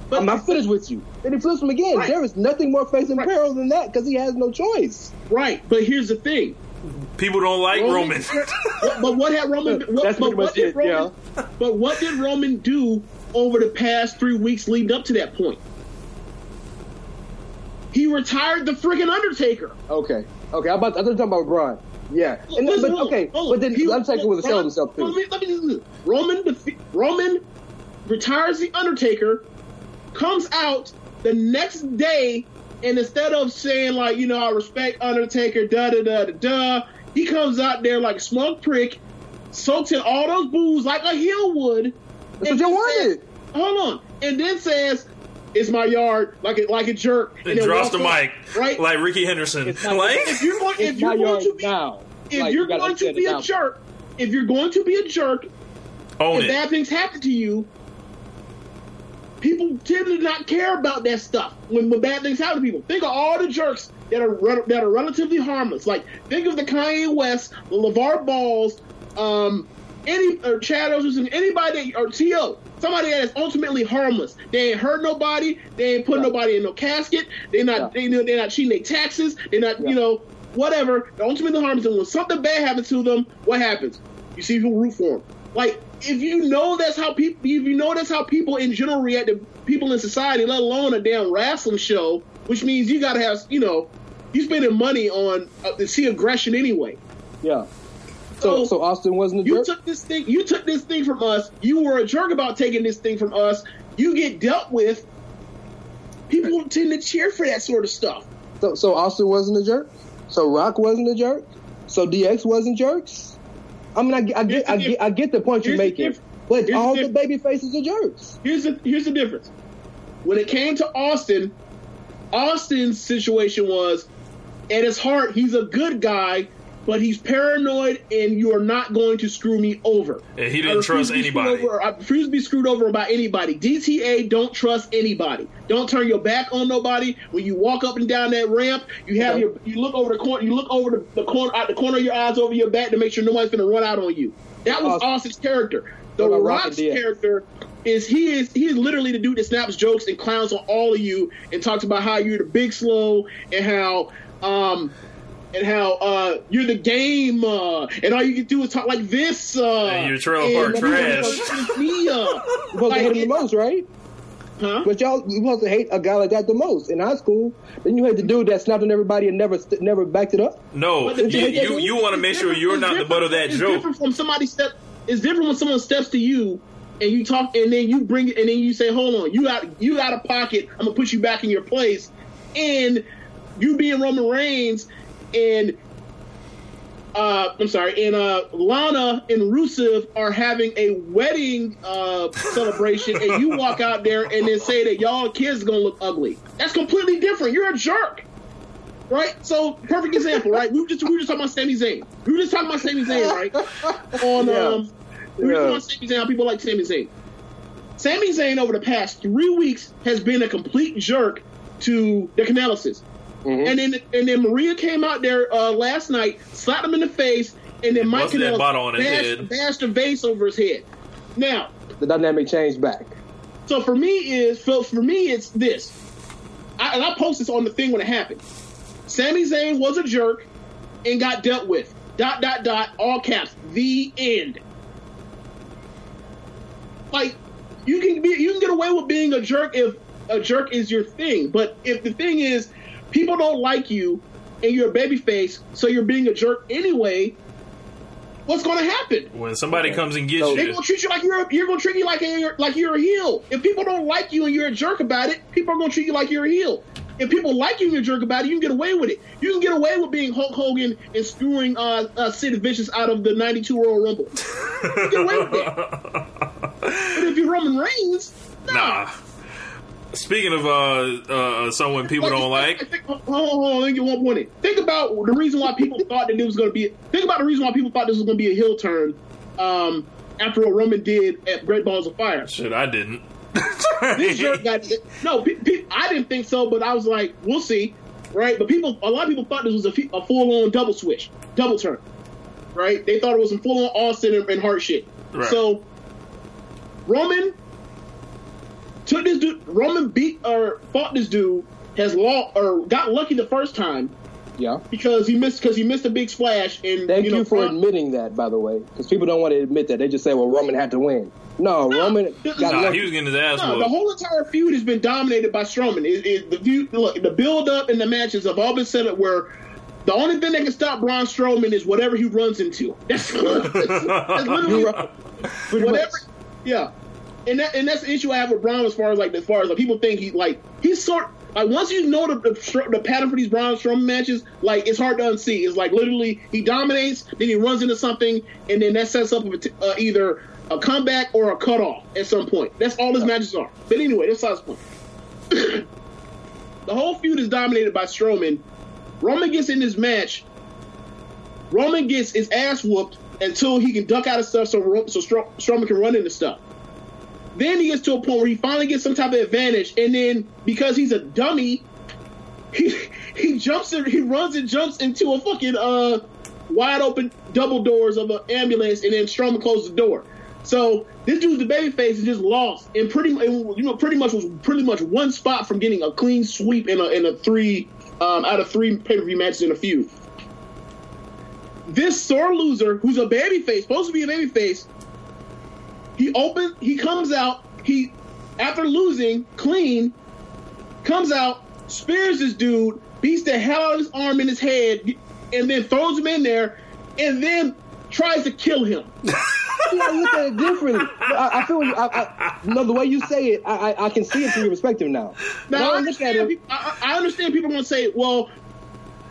Speaker 5: But-
Speaker 6: I'm not finished with you. Then he flips him again.
Speaker 5: Right.
Speaker 6: There is nothing more facing
Speaker 5: Right.
Speaker 6: peril than that because he has no choice.
Speaker 5: right. But here's the thing.
Speaker 4: People don't like Roman.
Speaker 5: but, but what had Roman? What,
Speaker 6: That's
Speaker 5: but
Speaker 6: pretty
Speaker 5: what
Speaker 6: much
Speaker 5: did
Speaker 6: it,
Speaker 5: Roman? But what did Roman do over the past three weeks leading up to that point? He retired the freaking Undertaker.
Speaker 6: Okay. Okay. I'm about. I thought you talking about Braun. Yeah. And, but okay.
Speaker 5: hold.
Speaker 6: But then
Speaker 5: He-
Speaker 6: Undertaker was a sell himself too.
Speaker 5: Let me, let me just. Roman, defe- Roman retires the Undertaker, comes out the next day, and instead of saying like, you know, I respect Undertaker, da da da da da, he comes out there like a smug prick, soaks in all those boos like a heel would.
Speaker 6: That's what you
Speaker 5: says-
Speaker 6: wanted.
Speaker 5: Hold on, and then says. It's my yard, like a like a jerk,
Speaker 4: And
Speaker 5: then
Speaker 4: drops the
Speaker 5: off,
Speaker 4: mic,
Speaker 5: right?
Speaker 4: like Rickey Henderson.
Speaker 6: It's not-
Speaker 4: Like,
Speaker 5: if you're going, if you're going to be,
Speaker 6: now.
Speaker 5: if
Speaker 6: Like,
Speaker 5: you're
Speaker 6: you
Speaker 5: going to be a jerk, if you're going to be a jerk,
Speaker 4: own
Speaker 5: and
Speaker 4: it.
Speaker 5: bad things happen to you, people tend to not care about that stuff when, when bad things happen to people. Think of all the jerks that are re- that are relatively harmless. Like think of the Kanye West, the LaVar Balls, um, any or Chad Ochoa, anybody that, or To somebody that is ultimately harmless. They ain't hurt nobody. They ain't put
Speaker 6: Yeah.
Speaker 5: nobody in no casket. They're not.
Speaker 6: Yeah.
Speaker 5: They, know they're not cheating their taxes. They're not. You know. Whatever. They're ultimately harmless. And when something bad happens to them, what happens? You see people root for them. Like if you know that's how people, if you know that's how people in general react to people in society, let alone a damn wrestling show, which means you got to have, you know, you spending money on uh, to see aggression anyway.
Speaker 6: Yeah. So, so Austin wasn't a
Speaker 5: You
Speaker 6: jerk.
Speaker 5: took this thing. You took this thing from us. You were a jerk about taking this thing from us. You get dealt with. People tend to cheer for that sort of stuff.
Speaker 6: So, so Austin wasn't a jerk. So Rock wasn't a jerk. So DX wasn't jerks. I mean, I, get- I get,
Speaker 5: the
Speaker 6: I get, I get the point you're making, but
Speaker 5: here's the
Speaker 6: all the
Speaker 5: diff-
Speaker 6: baby faces are jerks.
Speaker 5: Here's the here's the difference. When it came to Austin, Austin's situation was, at his heart, he's a good guy, but he's paranoid, and you are not going to screw me over.
Speaker 4: And he
Speaker 5: I
Speaker 4: didn't trust
Speaker 5: to be screwed
Speaker 4: anybody.
Speaker 5: over- I refuse to be screwed over by anybody. DTA don't trust anybody. Don't turn your back on nobody. When you walk up and down that ramp, you have
Speaker 6: Okay.
Speaker 5: your you look over the corner. You look over the, the corner out the corner of your eyes over your back to make sure nobody's going to run out on you. That was
Speaker 6: Austin.
Speaker 5: Austin's character. The
Speaker 6: What Rock
Speaker 5: Rock's character is he is he is literally the dude that snaps jokes and clowns on all of you and talks about how you're the big slow and how um and how uh you're the game uh and all you can do is talk like this uh
Speaker 4: And you're trailer park trash.
Speaker 5: Me, uh,
Speaker 6: You're
Speaker 5: like,
Speaker 6: the most, right?
Speaker 5: huh?
Speaker 6: But y'all, you supposed to hate a guy like that the most in high school. Then you hate the dude that snapped on everybody and never st- never backed it up.
Speaker 4: No,
Speaker 5: But the
Speaker 4: you you, you want to make sure you're not the butt of that
Speaker 5: different- It's
Speaker 4: joke.
Speaker 5: different from somebody step. It's different when someone steps to you and you talk, and then you bring it, and then you say, "Hold on, you out, you out of pocket. I'm gonna put you back in your place." And you being Roman Reigns, and uh, I'm sorry, and uh, Lana and Rusev are having a wedding uh, celebration, and you walk out there and then say that y'all kids are gonna look ugly. That's completely different. You're a jerk. right? So perfect example, right? We were just we were just talking about Sami Zayn. We were just talking about Sami Zayn, right? On
Speaker 6: Yeah.
Speaker 5: um, we were
Speaker 6: Yeah.
Speaker 5: talking about Sami Zayn. How people like Sami Zayn. Sami Zayn over the past three weeks has been a complete jerk to the Kanellises.
Speaker 6: Mhm.
Speaker 5: And then and then Maria came out there uh, last night, slapped him in the face, and then Mike
Speaker 4: busted that
Speaker 5: Kanellis
Speaker 4: bottle
Speaker 5: bashed, bashed a vase over his head. Now,
Speaker 6: The dynamic changed back.
Speaker 5: so for me is for, for me it's this. I, and I posted this on the thing when it happened. Sami Zayn was a jerk and got dealt with. Dot dot dot. All caps. The end. Like you can be you can get away with being a jerk if a jerk is your thing, but if the thing is people don't like you and you're a babyface, so you're being a jerk anyway. What's going to happen?
Speaker 4: When somebody comes and gets
Speaker 6: So-
Speaker 5: They're gonna treat you like you're you're gonna treat you like a, like you're a heel. If people don't like you and you're a jerk about it, people are gonna treat you like you're a heel. If people like you and you're a jerk about it, you can get away with it. You can get away with being Hulk Hogan and screwing uh, uh, Sid Vicious out of the '92 Royal Rumble. You can get away with it. But if you're Roman Reigns, nah.
Speaker 4: nah. Speaking of uh, uh, someone people don't like,
Speaker 5: Think, hold on, hold on, get one point in. Think about the reason why people thought that it was going to be. Think about the reason why people thought this was going to be a heel turn um, after what Roman did at Great Balls of Fire.
Speaker 4: shit, I didn't.
Speaker 5: this jerk got no. Pe- pe- I didn't think so, but I was like, we'll see, right? But people, a lot of people thought this was a, fe- a full on double switch, double turn, right? They thought it was some full on Austin and, and Hart shit.
Speaker 4: Right.
Speaker 5: So Roman took this dude. Roman beat or fought this dude. Has law or got lucky the first time
Speaker 6: Yeah.
Speaker 5: because he missed because he missed a big splash and
Speaker 6: Thank you,
Speaker 5: know,
Speaker 6: for
Speaker 5: Braun-
Speaker 6: admitting that, by the way, because people don't want to admit that. They just say, "Well, Roman had to win." No,
Speaker 5: No.
Speaker 6: Roman got
Speaker 4: Nah, he was getting his ass
Speaker 5: No, the whole entire feud has been dominated by Strowman. It, it, the feud, look, the build up and the matches have all been set up where the only thing that can stop Braun Strowman is whatever he runs into. That's, that's literally
Speaker 6: You're right.
Speaker 5: Whatever. Yeah, and that and that's the issue I have with Braun as far as like as far as like people think he like he's sort like once you know the the, the pattern for these Braun Strowman matches, like it's hard to unsee. It's like literally he dominates, then he runs into something, and then that sets up uh, either a comeback or a cutoff at some point. That's all his matches are. But anyway, that's size point. the whole feud is dominated by Strowman. Roman gets in this match. Roman gets his ass whooped until he can duck out of stuff so, Ro- so Stro- Strowman can run into stuff. Then he gets to a point where he finally gets some type of advantage, and then because he's a dummy, he he jumps and he runs and jumps into a fucking uh wide open double doors of an ambulance, and then Strowman closes the door. So this dude's the babyface is just lost, and pretty you know pretty much was pretty much one spot from getting a clean sweep in a in a three um, out of three pay per view matches in a feud. This sore loser, who's a babyface, supposed to be a babyface, he opens, he comes out, he after losing clean, comes out, spears this dude, beats the hell out of his arm in his head, and then throws him in there, and then tries to kill him.
Speaker 6: See, I look at it differently. I, I feel you. I, I, no, the way you say it, I, I, can see it from your perspective now.
Speaker 5: Now, I
Speaker 6: When look at
Speaker 5: understand, people, I, I understand people going to say, well,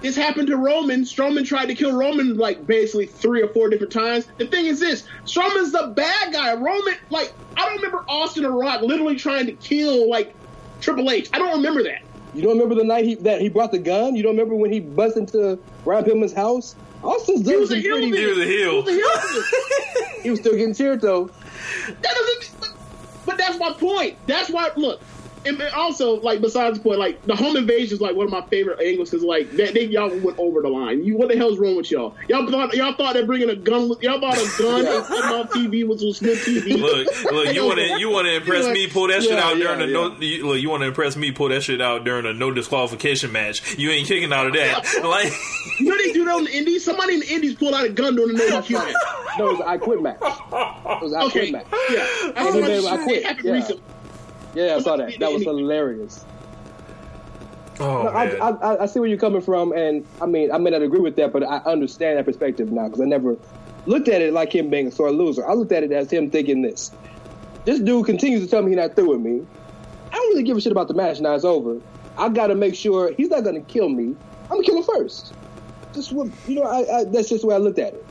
Speaker 5: this happened to Roman. Strowman tried to kill Roman like basically three or four different times. The thing is this Strowman's the bad guy. Roman, like, I don't remember Austin or Rock literally trying to kill, like, Triple H. I don't remember that.
Speaker 6: You don't remember the night he, that he brought the gun? You don't remember when he bust into Ron Pillman's house? Austin's done
Speaker 5: was a
Speaker 6: some
Speaker 5: heel
Speaker 6: pretty.
Speaker 5: then.
Speaker 4: He was a heel.
Speaker 5: He was a heel then.
Speaker 6: He was still getting cheered though.
Speaker 5: That doesn't. But, but that's my point. That's why. Look, and and also like besides the point, like the home invasion is like one of my favorite angles because like they, they y'all went over the line. You what the hell's wrong with y'all? Y'all thought y'all thought that bringing a gun. was- Y'all thought a gun and putting on TV was, was good TV.
Speaker 4: Look, look, you want to you want to impress me? Pull that shit
Speaker 6: Yeah,
Speaker 4: out
Speaker 6: yeah,
Speaker 4: during the no. You, look, you want to impress me? Pull that shit out during a no disqualification match. You ain't kicking out of that. Like,
Speaker 5: You know they do that on the Indies. Somebody in the Indies pulled out a gun during the no DQ match.
Speaker 6: No, it was an I quit match. It was an I
Speaker 5: Okay,
Speaker 6: quit match.
Speaker 5: yeah, I saw that
Speaker 6: I
Speaker 5: shit
Speaker 6: quit.
Speaker 5: happen
Speaker 6: Yeah.
Speaker 5: recently.
Speaker 6: Yeah, I saw that. That was hilarious.
Speaker 4: oh
Speaker 6: No, I,
Speaker 4: man.
Speaker 6: I, I- I see where you're coming from, and I mean, I may not agree with that, but I understand that perspective now because I never looked at it like him being a sore loser. I looked at it as him thinking this: this dude continues to tell me he's not through with me. I don't really give a shit about the match. Now it's over. I got to make sure he's not going to kill me. I'm gonna kill him first. Just what you know. I, I, that's just the way I looked at it.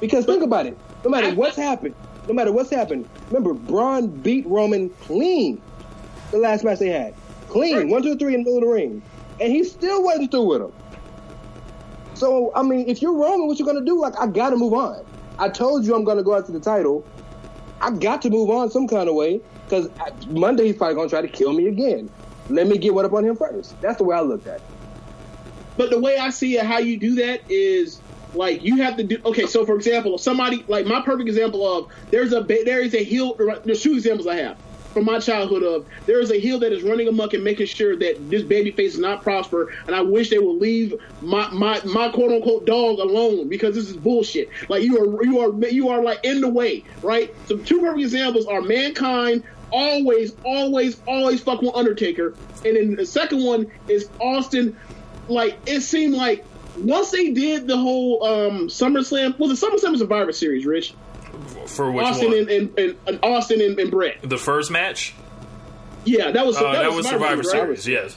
Speaker 6: Because think about it. No matter what's happened, no matter what's happened. Remember, Braun beat Roman clean. The last match they had, clean,
Speaker 5: Right.
Speaker 6: one, two, three in the middle of the ring. and he still wasn't through with him. So I mean, if you're Roman, what you gonna do? Like, I gotta move on. I told you I'm gonna go after the title. I got to move on some kind of way because Monday he's probably gonna try to kill me again. Let me get one up on him first. That's the way I look at it.
Speaker 5: But the way I see it, how you do that is like you have to do. Okay, so for example, if somebody like my perfect example of there's a there is a heel. There's two examples I have from my childhood of there is a heel that is running amok and making sure that this baby face does not prosper, and I wish they would leave my my my quote unquote dog alone because this is bullshit. Like you are you are you are like in the way, right? So two perfect examples are mankind always, always, always fuck with Undertaker. And then the second one is Austin. Like it seemed like once they did the whole um SummerSlam, well, the SummerSlam Survivor Series, Rich.
Speaker 4: For which
Speaker 5: Austin
Speaker 4: one?
Speaker 5: and, and, and, and Austin and, and Brett.
Speaker 4: the first match?
Speaker 5: Yeah, that was
Speaker 4: Uh, that, was Survivor
Speaker 5: right?
Speaker 4: Series. Yes.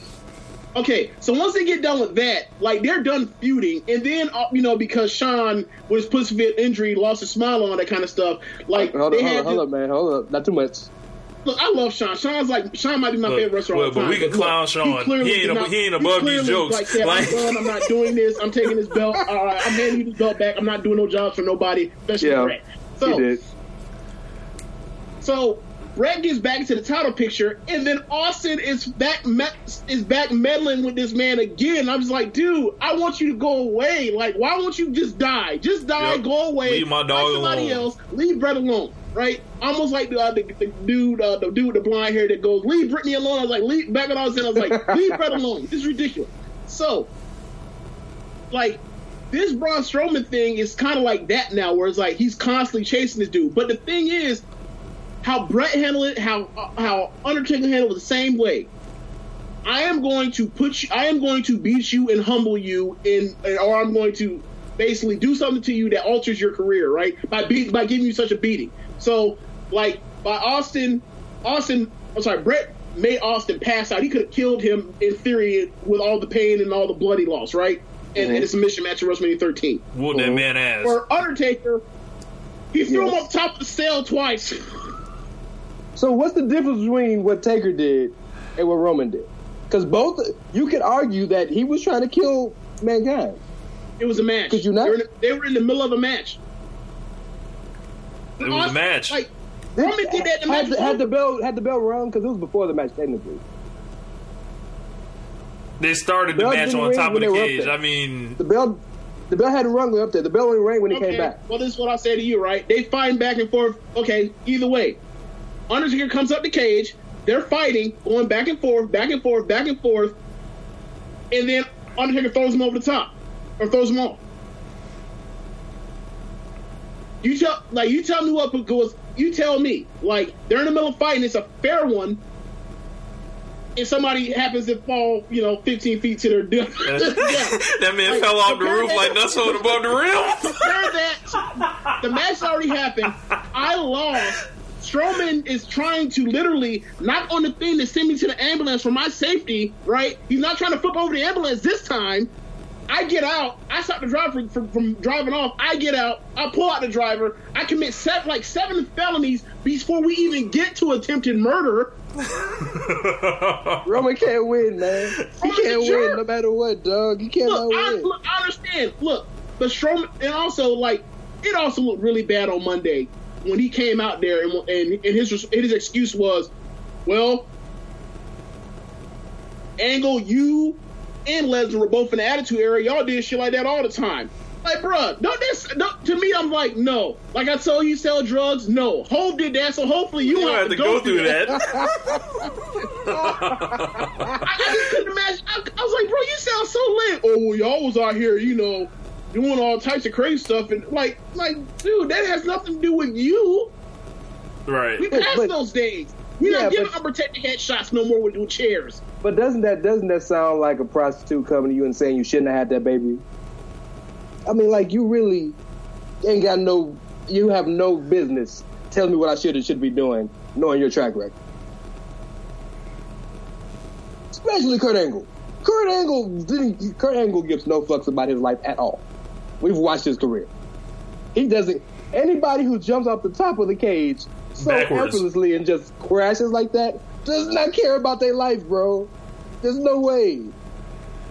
Speaker 5: Okay, so once they get done with that, like they're done feuding, and then uh, you know because Shawn with his pussy fit injury lost his smile on that kind of stuff. Like
Speaker 6: Hold
Speaker 5: they
Speaker 6: up, hold
Speaker 5: had
Speaker 6: up, hold up, man. Hold up. Not too much.
Speaker 5: Look, I love Shawn. Shawn's like Shawn might be my
Speaker 4: Look,
Speaker 5: favorite wrestler. of
Speaker 4: well,
Speaker 5: all
Speaker 4: but
Speaker 5: time.
Speaker 4: we can
Speaker 5: look,
Speaker 4: clown Shawn.
Speaker 5: clearly
Speaker 4: He ain't
Speaker 5: not-
Speaker 4: he ain't
Speaker 5: he
Speaker 4: above these jokes.
Speaker 5: Like, said,
Speaker 4: Like-
Speaker 5: I'm done. I'm not doing this. I'm taking this belt. All right, I'm handing you this belt back. I'm not doing no jobs for nobody, especially
Speaker 6: Yeah,
Speaker 5: Brett.
Speaker 6: He
Speaker 5: So,
Speaker 6: did.
Speaker 5: so Brett gets back to the title picture, and then Austin is back me- is back meddling with this man again. I'm just like, dude, I want you to go away. Like, why won't you just die? Just die,
Speaker 4: Yep.
Speaker 5: go away.
Speaker 4: Leave my dog
Speaker 5: somebody
Speaker 4: alone.
Speaker 5: else. Leave Brett alone. Right? Almost like the, uh, the, the dude, uh, the dude with the blonde hair that goes, "Leave Brittany alone." I was like, "Leave." Back when I was in, I was like, "Leave Brett alone." This is ridiculous. So, like, this Braun Strowman thing is kind of like that now, where it's like he's constantly chasing this dude. But the thing is, how Brett handled it, how uh, how Undertaker handled it the same way. I am going to put you, I am going to beat you and humble you, in, or I'm going to basically do something to you that alters your career, right? By beat, by giving you such a beating. So, like by Austin, Austin, I'm sorry, Brett made Austin pass out. He could have killed him in theory with all the pain and all the blood he lost, right? And, and it's a mission match at WrestleMania 13.
Speaker 4: Whoop that man ass.
Speaker 5: For Undertaker, he threw him
Speaker 6: Yes.
Speaker 5: up top of the cell twice.
Speaker 6: So what's the difference between what Taker did and what Roman did? Because both you could argue that he was trying to kill mankind.
Speaker 5: It was a match.
Speaker 6: Could you not?
Speaker 5: They were, in, they were in the middle of a match.
Speaker 4: It was a match.
Speaker 5: Like Roman did that in the
Speaker 6: had
Speaker 5: match.
Speaker 6: the, had the bell had the bell rung because it was before the match technically.
Speaker 4: They started the
Speaker 6: Bell
Speaker 4: match on top of the
Speaker 6: they were up
Speaker 4: cage. I mean,
Speaker 6: The bell the bell hadn't rung up there. The bell only rang when he
Speaker 5: okay.
Speaker 6: came back.
Speaker 5: Well, this is what I say to you, right? They fighting back and forth. Okay, either way, Undertaker comes up the cage. They're fighting, going back and forth, back and forth, back and forth, and then Undertaker throws him over the top or throws him off. You tell, like, you tell me what because you tell me, like, they're in the middle of fighting. It's a fair one. If somebody happens to fall, you know, 15 feet to their death,
Speaker 4: that man
Speaker 5: Like,
Speaker 4: fell off the roof
Speaker 5: that-
Speaker 4: like nuts above the rim.
Speaker 5: that. The match already happened. I lost. Strowman is trying to literally knock on the thing to send me to the ambulance for my safety, right? He's not trying to flip over the ambulance this time. I get out. I stop the driver from, from, from driving off. I get out. I pull out the driver. I commit seven, like seven felonies before we even get to attempted murder.
Speaker 6: Roman can't win, man. He can't
Speaker 5: jerk.
Speaker 6: win no matter what, dog. He cannot
Speaker 5: look, I,
Speaker 6: win.
Speaker 5: look, I understand. Look, but Strowman, and also like it also looked really bad on Monday when he came out there and and, and his his excuse was, well, Angle, you and Lesnar were both in the Attitude Era. Y'all did shit like that all the time. Like, bruh, don't this don't, to me? I'm like, no. Like I told you, sell drugs. No, Hope did that, so hopefully you,
Speaker 4: You
Speaker 5: don't
Speaker 4: have to go through that.
Speaker 5: I, I just couldn't imagine. I, I was like, bro, you sound so lit. Oh, well, y'all was out here, you know, doing all types of crazy stuff, and like, like, dude, that has nothing to do with you.
Speaker 4: Right.
Speaker 5: We
Speaker 6: But-
Speaker 5: passed
Speaker 6: but-
Speaker 5: those days. We're
Speaker 6: Yeah,
Speaker 5: not giving
Speaker 6: but-
Speaker 5: unprotected headshots no more with, with chairs.
Speaker 6: But doesn't that doesn't that sound like a prostitute coming to you and saying you shouldn't have had that baby? I mean, like you really ain't got no, you have no business telling me what I should and should be doing, knowing your track record. Especially Kurt Angle. Kurt Angle didn't. Kurt Angle gives no fucks about his life at all. We've watched his career. He doesn't. Anybody who jumps off the top of the cage so
Speaker 4: Backwards.
Speaker 6: effortlessly and just crashes like that does not care about their life, bro. There's no way.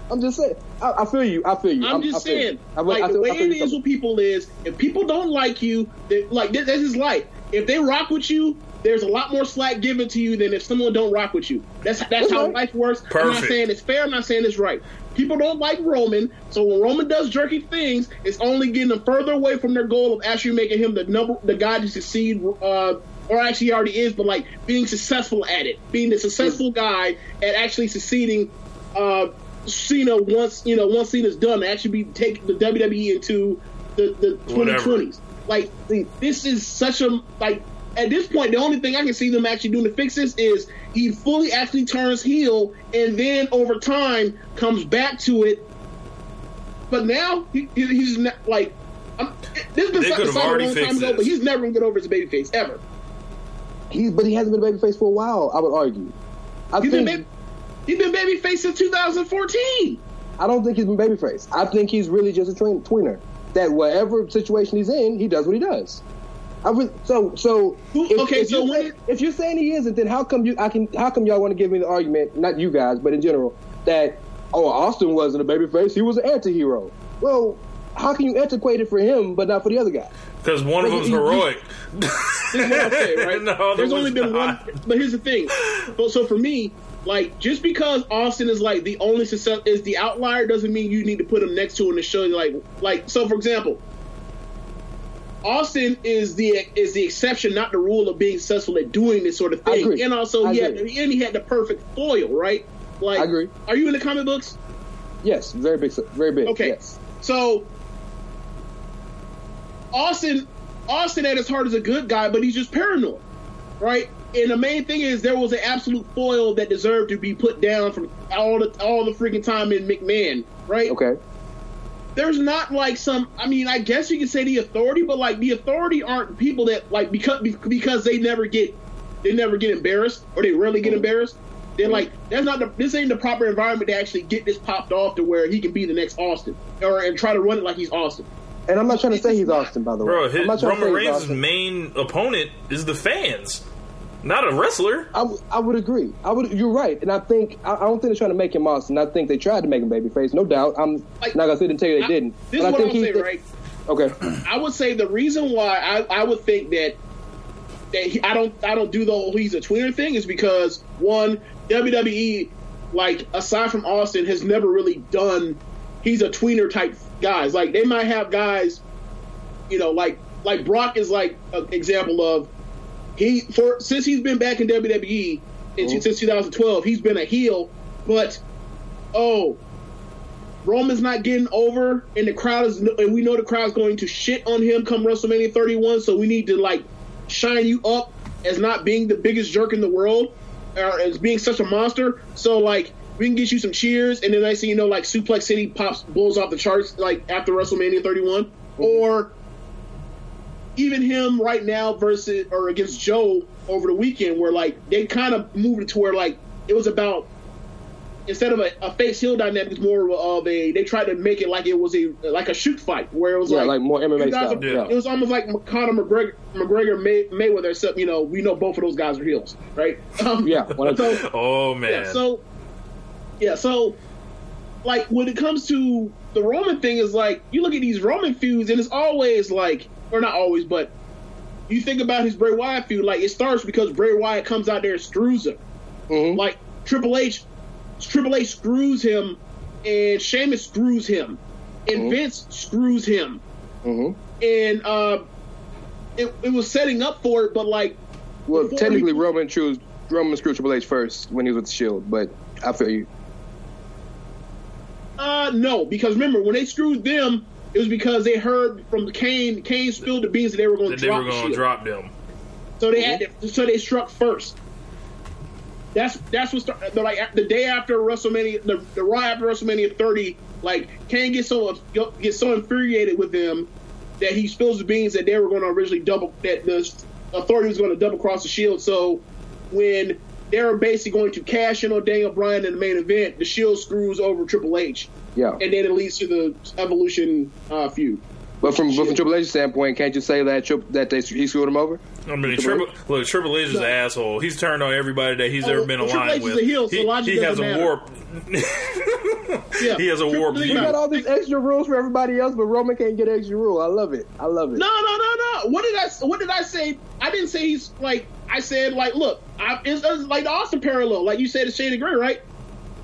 Speaker 6: I'm just saying. I, I feel you. I feel you.
Speaker 5: I'm just
Speaker 6: I
Speaker 5: saying,
Speaker 6: I,
Speaker 5: like
Speaker 6: I
Speaker 5: the
Speaker 6: feel-
Speaker 5: way
Speaker 6: I feel
Speaker 5: it
Speaker 6: you
Speaker 5: is with people is, if people don't like you, they, like this, this is life. If they rock with you, there's a lot more slack given to you than if someone don't rock with you. That's that's
Speaker 6: That's
Speaker 5: how
Speaker 6: right.
Speaker 5: life works. Perfect. I'm not saying it's fair. I'm not saying it's right. People don't like Roman, so when Roman does jerky things, it's only getting them further away from their goal of actually making him the number, the guy to succeed. Uh, or actually, already is, but like being successful at it, being the successful guy at actually succeeding. Uh, Cena once you know once Cena's done, actually be taking the WWE into the the 2020s. Like this is such a like at this point, the only thing I can see them actually doing to fix this is he fully actually turns heel, and then over time comes back to it. But now he, he- he's not like. I'm, this has been something decided a long time ago,
Speaker 4: this.
Speaker 5: but he's never gonna get over his baby face ever.
Speaker 6: He, but he hasn't been a babyface for a while. I would argue. I
Speaker 5: He's
Speaker 6: think.
Speaker 5: been baby, he's been babyface since 2014.
Speaker 6: I don't think he's been babyface. I think he's really just a tweener. That whatever situation he's in, he does what he does. I re- so so.
Speaker 5: Who- okay, so
Speaker 6: you're
Speaker 5: when
Speaker 6: if you're saying he isn't, then how come you? I can. How come y'all want to give me the argument? Not you guys, but in general, that oh Austin wasn't a babyface. He was an anti-hero. Well, how can you antiquate it for him, but not for the other guy?
Speaker 4: Because one of
Speaker 6: But
Speaker 4: them's
Speaker 6: you- you-
Speaker 4: heroic.
Speaker 5: This is saying, right?
Speaker 4: No, the
Speaker 5: There's only been
Speaker 4: not.
Speaker 5: one, but here's the thing. So, so for me, like just because Austin is like the only success is the outlier doesn't mean you need to put him next to him to show you like like so. For example, Austin is the is the exception, not the rule of being successful at doing this sort of thing. And also,
Speaker 6: agree.
Speaker 5: and he had the perfect foil, right? Like,
Speaker 6: I agree.
Speaker 5: Are you in the comic books?
Speaker 6: Yes, very big, very big.
Speaker 5: Okay.
Speaker 6: Yes.
Speaker 5: So Austin Austin at his heart is a good guy, but he's just paranoid. Right? And the main thing is there was an absolute foil that deserved to be put down from all the all the freaking time in McMahon, right?
Speaker 6: Okay.
Speaker 5: There's not like some I mean, I guess you could say the authority, but like the authority aren't people that like because because they never get they never get embarrassed or they rarely get mm-hmm. embarrassed. They're mm-hmm. like, that's not the, this ain't the proper environment to actually get this popped off to where he can be the next Austin or and try to run it like he's Austin.
Speaker 6: And I'm not trying to say he's Austin, by the way.
Speaker 4: Bro,
Speaker 6: I'm
Speaker 4: his,
Speaker 6: not
Speaker 4: Roman Reigns' main opponent is the fans, not a wrestler.
Speaker 6: I, w- I would agree. I would. You're right, and I think I, I don't think they're trying to make him Austin. I think they tried to make him babyface, no doubt. I'm
Speaker 5: Like,
Speaker 6: not gonna sit and tell you they
Speaker 5: I-
Speaker 6: didn't.
Speaker 5: This
Speaker 6: but
Speaker 5: is
Speaker 6: I
Speaker 5: what I'm
Speaker 6: saying,
Speaker 5: say, right?
Speaker 6: Okay.
Speaker 5: I would say the reason why I, I would think that that he, I don't I don't do the whole he's a tweener thing is because one WWE like aside from Austin has never really done he's a tweener type guys like they might have guys you know like like Brock is like an example of he for since he's been back in WWE in, mm-hmm. since 2012 he's been a heel but oh Roman's not getting over, and the crowd is, and we know the crowd's going to shit on him come WrestleMania 31. So we need to like shine you up as not being the biggest jerk in the world, or as being such a monster. So like we can get you some cheers, and then I see you know like Suplex City pops blows off the charts like after WrestleMania 31, mm-hmm. or even him right now versus or against Joe over the weekend, where like they kind of moved it to where like it was about instead of a, a face heel dynamic, it's more of a. They tried to make it like it was a like a shoot fight, where it was
Speaker 6: Yeah,
Speaker 5: like,
Speaker 6: like more MMA
Speaker 5: guys
Speaker 6: style.
Speaker 5: are-
Speaker 6: Yeah.
Speaker 5: It was almost like Conor McGregor, McGregor May, Mayweather. Except you know we know both of those guys are heels, right? Um,
Speaker 6: Yeah,
Speaker 5: so
Speaker 4: Oh man,
Speaker 5: yeah, so yeah, so like when it comes to the Roman thing, is like you look at these Roman feuds, and it's always like, or not always, but you think about his Bray Wyatt feud, like it starts because Bray Wyatt comes out there and screws him.
Speaker 6: Mhm.
Speaker 5: Like Triple H, Triple H screws him, and Sheamus screws him, and Vince screws him,
Speaker 6: Mhm.
Speaker 5: and uh, it, it was setting up for it, but like
Speaker 6: Well, technically,
Speaker 5: he-
Speaker 6: Roman chose Roman screwed Triple H first when he was with the Shield, but I feel you.
Speaker 5: Uh, no, because remember when they screwed them, it was because they heard from Kane. Kane spilled the beans that they were going to
Speaker 4: that they
Speaker 5: drop
Speaker 4: were going to drop them.
Speaker 5: So they had to, so they struck first. That's that's what start, the, like the day after WrestleMania, the, the Raw after WrestleMania 30, like Kane gets so gets so infuriated with them that he spills the beans that they were going to originally double that the authority was going to double cross the Shield. So when they were basically going to cash in on Daniel Bryan in the main event, the Shield screws over Triple H,
Speaker 6: Yeah.
Speaker 5: and then it leads to the Evolution uh, feud.
Speaker 6: But from but from Triple H's standpoint, can't you say that Tri- that they he screwed him over?
Speaker 4: I mean,
Speaker 6: Triple
Speaker 4: Triple, look, Triple H is an asshole. He's turned on everybody that he's
Speaker 5: Oh,
Speaker 4: ever been
Speaker 5: well, Triple
Speaker 4: aligned
Speaker 5: H is
Speaker 4: with.
Speaker 5: a heel, so
Speaker 4: he
Speaker 5: logic
Speaker 4: he has a
Speaker 5: matter.
Speaker 4: warp.
Speaker 5: Yeah.
Speaker 4: He has a war
Speaker 5: Think
Speaker 6: We got all these extra rules for everybody else, but Roman can't get extra rule. I love it. I love it.
Speaker 5: No, no, no, no. What did I? What did I say? I didn't say he's like. I said like, look, I, it's, it's like the Austin parallel. Like you said, it's Shane Gray, right?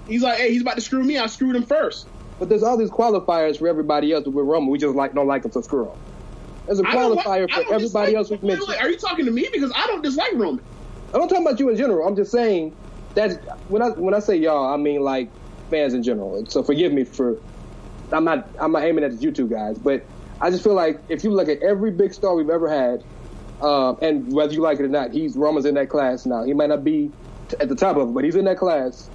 Speaker 5: He's like, hey, he's about to screw me. I screwed him first.
Speaker 6: But there's all these qualifiers for everybody else, but with Roman, we just like don't like him to screw him. There's a
Speaker 5: don't like-
Speaker 6: qualifier for everybody else we've mentioned.
Speaker 5: wait, Are you talking to me? Because I don't dislike Roman.
Speaker 6: I'm not talking about you in general. I'm just saying that when I when I say y'all, I mean like fans in general. So forgive me for I'm not I'm not aiming at you two guys, but I just feel like if you look at every big star we've ever had, uh, and whether you like it or not, he's Roman's in that class now. He might not be t- at the top of it, but he's in that class.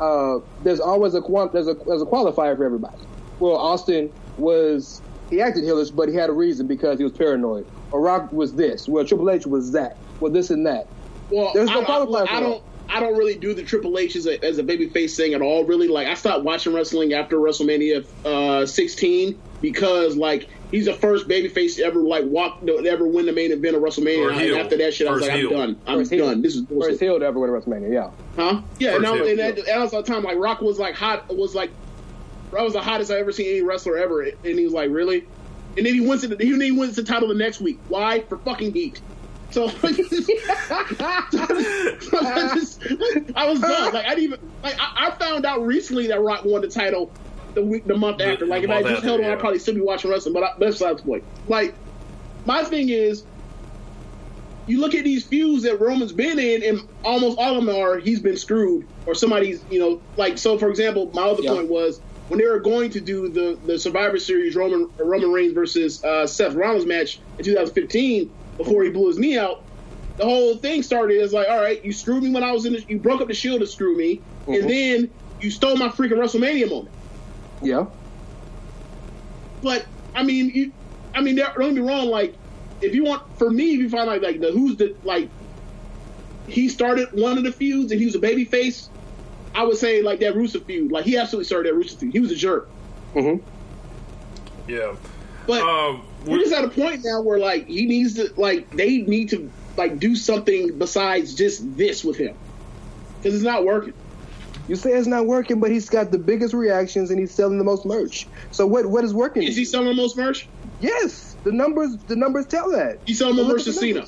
Speaker 6: Uh, there's always a quan- there's a there's a qualifier for everybody. Well, Austin was he acted heelish, but he had a reason because he was paranoid. Or Rock was this. Well, Triple H was that. Well, this and that.
Speaker 5: Well,
Speaker 6: There's no
Speaker 5: I, I,
Speaker 6: qualifier for
Speaker 5: I don't. I don't really do the Triple H as a, as a babyface thing at all. Really, like I stopped watching wrestling after WrestleMania uh, 16 because like he's the first babyface to ever like walk to ever win the main event of WrestleMania. And after that shit, I was like,
Speaker 4: heel.
Speaker 5: I'm done. I'm
Speaker 6: First heel.
Speaker 5: done. This is
Speaker 6: First
Speaker 5: bullshit.
Speaker 6: heel to ever win a WrestleMania, yeah.
Speaker 5: Huh? Yeah, and, I,
Speaker 4: First
Speaker 5: and, that, and that was the time like Rock was like hot was like Rock was the hottest I ever seen any wrestler ever, and he was like, really? And then he wins it. He, then he wins the title the next week. Why? For fucking heat. So, so I, just, I was done. Like I didn't even like I, I found out recently that Rock won the title the week the month after. Like
Speaker 4: the
Speaker 5: if I just
Speaker 4: after,
Speaker 5: held on,
Speaker 4: yeah.
Speaker 5: I'd probably still be watching wrestling. But I, that's besides the point. Like my thing is you look at these feuds that Roman's been in, and almost all of them are he's been screwed or somebody's, you know, like so. For example, my other
Speaker 6: Yeah.
Speaker 5: point was when they were going to do the the Survivor Series Roman Roman Reigns versus uh, Seth Rollins match in 2015 before he blew his knee out. The whole thing started as like, all right, you screwed me when I was in, the, you broke up the Shield to screw me,
Speaker 6: Mhm.
Speaker 5: and then you stole my freaking WrestleMania moment.
Speaker 6: Yeah.
Speaker 5: But I mean, you, I mean, don't get me wrong. Like, if you want, for me, if you find like like the who's the like, he started one of the feuds and he was a baby face. I would say like that Rusev feud. Like he absolutely started that Rusev feud. He was a jerk.
Speaker 6: hmm
Speaker 4: Yeah.
Speaker 5: But
Speaker 4: Um,
Speaker 5: we're just at a point now where like he needs to like they need to like do something besides just this with him because it's not working.
Speaker 6: You say it's not working, but he's got the biggest reactions and he's selling the most merch. So what what is working?
Speaker 5: Is he selling the most merch?
Speaker 6: yes, the numbers the numbers tell that.
Speaker 5: He's selling more
Speaker 6: Look
Speaker 5: merch than Cena.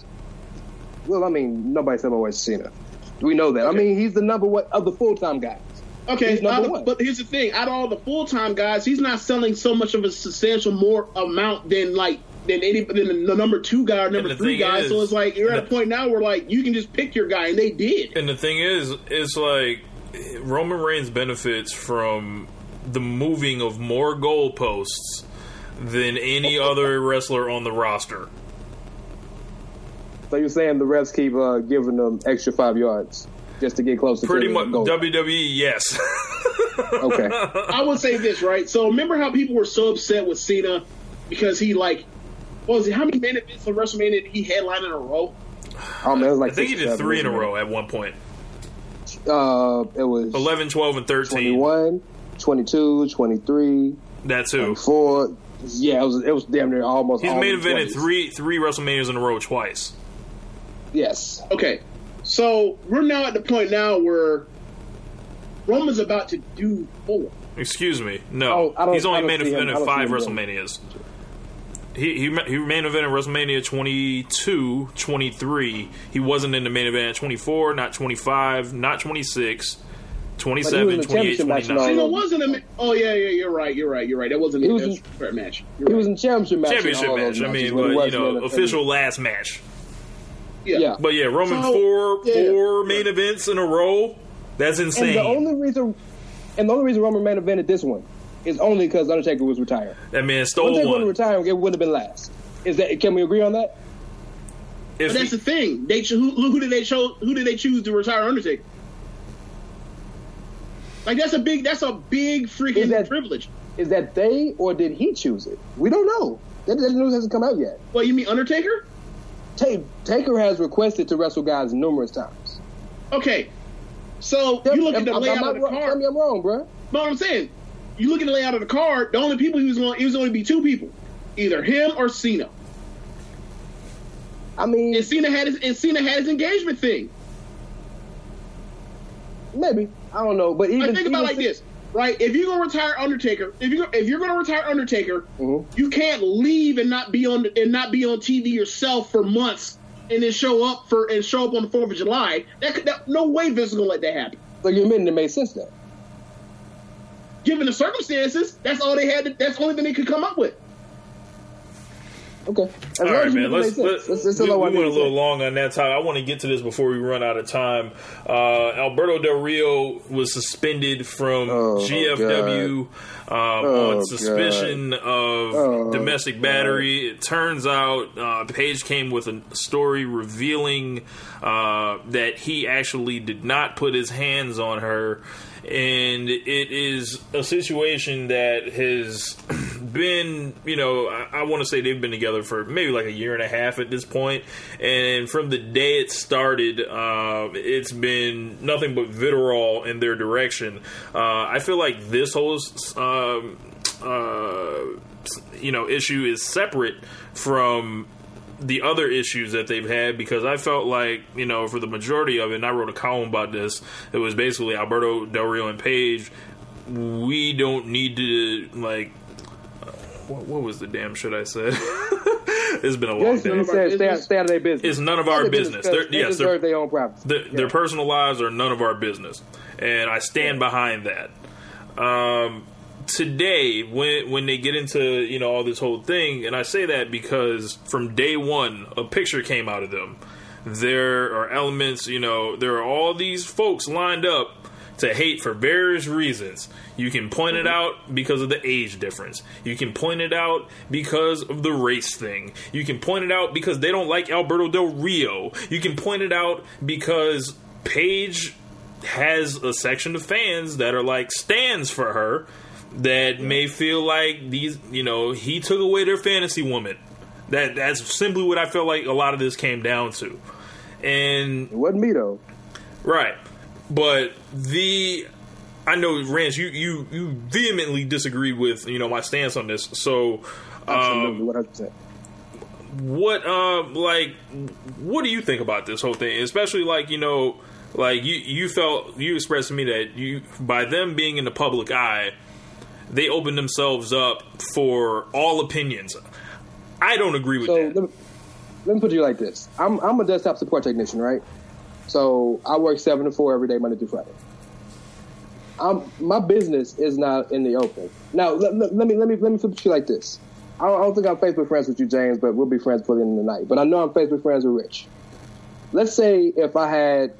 Speaker 6: Well, I mean, nobody's selling more than Cena. We know that. I mean, he's the number one of the full time guys.
Speaker 5: Okay,
Speaker 6: He's number
Speaker 5: out
Speaker 6: one.
Speaker 5: but here's the thing: out of all the full time guys, he's not selling so much of a substantial more amount than like than any than the number two guy or number three guy.
Speaker 4: is-
Speaker 5: so it's like you're at a point now where like you can just pick your guy, and they did.
Speaker 4: And the thing is, it's like Roman Reigns benefits from the moving of more goalposts than any other wrestler on the roster.
Speaker 6: So you're saying the refs keep uh, giving them extra five yards just to get closer
Speaker 4: Pretty
Speaker 6: to
Speaker 4: much. WWE, yes.
Speaker 6: okay.
Speaker 5: I would say this right. So remember how people were so upset with Cena because he like what was it? How many main events of WrestleMania did he headline in a row?
Speaker 6: Oh man, it was like
Speaker 4: I think he
Speaker 6: six or
Speaker 4: did
Speaker 6: seven,
Speaker 4: three in a row at one point.
Speaker 6: It? Uh, it was
Speaker 4: 11, 12, and 13.
Speaker 6: 21, 22, 23,
Speaker 4: That too.
Speaker 6: 24. Yeah, it was it was damn near almost.
Speaker 4: He's
Speaker 6: all
Speaker 4: main
Speaker 6: the
Speaker 4: evented three three WrestleManias in a row twice.
Speaker 6: Yes.
Speaker 5: Okay, so we're now at the point now where Roman's about to do four.
Speaker 4: Excuse me. No,
Speaker 6: Oh, I don't-
Speaker 4: he's only
Speaker 6: I don't
Speaker 4: main
Speaker 6: see him- I
Speaker 4: evented
Speaker 6: don't
Speaker 4: five
Speaker 6: see him
Speaker 4: WrestleManias. He he ma- he main evented WrestleMania 22, 23. He wasn't in the main event at 24, not 25, not 26, 27, 28,
Speaker 6: championship match and
Speaker 4: 29.
Speaker 6: all
Speaker 5: Cena
Speaker 6: of them.
Speaker 5: wasn't a. Oh yeah, yeah, you're right, you're right, you're right. That wasn't
Speaker 6: He
Speaker 5: a
Speaker 6: was in-
Speaker 5: a fair match. You're
Speaker 6: He was
Speaker 5: right.
Speaker 6: in championship match.
Speaker 4: Championship
Speaker 6: in all
Speaker 4: match.
Speaker 6: those
Speaker 4: I mean, but you know,
Speaker 6: the-
Speaker 4: official last match.
Speaker 5: yeah.
Speaker 6: Yeah.
Speaker 4: But yeah, Roman
Speaker 5: So-
Speaker 4: four
Speaker 5: yeah.
Speaker 4: four main events in a row. That's insane.
Speaker 6: And
Speaker 4: insane.
Speaker 6: the only reason, and the only reason Roman main evented this one is only because Undertaker was retired.
Speaker 4: that man
Speaker 6: If
Speaker 4: stole
Speaker 6: Undertaker
Speaker 4: one.
Speaker 6: wasn't retired, it would have been last. Is that? Can we agree on that?
Speaker 4: If
Speaker 5: But that's
Speaker 4: he-
Speaker 5: the thing. They who, who did they chose? Who did they choose to retire Undertaker? Like that's a big. That's a big freaking
Speaker 6: Is that-
Speaker 5: privilege.
Speaker 6: Is that they or did he choose it? We don't know. That, that news hasn't come out yet.
Speaker 5: What you mean Undertaker?
Speaker 6: Ta- Taker has requested to wrestle guys numerous times.
Speaker 5: Okay, so you look at the
Speaker 6: Am- am
Speaker 5: layout
Speaker 6: I
Speaker 5: of the
Speaker 6: wrong? Tell
Speaker 5: card.
Speaker 6: me I'm wrong, bro.
Speaker 5: Know what I'm saying? You look at the layout of the card. The only people he was going, he was going to be two people, either him or Cena.
Speaker 6: I mean,
Speaker 5: And Cena had his and Cena had his engagement thing.
Speaker 6: maybe I don't know, but even
Speaker 5: Like, think about
Speaker 6: even
Speaker 5: like this. right? If you're gonna retire Undertaker, if you if you're gonna retire Undertaker, mm-hmm. you can't leave and not be on and not be on TV yourself for months and then show up for and show up on the Fourth of July. That, could, that no way Vince is gonna let that happen.
Speaker 6: So you're admitting it made sense then.
Speaker 5: Given the circumstances, that's all they had. To, that's the only thing they could come up with.
Speaker 6: Okay. As
Speaker 4: All
Speaker 6: long
Speaker 4: right,
Speaker 6: as you
Speaker 4: man. Let's, let,
Speaker 6: sense. Let's- let's
Speaker 4: we, we went a little
Speaker 6: sense.
Speaker 4: long on that time. I want to get to this before we run out of time. Uh, Alberto Del Rio was suspended from
Speaker 6: Oh,
Speaker 4: GFW um,
Speaker 6: Oh,
Speaker 4: on suspicion of
Speaker 6: Oh,
Speaker 4: domestic battery. It turns out uh, Paige came with a story revealing uh, that he actually did not put his hands on her. And it is a situation that has been, you know, I, I want to say they've been together for maybe like a year and a half at this point. And from the day it started, uh, it's been nothing but vitriol in their direction. Uh, I feel like this whole, um, uh, you know, issue is separate from the other issues that they've had because I felt like, you know, for the majority of it, and I wrote a column about this, it was basically Alberto Del Rio and Paige. We don't need to, like, uh, what, what was the damn shit I said? it's been a long
Speaker 6: Yes,
Speaker 4: day.
Speaker 6: said stay, out- stay out of their business.
Speaker 4: It's none of our business. They're-
Speaker 6: They
Speaker 4: yes,
Speaker 6: deserve their own privacy.
Speaker 4: Their, their personal lives are none of our business, and I stand behind that. Um, today, when when they get into you know all this whole thing, and I say that because from day one, a picture came out of them. There are elements, you know, there are all these folks lined up to hate for various reasons. You can point it mm-hmm. out because of the age difference. You can point it out because of the race thing. You can point it out because they don't like Alberto Del Rio. You can point it out because Paige has a section of fans that are like stands for her that may feel like these, you know, he took away their fantasy woman. That that's simply what I feel like a lot of this came down to. And
Speaker 6: It wasn't me though.
Speaker 4: Right. But the I know Rance, you you you vehemently disagree with, you know, my stance on this. So um,
Speaker 6: one hundred percent.
Speaker 4: what uh like what do you think about this whole thing? Especially like, you know, like you you felt you expressed to me that you by them being in the public eye, they open themselves up for all opinions. I don't agree with
Speaker 6: So
Speaker 4: that.
Speaker 6: let me, let me put you like this: I'm I'm a desktop support technician, right? So I work seven to four every day, Monday through Friday. I'm, my business is not in the open. Now let, let, let me let me let me flip you like this. I don't, I don't think I'm Facebook friends with you, James, but we'll be friends before the end of the night. But I know I'm Facebook friends with Rich. Let's say if I had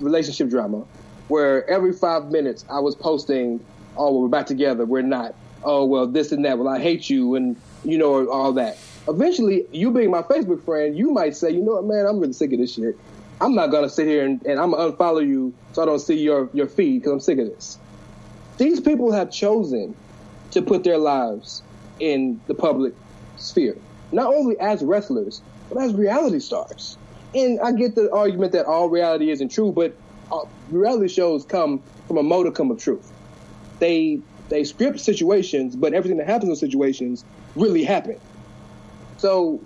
Speaker 6: relationship drama, where every five minutes I was posting, "Oh, well, we're back together. We're not. Oh, well, this and that. Well, I hate you, and you know all that." Eventually, you being my Facebook friend, you might say, "You know what, man? I'm really sick of this shit. I'm not gonna sit here and, and I'm gonna unfollow you so I don't see your your feed because I'm sick of this." These people have chosen to put their lives in the public sphere, not only as wrestlers but as reality stars. And I get the argument that all reality isn't true, but uh, reality shows come from a modicum of truth. They they script situations, but everything that happens in situations really happen. So,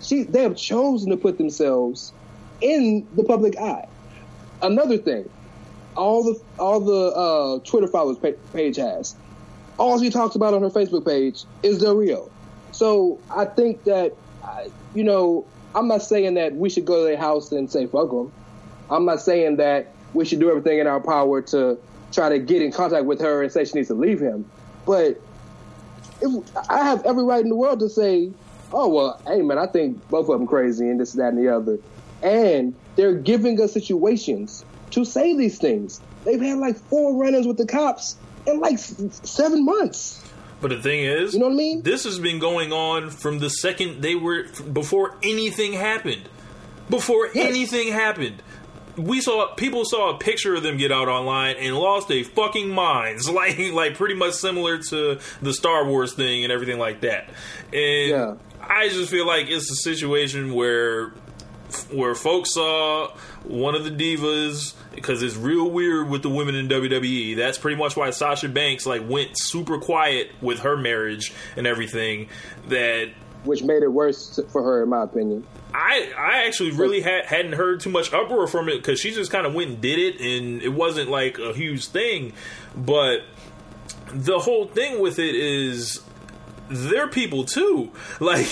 Speaker 6: she they have chosen to put themselves in the public eye. Another thing, all the all the uh, Twitter followers Paige has, all she talks about on her Facebook page is Del Rio. So I think that, you know, I'm not saying that we should go to their house and say fuck them. I'm not saying that we should do everything in our power to try to get in contact with her and say she needs to leave him. But if, I have every right in the world to say, oh well, hey man, I think both of them crazy and this, that, and the other. And they're giving us situations to say these things. They've had like four run-ins with the cops in like s- seven months.
Speaker 4: But the thing is,
Speaker 6: You know what I mean?
Speaker 4: This has been going on from the second they were before anything happened. Before
Speaker 6: Yes.
Speaker 4: anything happened. We saw people saw a picture of them get out online and lost their fucking minds, like like pretty much similar to the Star Wars thing and everything like that. And
Speaker 6: Yeah.
Speaker 4: I just feel like it's a situation where where folks saw one of the divas because it's real weird with the women in WWE. That's pretty much why Sasha Banks like went super quiet with her marriage and everything. That
Speaker 6: which made it worse for her, in my opinion.
Speaker 4: I I actually really had, hadn't heard too much uproar from it because she just kind of went and did it and it wasn't like a huge thing, but the whole thing with it is they're people too. Like,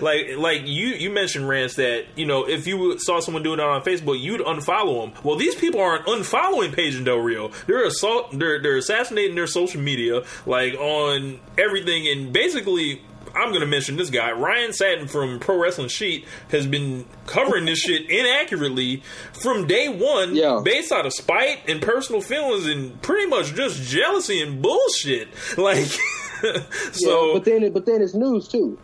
Speaker 4: like, like you you mentioned Rance that you know if you saw someone doing that on Facebook, you'd unfollow them. Well, these people aren't unfollowing Paige and Del Rio. They're assault. They're they're assassinating their social media like on everything, and basically. I'm going to mention this guy. Ryan Satin from Pro Wrestling Sheet has been covering this shit inaccurately from day one,
Speaker 6: Yeah.
Speaker 4: based out of spite and personal feelings and pretty much just jealousy and bullshit. Like, so
Speaker 6: yeah, but then but then it's news too.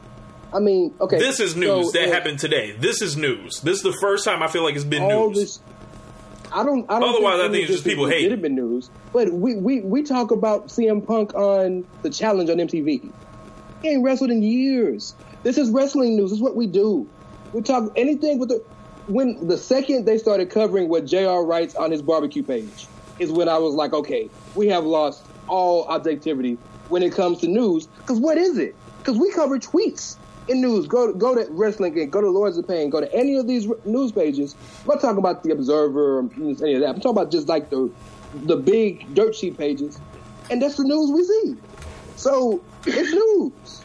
Speaker 6: I mean, okay,
Speaker 4: this is news
Speaker 6: so,
Speaker 4: that
Speaker 6: uh,
Speaker 4: happened today. This is news. This is the first time I feel like it's been
Speaker 6: all
Speaker 4: news.
Speaker 6: this. I don't. I don't
Speaker 4: Otherwise, I think it's just people
Speaker 6: is
Speaker 4: hating.
Speaker 6: legitimate news. But we, we we talk about CM Punk on the challenge on MTV. He ain't wrestled in years. This is wrestling news. This is what we do. We talk anything with the. When the second they started covering what Jr. writes on his barbecue page is when I was like, okay, we have lost all objectivity when it comes to news. Because what is it? Because we cover tweets in news. Go to, go to Wrestling and go to Lords of Pain, go to any of these news pages. I'm not talking about the Observer or any of that. I'm talking about just like the the big dirt sheet pages, and that's the news we see. So it's news.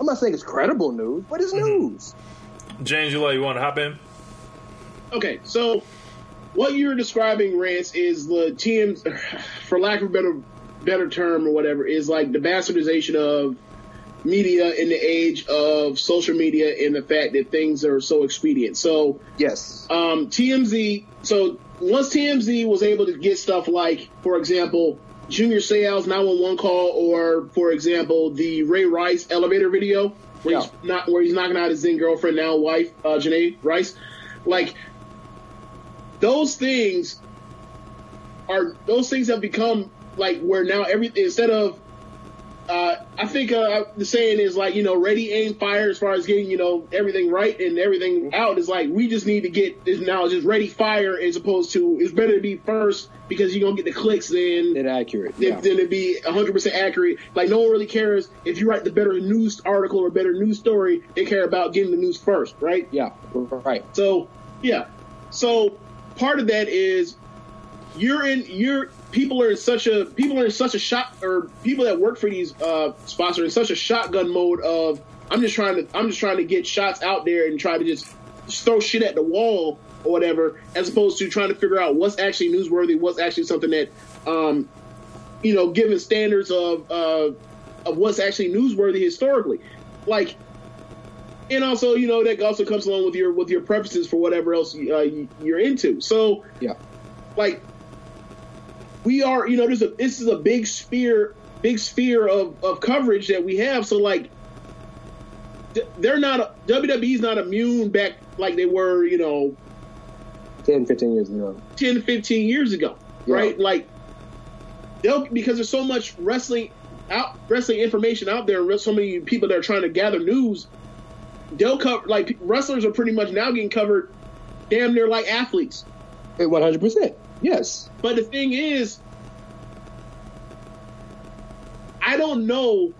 Speaker 6: I'm not saying it's credible news, but it's news.
Speaker 4: James, you like you want to hop in?
Speaker 5: Okay, so what you're describing, Rance, is the TM, for lack of a better better term or whatever, is like the bastardization of media in the age of social media and the fact that things are so expedient. So
Speaker 6: Yes.
Speaker 5: um, TMZ. So once TMZ was able to get stuff like, for example, Junior Seau's 911 call, or for example, the Ray Rice elevator video where he's not where he's knocking out his then girlfriend, now wife, uh, Janae Rice. Like those things are those things have become like where now everything instead of uh, I think uh, the saying is like you know ready aim fire as far as getting you know everything right and everything out is like we just need to get is now just ready fire as opposed to it's better to be first because you're gonna get the clicks than
Speaker 6: Inaccurate.
Speaker 5: than,
Speaker 6: Yeah.
Speaker 5: than to be 100% accurate. Like no one really cares if you write the better news article or better news story. They care about getting the news first, right?
Speaker 6: yeah. Right.
Speaker 5: So yeah, so part of that is you're in you're people are in such a people are in such a shot or people that work for these uh spots are in such a shotgun mode of I'm just trying to I'm just trying to get shots out there and try to just throw shit at the wall or whatever as opposed to trying to figure out what's actually newsworthy what's actually something that um you know given standards of uh of what's actually newsworthy historically like and also you know that also comes along with your with your preferences for whatever else uh, you're into so
Speaker 6: Yeah.
Speaker 5: like we are you know there's a this is a big sphere big sphere of, of coverage that we have so like they're not WWE's not immune back like they were you know
Speaker 6: 10, 15 years ago.
Speaker 5: 10 15 years ago
Speaker 6: Yeah.
Speaker 5: right like they'll because there's so much wrestling out wrestling information out there so many people that are trying to gather news they'll cover like wrestlers are pretty much now getting covered damn near like athletes
Speaker 6: One hundred percent. Yes.
Speaker 5: But the thing is, I don't know,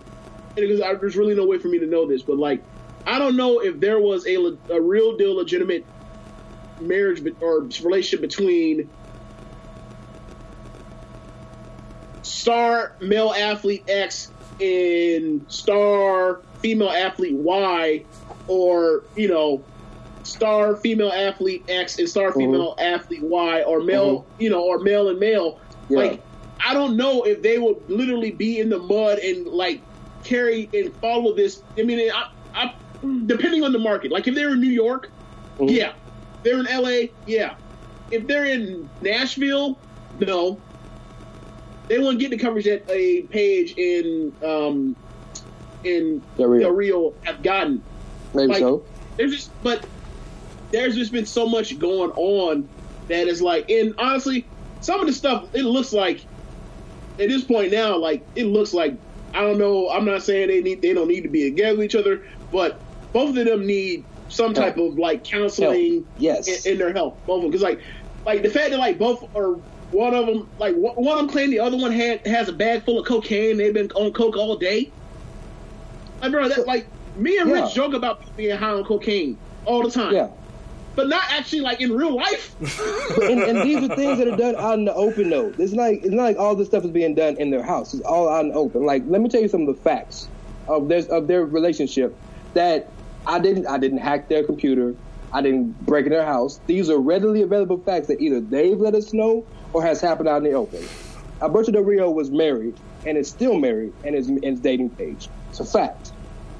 Speaker 5: because uh, there's really no way for me to know this, but like, I don't know if there was a, a real deal legitimate marriage be- or relationship between star male athlete X and star female athlete Y, or, you know, star female athlete X and star mm-hmm. female athlete Y, or male, mm-hmm. you know, or male and male.
Speaker 6: Yeah.
Speaker 5: Like, I don't know if they would literally be in the mud and like carry and follow this. I mean, I, I, depending on the market. Like if they're in New York, mm-hmm. yeah. They're in LA, yeah. If they're in Nashville, no. They won't get the coverage that a Paige in um in
Speaker 6: Del Rio.
Speaker 5: Del Rio have gotten
Speaker 6: Maybe
Speaker 5: like
Speaker 6: so.
Speaker 5: there's just but there's just been so much going on that is like and honestly some of the stuff it looks like at this point now like it looks like i don't know i'm not saying they need they don't need to be together with each other but both of them need some type of like counseling
Speaker 6: Help. Yes.
Speaker 5: in, in their health both of them because like like the fact that like both are one of them like one one of them claimed the other one had has a bag full of cocaine they've been on coke all day like bro that like me and
Speaker 6: Yeah.
Speaker 5: rich joke about being high on cocaine all the time
Speaker 6: Yeah.
Speaker 5: But not actually like in real life.
Speaker 6: And, and these are things that are done out in the open though. It's like it's not like all this stuff is being done in their house. It's all out in the open. Like let me tell you some of the facts of their of their relationship that I didn't I didn't hack their computer. I didn't break in their house. These are readily available facts that either they've let us know or has happened out in the open. Alberto Del Rio was married and is still married and is in his dating Paige. It's a fact.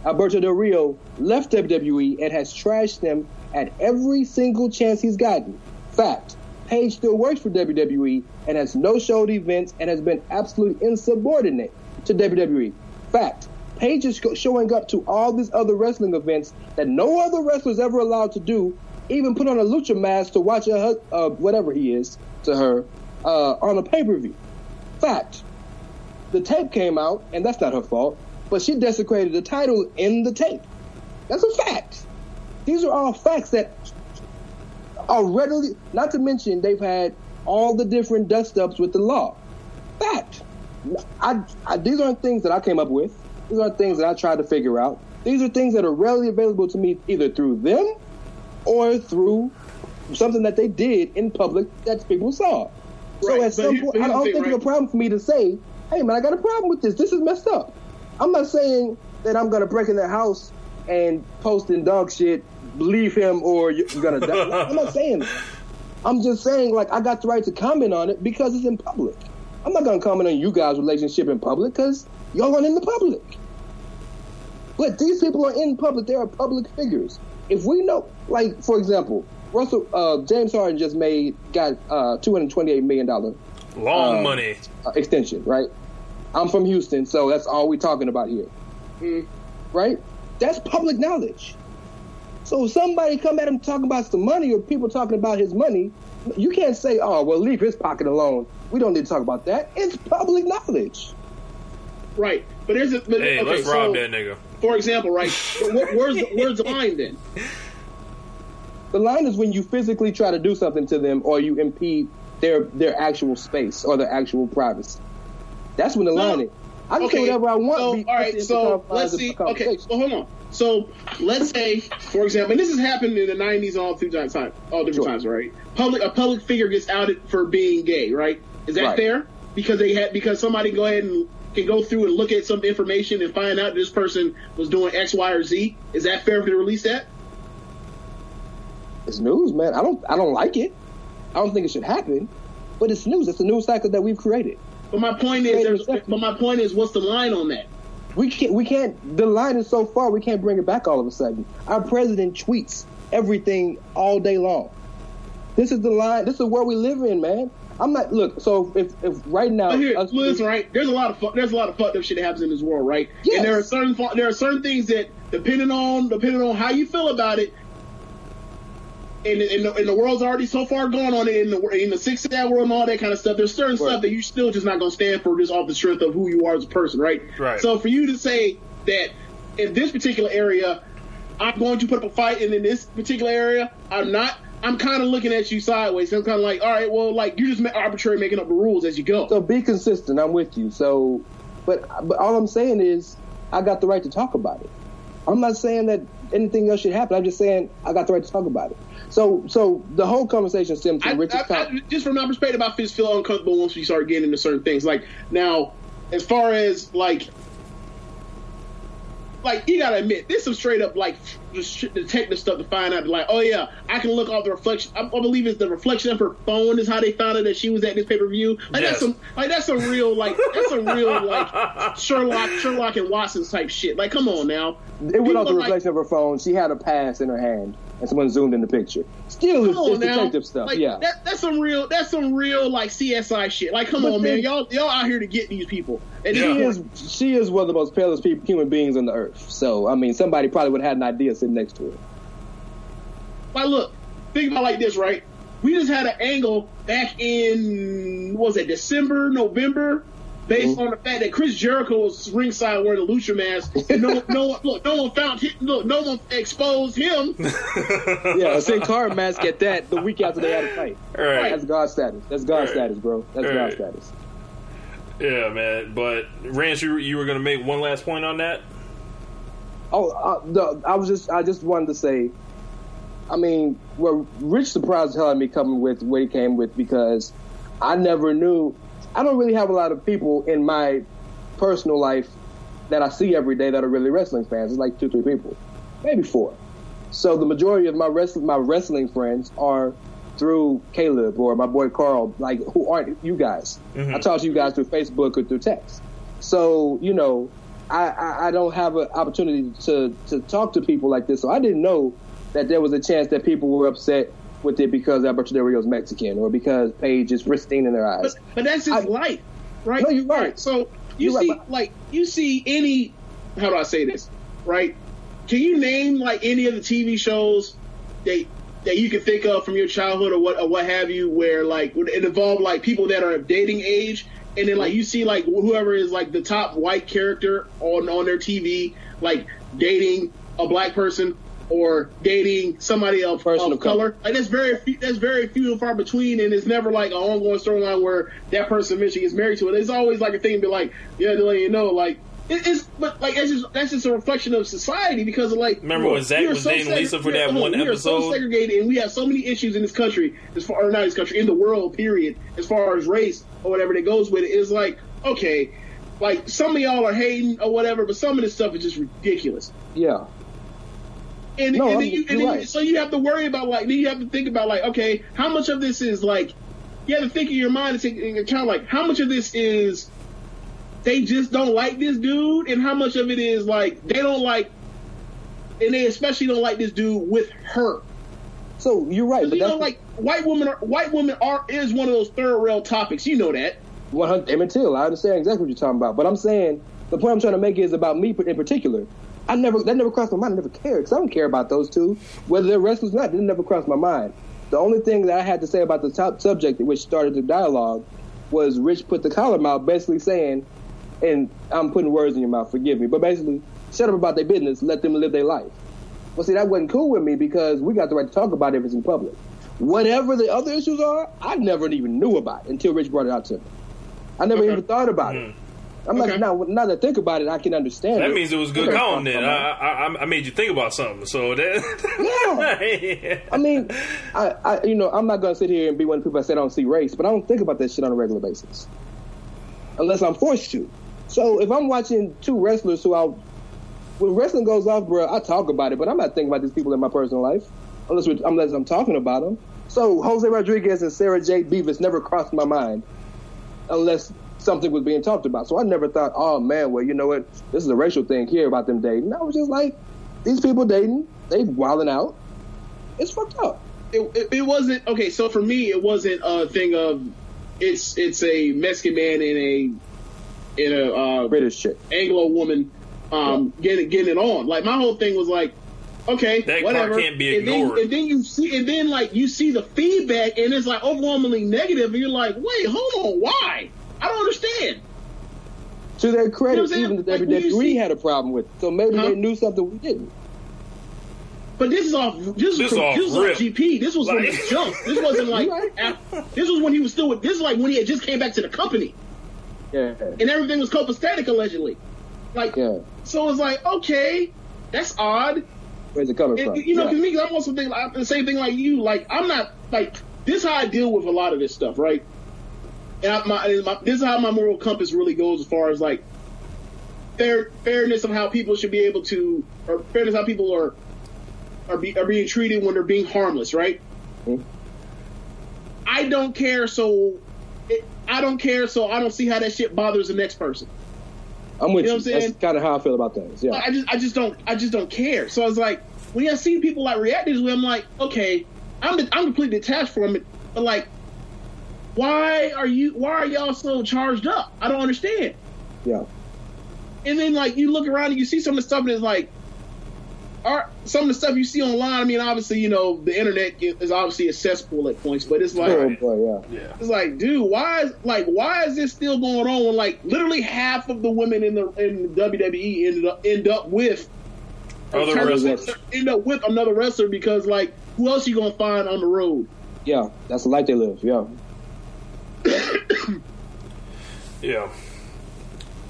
Speaker 6: Alberto Del Rio left WWE and has trashed them at every single chance he's gotten. Fact. Paige still works for WWE and has no showed events and has been absolutely insubordinate to WWE. Fact. Paige is showing up to all these other wrestling events that no other wrestler is ever allowed to do, even put on a lucha mask to watch a, uh, whatever he is to her uh, on a pay per view. Fact the tape came out, and that's not her fault, but she desecrated the title in the tape. That's a fact. These are all facts that are readily, not to mention they've had all the different dust ups with the law. Fact. I, I, these aren't things that I came up with. These aren't things that I tried to figure out. These are things that are readily available to me either through them or through something that they did in public that people saw. So
Speaker 5: Right,
Speaker 6: at
Speaker 5: but
Speaker 6: some point, I don't think it's a problem for me to say, "Hey, man, I got a problem with this. This is messed up." I'm not saying that I'm gonna break in their house and posting dog shit, believe him or you're gonna die. I'm not saying that. I'm just saying like I got the right to comment on it because it's in public. I'm not gonna comment on you guys' relationship in public because y'all aren't in the public. But these people are in public. They are public figures. If we know, like for example, Russell uh, James Harden just made got uh, 228 million dollar
Speaker 4: Long
Speaker 6: Um,
Speaker 4: money.
Speaker 6: uh, extension, right? I'm from Houston, so that's all we're talking about here. Mm-hmm. Right? That's public knowledge. So if somebody come at him talking about some money or people talking about his money, you can't say, oh, well, leave his pocket alone. We don't need to talk about that. It's public knowledge.
Speaker 5: Right. But there's a but,
Speaker 4: Hey,
Speaker 5: okay,
Speaker 4: let's
Speaker 5: so,
Speaker 4: rob that nigga.
Speaker 5: For example, right? where's the, where's the line then?
Speaker 6: The line is when you physically try to do something to them or you impede their their actual space or their actual privacy. That's when the line is. I can say whatever I want.
Speaker 5: So,
Speaker 6: be-
Speaker 5: all right. So let's see. Okay. So hold on. So let's say, for example, and this has happened in the '90s all through time, all different
Speaker 6: Sure.
Speaker 5: times, right? Public a public figure gets outed for being gay, right? Is that
Speaker 6: Right.
Speaker 5: fair? Because they had because somebody go ahead and can go through and look at some information and find out this person was doing X, Y, or Z. Is that fair to release that?
Speaker 6: It's news, man. I don't I don't like it. I don't think it should happen. But it's news. It's a news cycle that we've created.
Speaker 5: But my point is,
Speaker 6: Wait a
Speaker 5: there's,
Speaker 6: second.
Speaker 5: but my point is, what's the line on that?
Speaker 6: We can't we can't the line is so far we can't bring it back all of a sudden. Our president tweets everything all day long. This is the line this is where we live in, man. I'm not look, so if if right now
Speaker 5: But here,
Speaker 6: us-
Speaker 5: listen, right? There's a lot of fu- there's a lot of fucked up shit that happens in this world, right?
Speaker 6: Yes.
Speaker 5: And there are certain there are certain things that depending on depending on how you feel about it, and, and, the, and the world's already so far gone on it in the in the six that world and all that kind of stuff. There's certain
Speaker 6: Right.
Speaker 5: stuff that you still just not gonna stand for just off the strength of who you are as a person, right?
Speaker 4: Right.
Speaker 5: So for you to say that in this particular area, I'm going to put up a fight, and in this particular area, I'm not. I'm kind of looking at you sideways. I'm kind of like, all right, well, like you're just arbitrary making up the rules as you go.
Speaker 6: So be consistent. I'm with you. So, but but all I'm saying is, I got the right to talk about it. I'm not saying that anything else should happen. I'm just saying I got the right to talk about it. So so the whole conversation
Speaker 5: stems
Speaker 6: from Richard's
Speaker 5: I,
Speaker 6: com-
Speaker 5: I, just from my perspective, I just feel uncomfortable once we start getting into certain things. Like now, as far as like, like you gotta admit, there's some straight up like just detective stuff to find out. Like, oh yeah, I can look off the reflection. I, I believe it's the reflection of her phone is how they found out that she was at this pay per view. Like
Speaker 4: Yes.
Speaker 5: that's some like that's some real like that's some real like Sherlock Sherlock and Watson type shit. Like, come on now.
Speaker 6: It went off the
Speaker 5: People like-
Speaker 6: reflection of her phone. She had a pass in her hand, and someone zoomed in the picture. Still, it's, it's detective stuff.
Speaker 5: Like,
Speaker 6: yeah.
Speaker 5: that, that's some real. That's some real like CSI shit. Like, come
Speaker 6: But
Speaker 5: on,
Speaker 6: then-
Speaker 5: man, y'all y'all out here to get these people. And.
Speaker 6: She is she is one of the most palest people, human beings on the earth. So I mean, somebody probably would have had an idea sitting next to her.
Speaker 5: like, look, think about it like this, right? We just had an angle back in what was it December, November, based
Speaker 6: Mm-hmm.
Speaker 5: on the fact that Chris Jericho was ringside wearing a lucha mask. And no, no one, look, no one found him. Look, no one exposed him.
Speaker 6: Yeah, a Sin Cara mask at that the week after they had a fight.
Speaker 4: All right.
Speaker 6: That's God status. That's God
Speaker 4: Right.
Speaker 6: status, bro. That's
Speaker 4: Right.
Speaker 6: God status.
Speaker 4: Yeah, man. But Rance, you you were gonna make one last point on that.
Speaker 6: Oh, uh, the, I was just I just wanted to say, I mean, well, Rich surprised the hell out of me coming with what he came with because I never knew. I don't really have a lot of people in my personal life that I see every day that are really wrestling fans. It's like two, three people, maybe four. So the majority of my wrestling my wrestling friends are through Caleb or my boy Carl, like who aren't you guys. Mm-hmm. I talk to you guys through Facebook or through text. So you know, I, I, I don't have an opportunity to to talk to people like this. So I didn't know that there was a chance that people were upset with it because Alberto Del Rio's Mexican or because Paige is pristine in their eyes.
Speaker 5: But, but that's just
Speaker 6: I-
Speaker 5: life, right?
Speaker 6: No, you're right.
Speaker 5: So you
Speaker 6: You're
Speaker 5: see,
Speaker 6: but-
Speaker 5: like, you see any, how do I say this, right? Can you name like any of the TV shows that that you can think of from your childhood or what or what have you, where like it involved like people that are of dating age, and then like you see like whoever is like the top white character on on their TV, like dating a black person or dating somebody else
Speaker 6: Person
Speaker 5: of
Speaker 6: of color.
Speaker 5: color. Like that's very few, that's very few and far between, and it's never like an ongoing storyline where that person eventually gets married to it. It's always like a thing, to be like, yeah, to let you know, like it, it's, but like that's just that's just a reflection of society because of like.
Speaker 4: Remember when Zach
Speaker 5: we are
Speaker 4: was dating
Speaker 5: seg-
Speaker 4: Lisa for that
Speaker 5: hold on,
Speaker 4: one
Speaker 5: we are so segregated, and we have so many issues in this country, as far or not this country, in the world, period, as far as race or whatever that goes with it. Is like okay. Like some of y'all are hating or whatever, but some of this stuff is just ridiculous.
Speaker 6: Yeah.
Speaker 5: And,
Speaker 6: No,
Speaker 5: and then you, and then
Speaker 6: right.
Speaker 5: so you have to worry about like then you have to think about like okay how much of this is like you have to think in your mind and take into account like how much of this is they just don't like this dude and how much of it is like they don't like and they especially don't like this dude with her.
Speaker 6: So you're right, but
Speaker 5: you know like white women are white women are is one of those third rail topics you know that.
Speaker 6: 100 Emmett Till. I understand exactly what you're talking about, but I'm saying the point I'm trying to make is about me in particular. I never that never crossed my mind. I never cared because I don't care about those two, whether they're wrestlers or not. It never crossed my mind. The only thing that I had to say about the top subject, which started the dialogue, was Rich put the collar mouth, basically saying, and I'm putting words in your mouth. Forgive me, but basically, shut up about their business. Let them live their life. Well, see, that wasn't cool with me because we got the right to talk about it if it's in public. Whatever the other issues are, I never even knew about until Rich brought it out to me. I never
Speaker 5: Okay.
Speaker 6: even thought about it. Mm. I'm
Speaker 5: Okay.
Speaker 6: like, now, now that I think about it, I can understand.
Speaker 4: That
Speaker 6: it.
Speaker 4: means it was good
Speaker 6: Okay.
Speaker 4: then. I, I, I made you think about something. So that. yeah.
Speaker 6: I mean, I, I, you know, I'm not gonna sit here and be one of the people that say I don't see race, but I don't think about that shit on a regular basis, unless I'm forced to. So if I'm watching two wrestlers who I, when wrestling goes off, bro, I talk about it, but I'm not thinking about these people in my personal life, unless we're, unless I'm talking about them. So Jose Rodriguez and Sarah J. Beavis never crossed my mind, unless something was being talked about. So I never thought, oh man, well, you know what, this is a racial thing here about them dating. I was just like, these people dating, they wilding out. It's fucked up.
Speaker 5: it, it, it wasn't okay. So for me, it wasn't a thing of it's it's a Mexican man in a in a uh,
Speaker 6: British shit.
Speaker 5: Anglo woman um, getting getting it on. Like my whole thing was like, okay,
Speaker 4: That part
Speaker 5: whatever.
Speaker 4: can't be
Speaker 5: and then,
Speaker 4: ignored.
Speaker 5: and then you see, and then like you see the feedback, and it's like overwhelmingly negative, and you're like, wait, hold on, why? I don't understand.
Speaker 6: To their credit,
Speaker 5: You know what I'm saying?
Speaker 6: even the
Speaker 5: Like,
Speaker 6: WWE
Speaker 5: see-
Speaker 6: had a problem with it. So maybe
Speaker 5: Huh?
Speaker 6: they knew something we didn't.
Speaker 5: But this is off. This,
Speaker 4: This
Speaker 5: was from,
Speaker 4: off
Speaker 5: this was off GP. This was from
Speaker 4: Like-
Speaker 5: the jump. This wasn't like.
Speaker 6: Right.
Speaker 5: after, this was when he was still with. This is like when he had just came back to the company,
Speaker 6: Yeah.
Speaker 5: and everything was copacetic allegedly. Like,
Speaker 6: Yeah.
Speaker 5: so it's like, okay, that's odd.
Speaker 6: Where's it coming
Speaker 5: And,
Speaker 6: from?
Speaker 5: you know,
Speaker 6: yeah.
Speaker 5: me, I'm also thinking like, the same thing like you. Like, I'm not like this. Is how I deal with a lot of this stuff, right? And I, my, my, this is how my moral compass really goes as far as like fair fairness of how people should be able to, or fairness how people are are, be, are being treated when they're being harmless, right?
Speaker 6: Mhm.
Speaker 5: I don't care, so it, I don't care, so I don't see how that shit bothers the next person.
Speaker 6: I'm with
Speaker 5: you
Speaker 6: you.
Speaker 5: know I'm?
Speaker 6: That's kind of how I feel about things. Yeah.
Speaker 5: I just I just don't I just don't care. So I was like, when I see people like react this way, I'm like, okay, I'm I'm completely detached from it. But like, why are you why are y'all so charged up? I don't understand.
Speaker 6: yeah.
Speaker 5: And then like you look around and you see some of the stuff and it's like, are some of the stuff you see online. I mean, obviously you know the internet is obviously a cesspool at points, but it's like.
Speaker 6: Oh boy, yeah.
Speaker 4: yeah.
Speaker 5: It's like, dude, why is like why is this still going on when like literally half of the women in the in the WWE ended up end up with
Speaker 4: Other wrestlers.
Speaker 5: end up with another wrestler because like who else you gonna find on the road?
Speaker 6: Yeah. That's the life they live. Yeah.
Speaker 4: Yeah.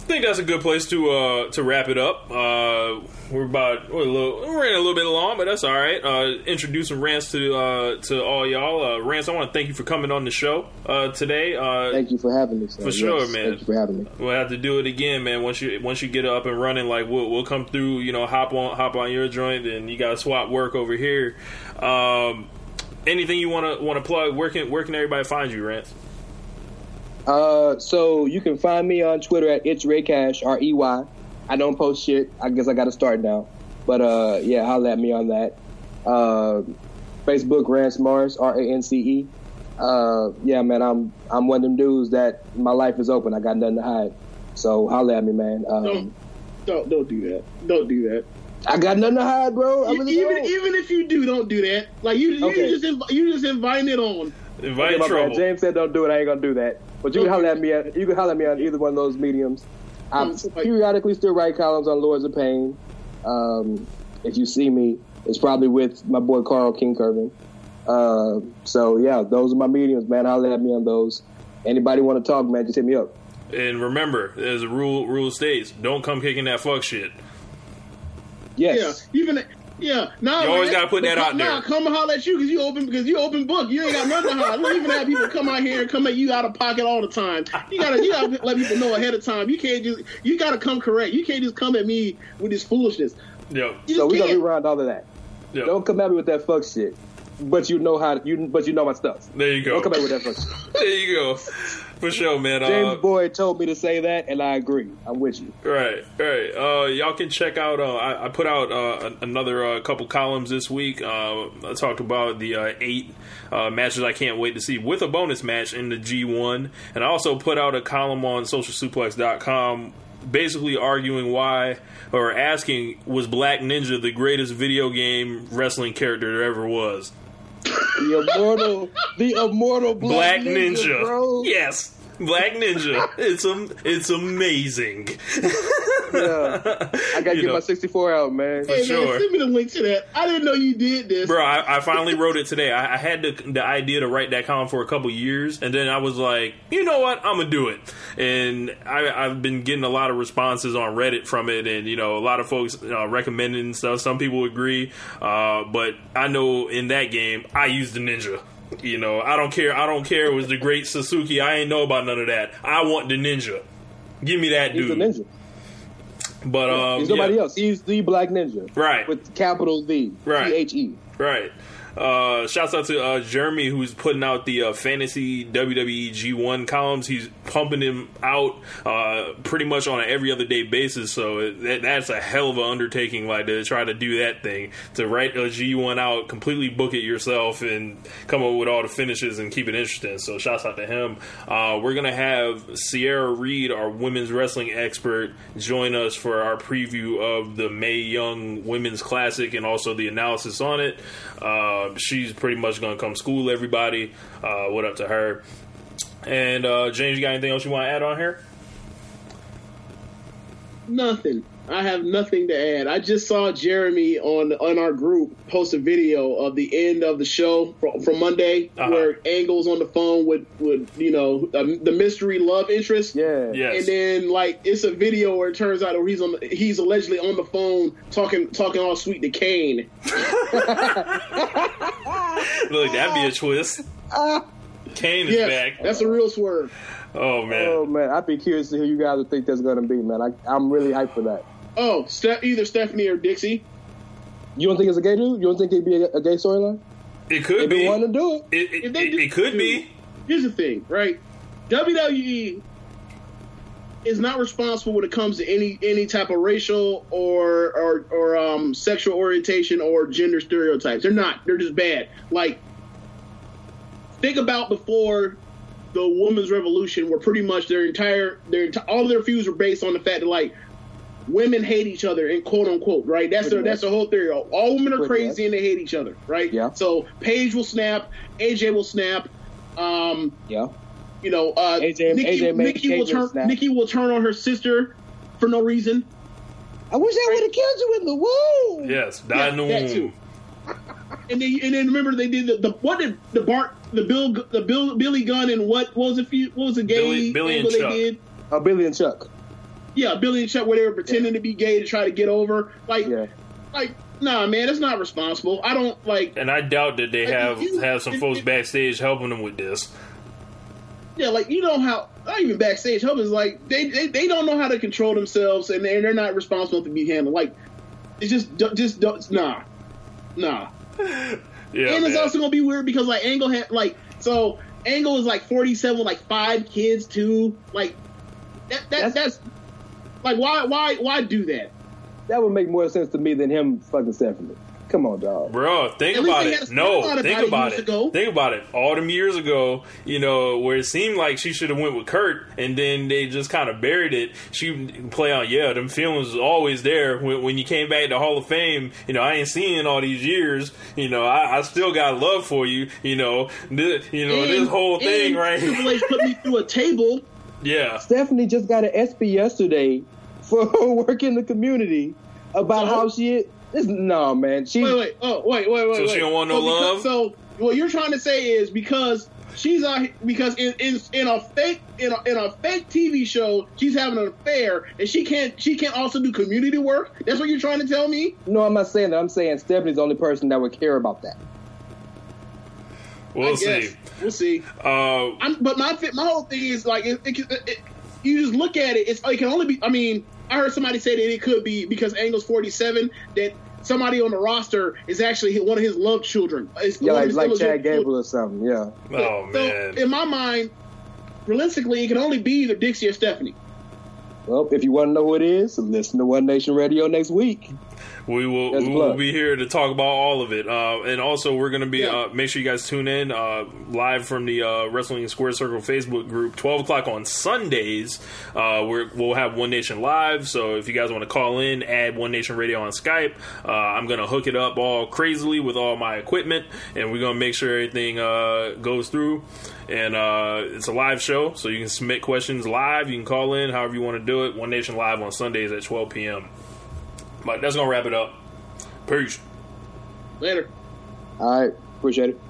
Speaker 4: I think that's a good place to uh, to wrap it up. Uh, we're about we're a little we're running a little bit long, but that's all right. Uh, introducing Rance to uh, to all y'all. Uh, Rance, I want to thank you for coming on the show uh, today. Uh,
Speaker 6: Thank you for having me. Sir.
Speaker 4: For sure, man.
Speaker 6: Thank you for having me.
Speaker 4: We'll have to do it again, man. Once you once you get up and running, like we'll we'll come through. You know, hop on hop on your joint, and you got to swap work over here. Um, anything you want to want to plug? Where can where can everybody find you, Rance?
Speaker 6: Uh, so you can find me on Twitter at it's Rey Cash R E Y. I don't post shit. I guess I got to start now. But uh, yeah, holla at me on that. Uh, Facebook Rance Morris R A N C E. Uh, yeah, man, I'm I'm one of them dudes that my life is open. I got nothing to hide. So holla at me, man. Um,
Speaker 5: Don't, don't don't do that. Don't do that.
Speaker 6: I got nothing to hide, bro. Really
Speaker 5: even
Speaker 6: don't.
Speaker 5: even if you do, don't do that. Like you, you
Speaker 6: Okay.
Speaker 5: just inv- you just inviting it on.
Speaker 4: Invite
Speaker 6: Okay, my bad.
Speaker 4: trouble.
Speaker 6: James said don't do it. I ain't gonna do that. But you can holler at me. At, you can holler at me on either one of those mediums. I periodically still write columns on Lords of Pain. Um, if you see me, it's probably with my boy Carl King Curvin. Uh, so yeah, those are my mediums, man. Holler at me on those. Anybody want to talk, man? Just hit me up.
Speaker 4: And remember, there's a rule rule states: don't come kicking that fuck shit.
Speaker 6: Yes.
Speaker 5: Yeah, even yeah. Nah,
Speaker 4: You always
Speaker 5: man.
Speaker 4: gotta put that
Speaker 5: But
Speaker 4: out
Speaker 5: nah,
Speaker 4: there.
Speaker 5: come and holler at you because you open because you open book. You ain't got nothing to hide. Don't even have people come out here and come at you out of pocket all the time. You gotta you gotta let people know ahead of time. You can't just you gotta come correct. You can't just come at me with this foolishness.
Speaker 4: Yo,
Speaker 5: You
Speaker 6: So
Speaker 5: just
Speaker 6: we gonna
Speaker 5: can't.
Speaker 6: rewind all of that.
Speaker 4: yo.
Speaker 6: Don't come at me with that fuck shit. But you know how you. But you know my stuff.
Speaker 4: There you go.
Speaker 6: Don't come at me with that fuck shit.
Speaker 4: There you go. For sure, man.
Speaker 6: James
Speaker 4: Uh,
Speaker 6: Boyd told me to say that, and I agree. I'm with you.
Speaker 4: Right, right. Uh, y'all can check out. Uh, I, I put out uh, another uh, couple columns this week. Uh, I talked about the uh, eight uh, matches I can't wait to see with a bonus match in the G1, and I also put out a column on SocialSuplex.com, basically arguing why or asking was Black Ninja the greatest video game wrestling character there ever was.
Speaker 6: The immortal, the immortal
Speaker 4: Black,
Speaker 6: Black,
Speaker 4: Ninja,
Speaker 6: bro.
Speaker 4: yes. Black Ninja, it's um, it's amazing.
Speaker 6: Yeah. I gotta
Speaker 4: You
Speaker 6: get
Speaker 4: know.
Speaker 6: my 64 out, man.
Speaker 5: Hey
Speaker 4: sure.
Speaker 5: man, send me the link to that. I didn't know you did this.
Speaker 4: Bro, I, I finally wrote it today. I, I had the, the idea to write that column for a couple years, and then I was like, you know what, I'm gonna do it. And I, I've been getting a lot of responses on Reddit from it, and you know, a lot of folks uh, recommending stuff. Some people agree, uh, but I know in that game, I used the ninja. You know, I don't care. I don't care. It was the great Sasuke. I ain't know about none of that. I want the ninja. Give me that
Speaker 6: He's
Speaker 4: dude.
Speaker 6: a ninja.
Speaker 4: But um,
Speaker 6: He's nobody
Speaker 4: yeah.
Speaker 6: else. He's the Black Ninja.
Speaker 4: Right.
Speaker 6: With capital V.
Speaker 4: Right.
Speaker 6: T H E.
Speaker 4: Right. Uh, shouts out to uh, Jeremy who's putting out the uh, fantasy WWE G1 columns. He's pumping them out uh, pretty much on an every other day basis. So it, that, that's a hell of an undertaking, like to try to do that thing to write a G1 out, completely book it yourself, and come up with all the finishes and keep it interesting. So shouts out to him. Uh, we're gonna have Sierra Reed, our women's wrestling expert, join us for our preview of the Mae Young Women's Classic and also the analysis on it. Uh, she's pretty much gonna come school everybody. Uh, what up to her? And uh, James, you got anything else you want to add on here?
Speaker 5: Nothing. I have nothing to add. I just saw Jeremy on on our group post a video of the end of the show from, from Monday,
Speaker 4: Uh-huh.
Speaker 5: where Angle's on the phone with with you know um, the mystery love interest.
Speaker 6: Yeah.
Speaker 4: Yes.
Speaker 5: And then like it's a video where it turns out he's on he's allegedly on the phone talking talking all sweet to Kane.
Speaker 4: Look, that'd be a twist. Kane is
Speaker 5: Yes,
Speaker 4: back.
Speaker 5: that's a real swerve.
Speaker 4: Oh man.
Speaker 6: Oh man, I'd be curious to who you guys would think that's gonna be, man. I, I'm really hyped for that.
Speaker 5: Oh, Ste- either Stephanie or Dixie.
Speaker 6: You don't think it's a gay dude? You don't think it'd be a, a gay storyline?
Speaker 4: It could
Speaker 6: If
Speaker 4: be.
Speaker 6: they wanted to do it,
Speaker 4: It, it,
Speaker 5: If they
Speaker 4: it-
Speaker 5: do-
Speaker 4: it could be.
Speaker 5: Here's the thing, right? WWE is not responsible when it comes to any any type of racial or or or um, sexual orientation or gender stereotypes. They're not. They're just bad. Like think about before the women's revolution, where pretty much their entire their enti- all of their views were based on the fact that like women hate each other and quote unquote right. That's their,
Speaker 6: Pretty
Speaker 5: that's the whole theory. All women are
Speaker 6: Pretty
Speaker 5: crazy and they hate each other, right?
Speaker 6: Yeah.
Speaker 5: So Paige will snap, AJ will snap. Um,
Speaker 6: yeah.
Speaker 5: you know, uh,
Speaker 6: AJ
Speaker 5: Nikki,
Speaker 6: AJ
Speaker 5: Nikki will
Speaker 6: Caitlyn
Speaker 5: turn
Speaker 6: snap.
Speaker 5: Nikki will turn on her sister for no reason.
Speaker 6: I wish I would have killed you in the womb.
Speaker 4: Yes, die in the
Speaker 5: that
Speaker 4: womb.
Speaker 5: too. And then, and then remember they did the, the what did the Bart the Bill the Bill Billy Gunn and what, what was it few- what was the gay
Speaker 4: Billy- Billy and
Speaker 5: they
Speaker 4: Chuck.
Speaker 5: did
Speaker 6: Uh, Billy and Chuck.
Speaker 5: Yeah, Billy and Chuck, where they were pretending to be gay to try to get over. Like,
Speaker 6: Yeah.
Speaker 5: like, nah, man, that's not responsible. I don't like.
Speaker 4: And I doubt that they
Speaker 5: Like,
Speaker 4: have
Speaker 5: you-
Speaker 4: have some
Speaker 5: it-
Speaker 4: folks
Speaker 5: it-
Speaker 4: backstage helping them with this.
Speaker 5: Yeah, like you know how not even backstage help is like they, they they don't know how to control themselves and they're, they're not responsible to be handled. Like it's just just don't nah, nah.
Speaker 4: Yeah,
Speaker 5: and it's
Speaker 4: man.
Speaker 5: also gonna be weird because like Angle had like so Angle is like forty seven like five kids too. Like that, that
Speaker 6: That's-
Speaker 5: that's like why why why do that?
Speaker 6: That would make more sense to me than him fucking Stephanie. Come on, dog.
Speaker 4: Bro, think
Speaker 5: At
Speaker 4: about it. No,
Speaker 5: thought
Speaker 4: think
Speaker 5: about it
Speaker 4: about it.
Speaker 5: ago.
Speaker 4: Think about it. All them years ago, you know, where it seemed like she should have went with Kurt, and then they just kind of buried it. She play on, yeah, them feelings was always there. When, when you came back to Hall of Fame, you know, I ain't seen in all these years. You know, I, I still got love for you. You know, this, you know, this
Speaker 5: And-
Speaker 4: whole thing
Speaker 5: and
Speaker 4: right
Speaker 5: Triple
Speaker 4: here.
Speaker 5: H put me through a table.
Speaker 4: Yeah,
Speaker 6: Stephanie just got an SP yesterday for her work in the community about
Speaker 5: So?
Speaker 6: how she is. No, man. She
Speaker 5: Wait, wait, oh, wait, wait, wait.
Speaker 4: So she
Speaker 5: wait.
Speaker 4: don't want no
Speaker 5: so because-
Speaker 4: love?
Speaker 5: So what you're trying to say is because she's out because in, in in a fake in a, in a fake TV show she's having an affair and she can't she can't also do community work. That's what you're trying to tell me.
Speaker 6: No, I'm not saying that. I'm saying Stephanie's the only person that would care about that.
Speaker 4: we'll
Speaker 5: I guess.
Speaker 4: see.
Speaker 5: We'll see.
Speaker 4: Uh,
Speaker 5: I'm, but my my whole thing is like it, it, it, you just look at it. It's it can only be. I mean, I heard somebody say that it could be because Angle's 47 that somebody on the roster is actually one of his love children. It's
Speaker 6: Yeah, like like Chad Gable or something. Yeah.
Speaker 4: oh
Speaker 5: so
Speaker 4: man.
Speaker 5: in my mind, realistically, it can only be either Dixie or Stephanie.
Speaker 6: Well, if you want to know who it is, listen to One Nation Radio next week.
Speaker 4: We will we will be here to talk about all of it, uh, and also we're going to be
Speaker 5: Yeah.
Speaker 4: uh, make sure you guys tune in uh, live from the uh, Wrestling Square Circle Facebook group, twelve o'clock on Sundays. Uh, we're, we'll have One Nation live, so if you guys want to call in, add One Nation Radio on Skype. Uh, I'm going to hook it up all crazily with all my equipment, and we're going to make sure everything uh, goes through. And uh, it's a live show, so you can submit questions live. You can call in, however you want to do it. One Nation live on Sundays at 12 p.m. But that's gonna wrap it up. Peace.
Speaker 5: Later.
Speaker 6: All right. Appreciate it.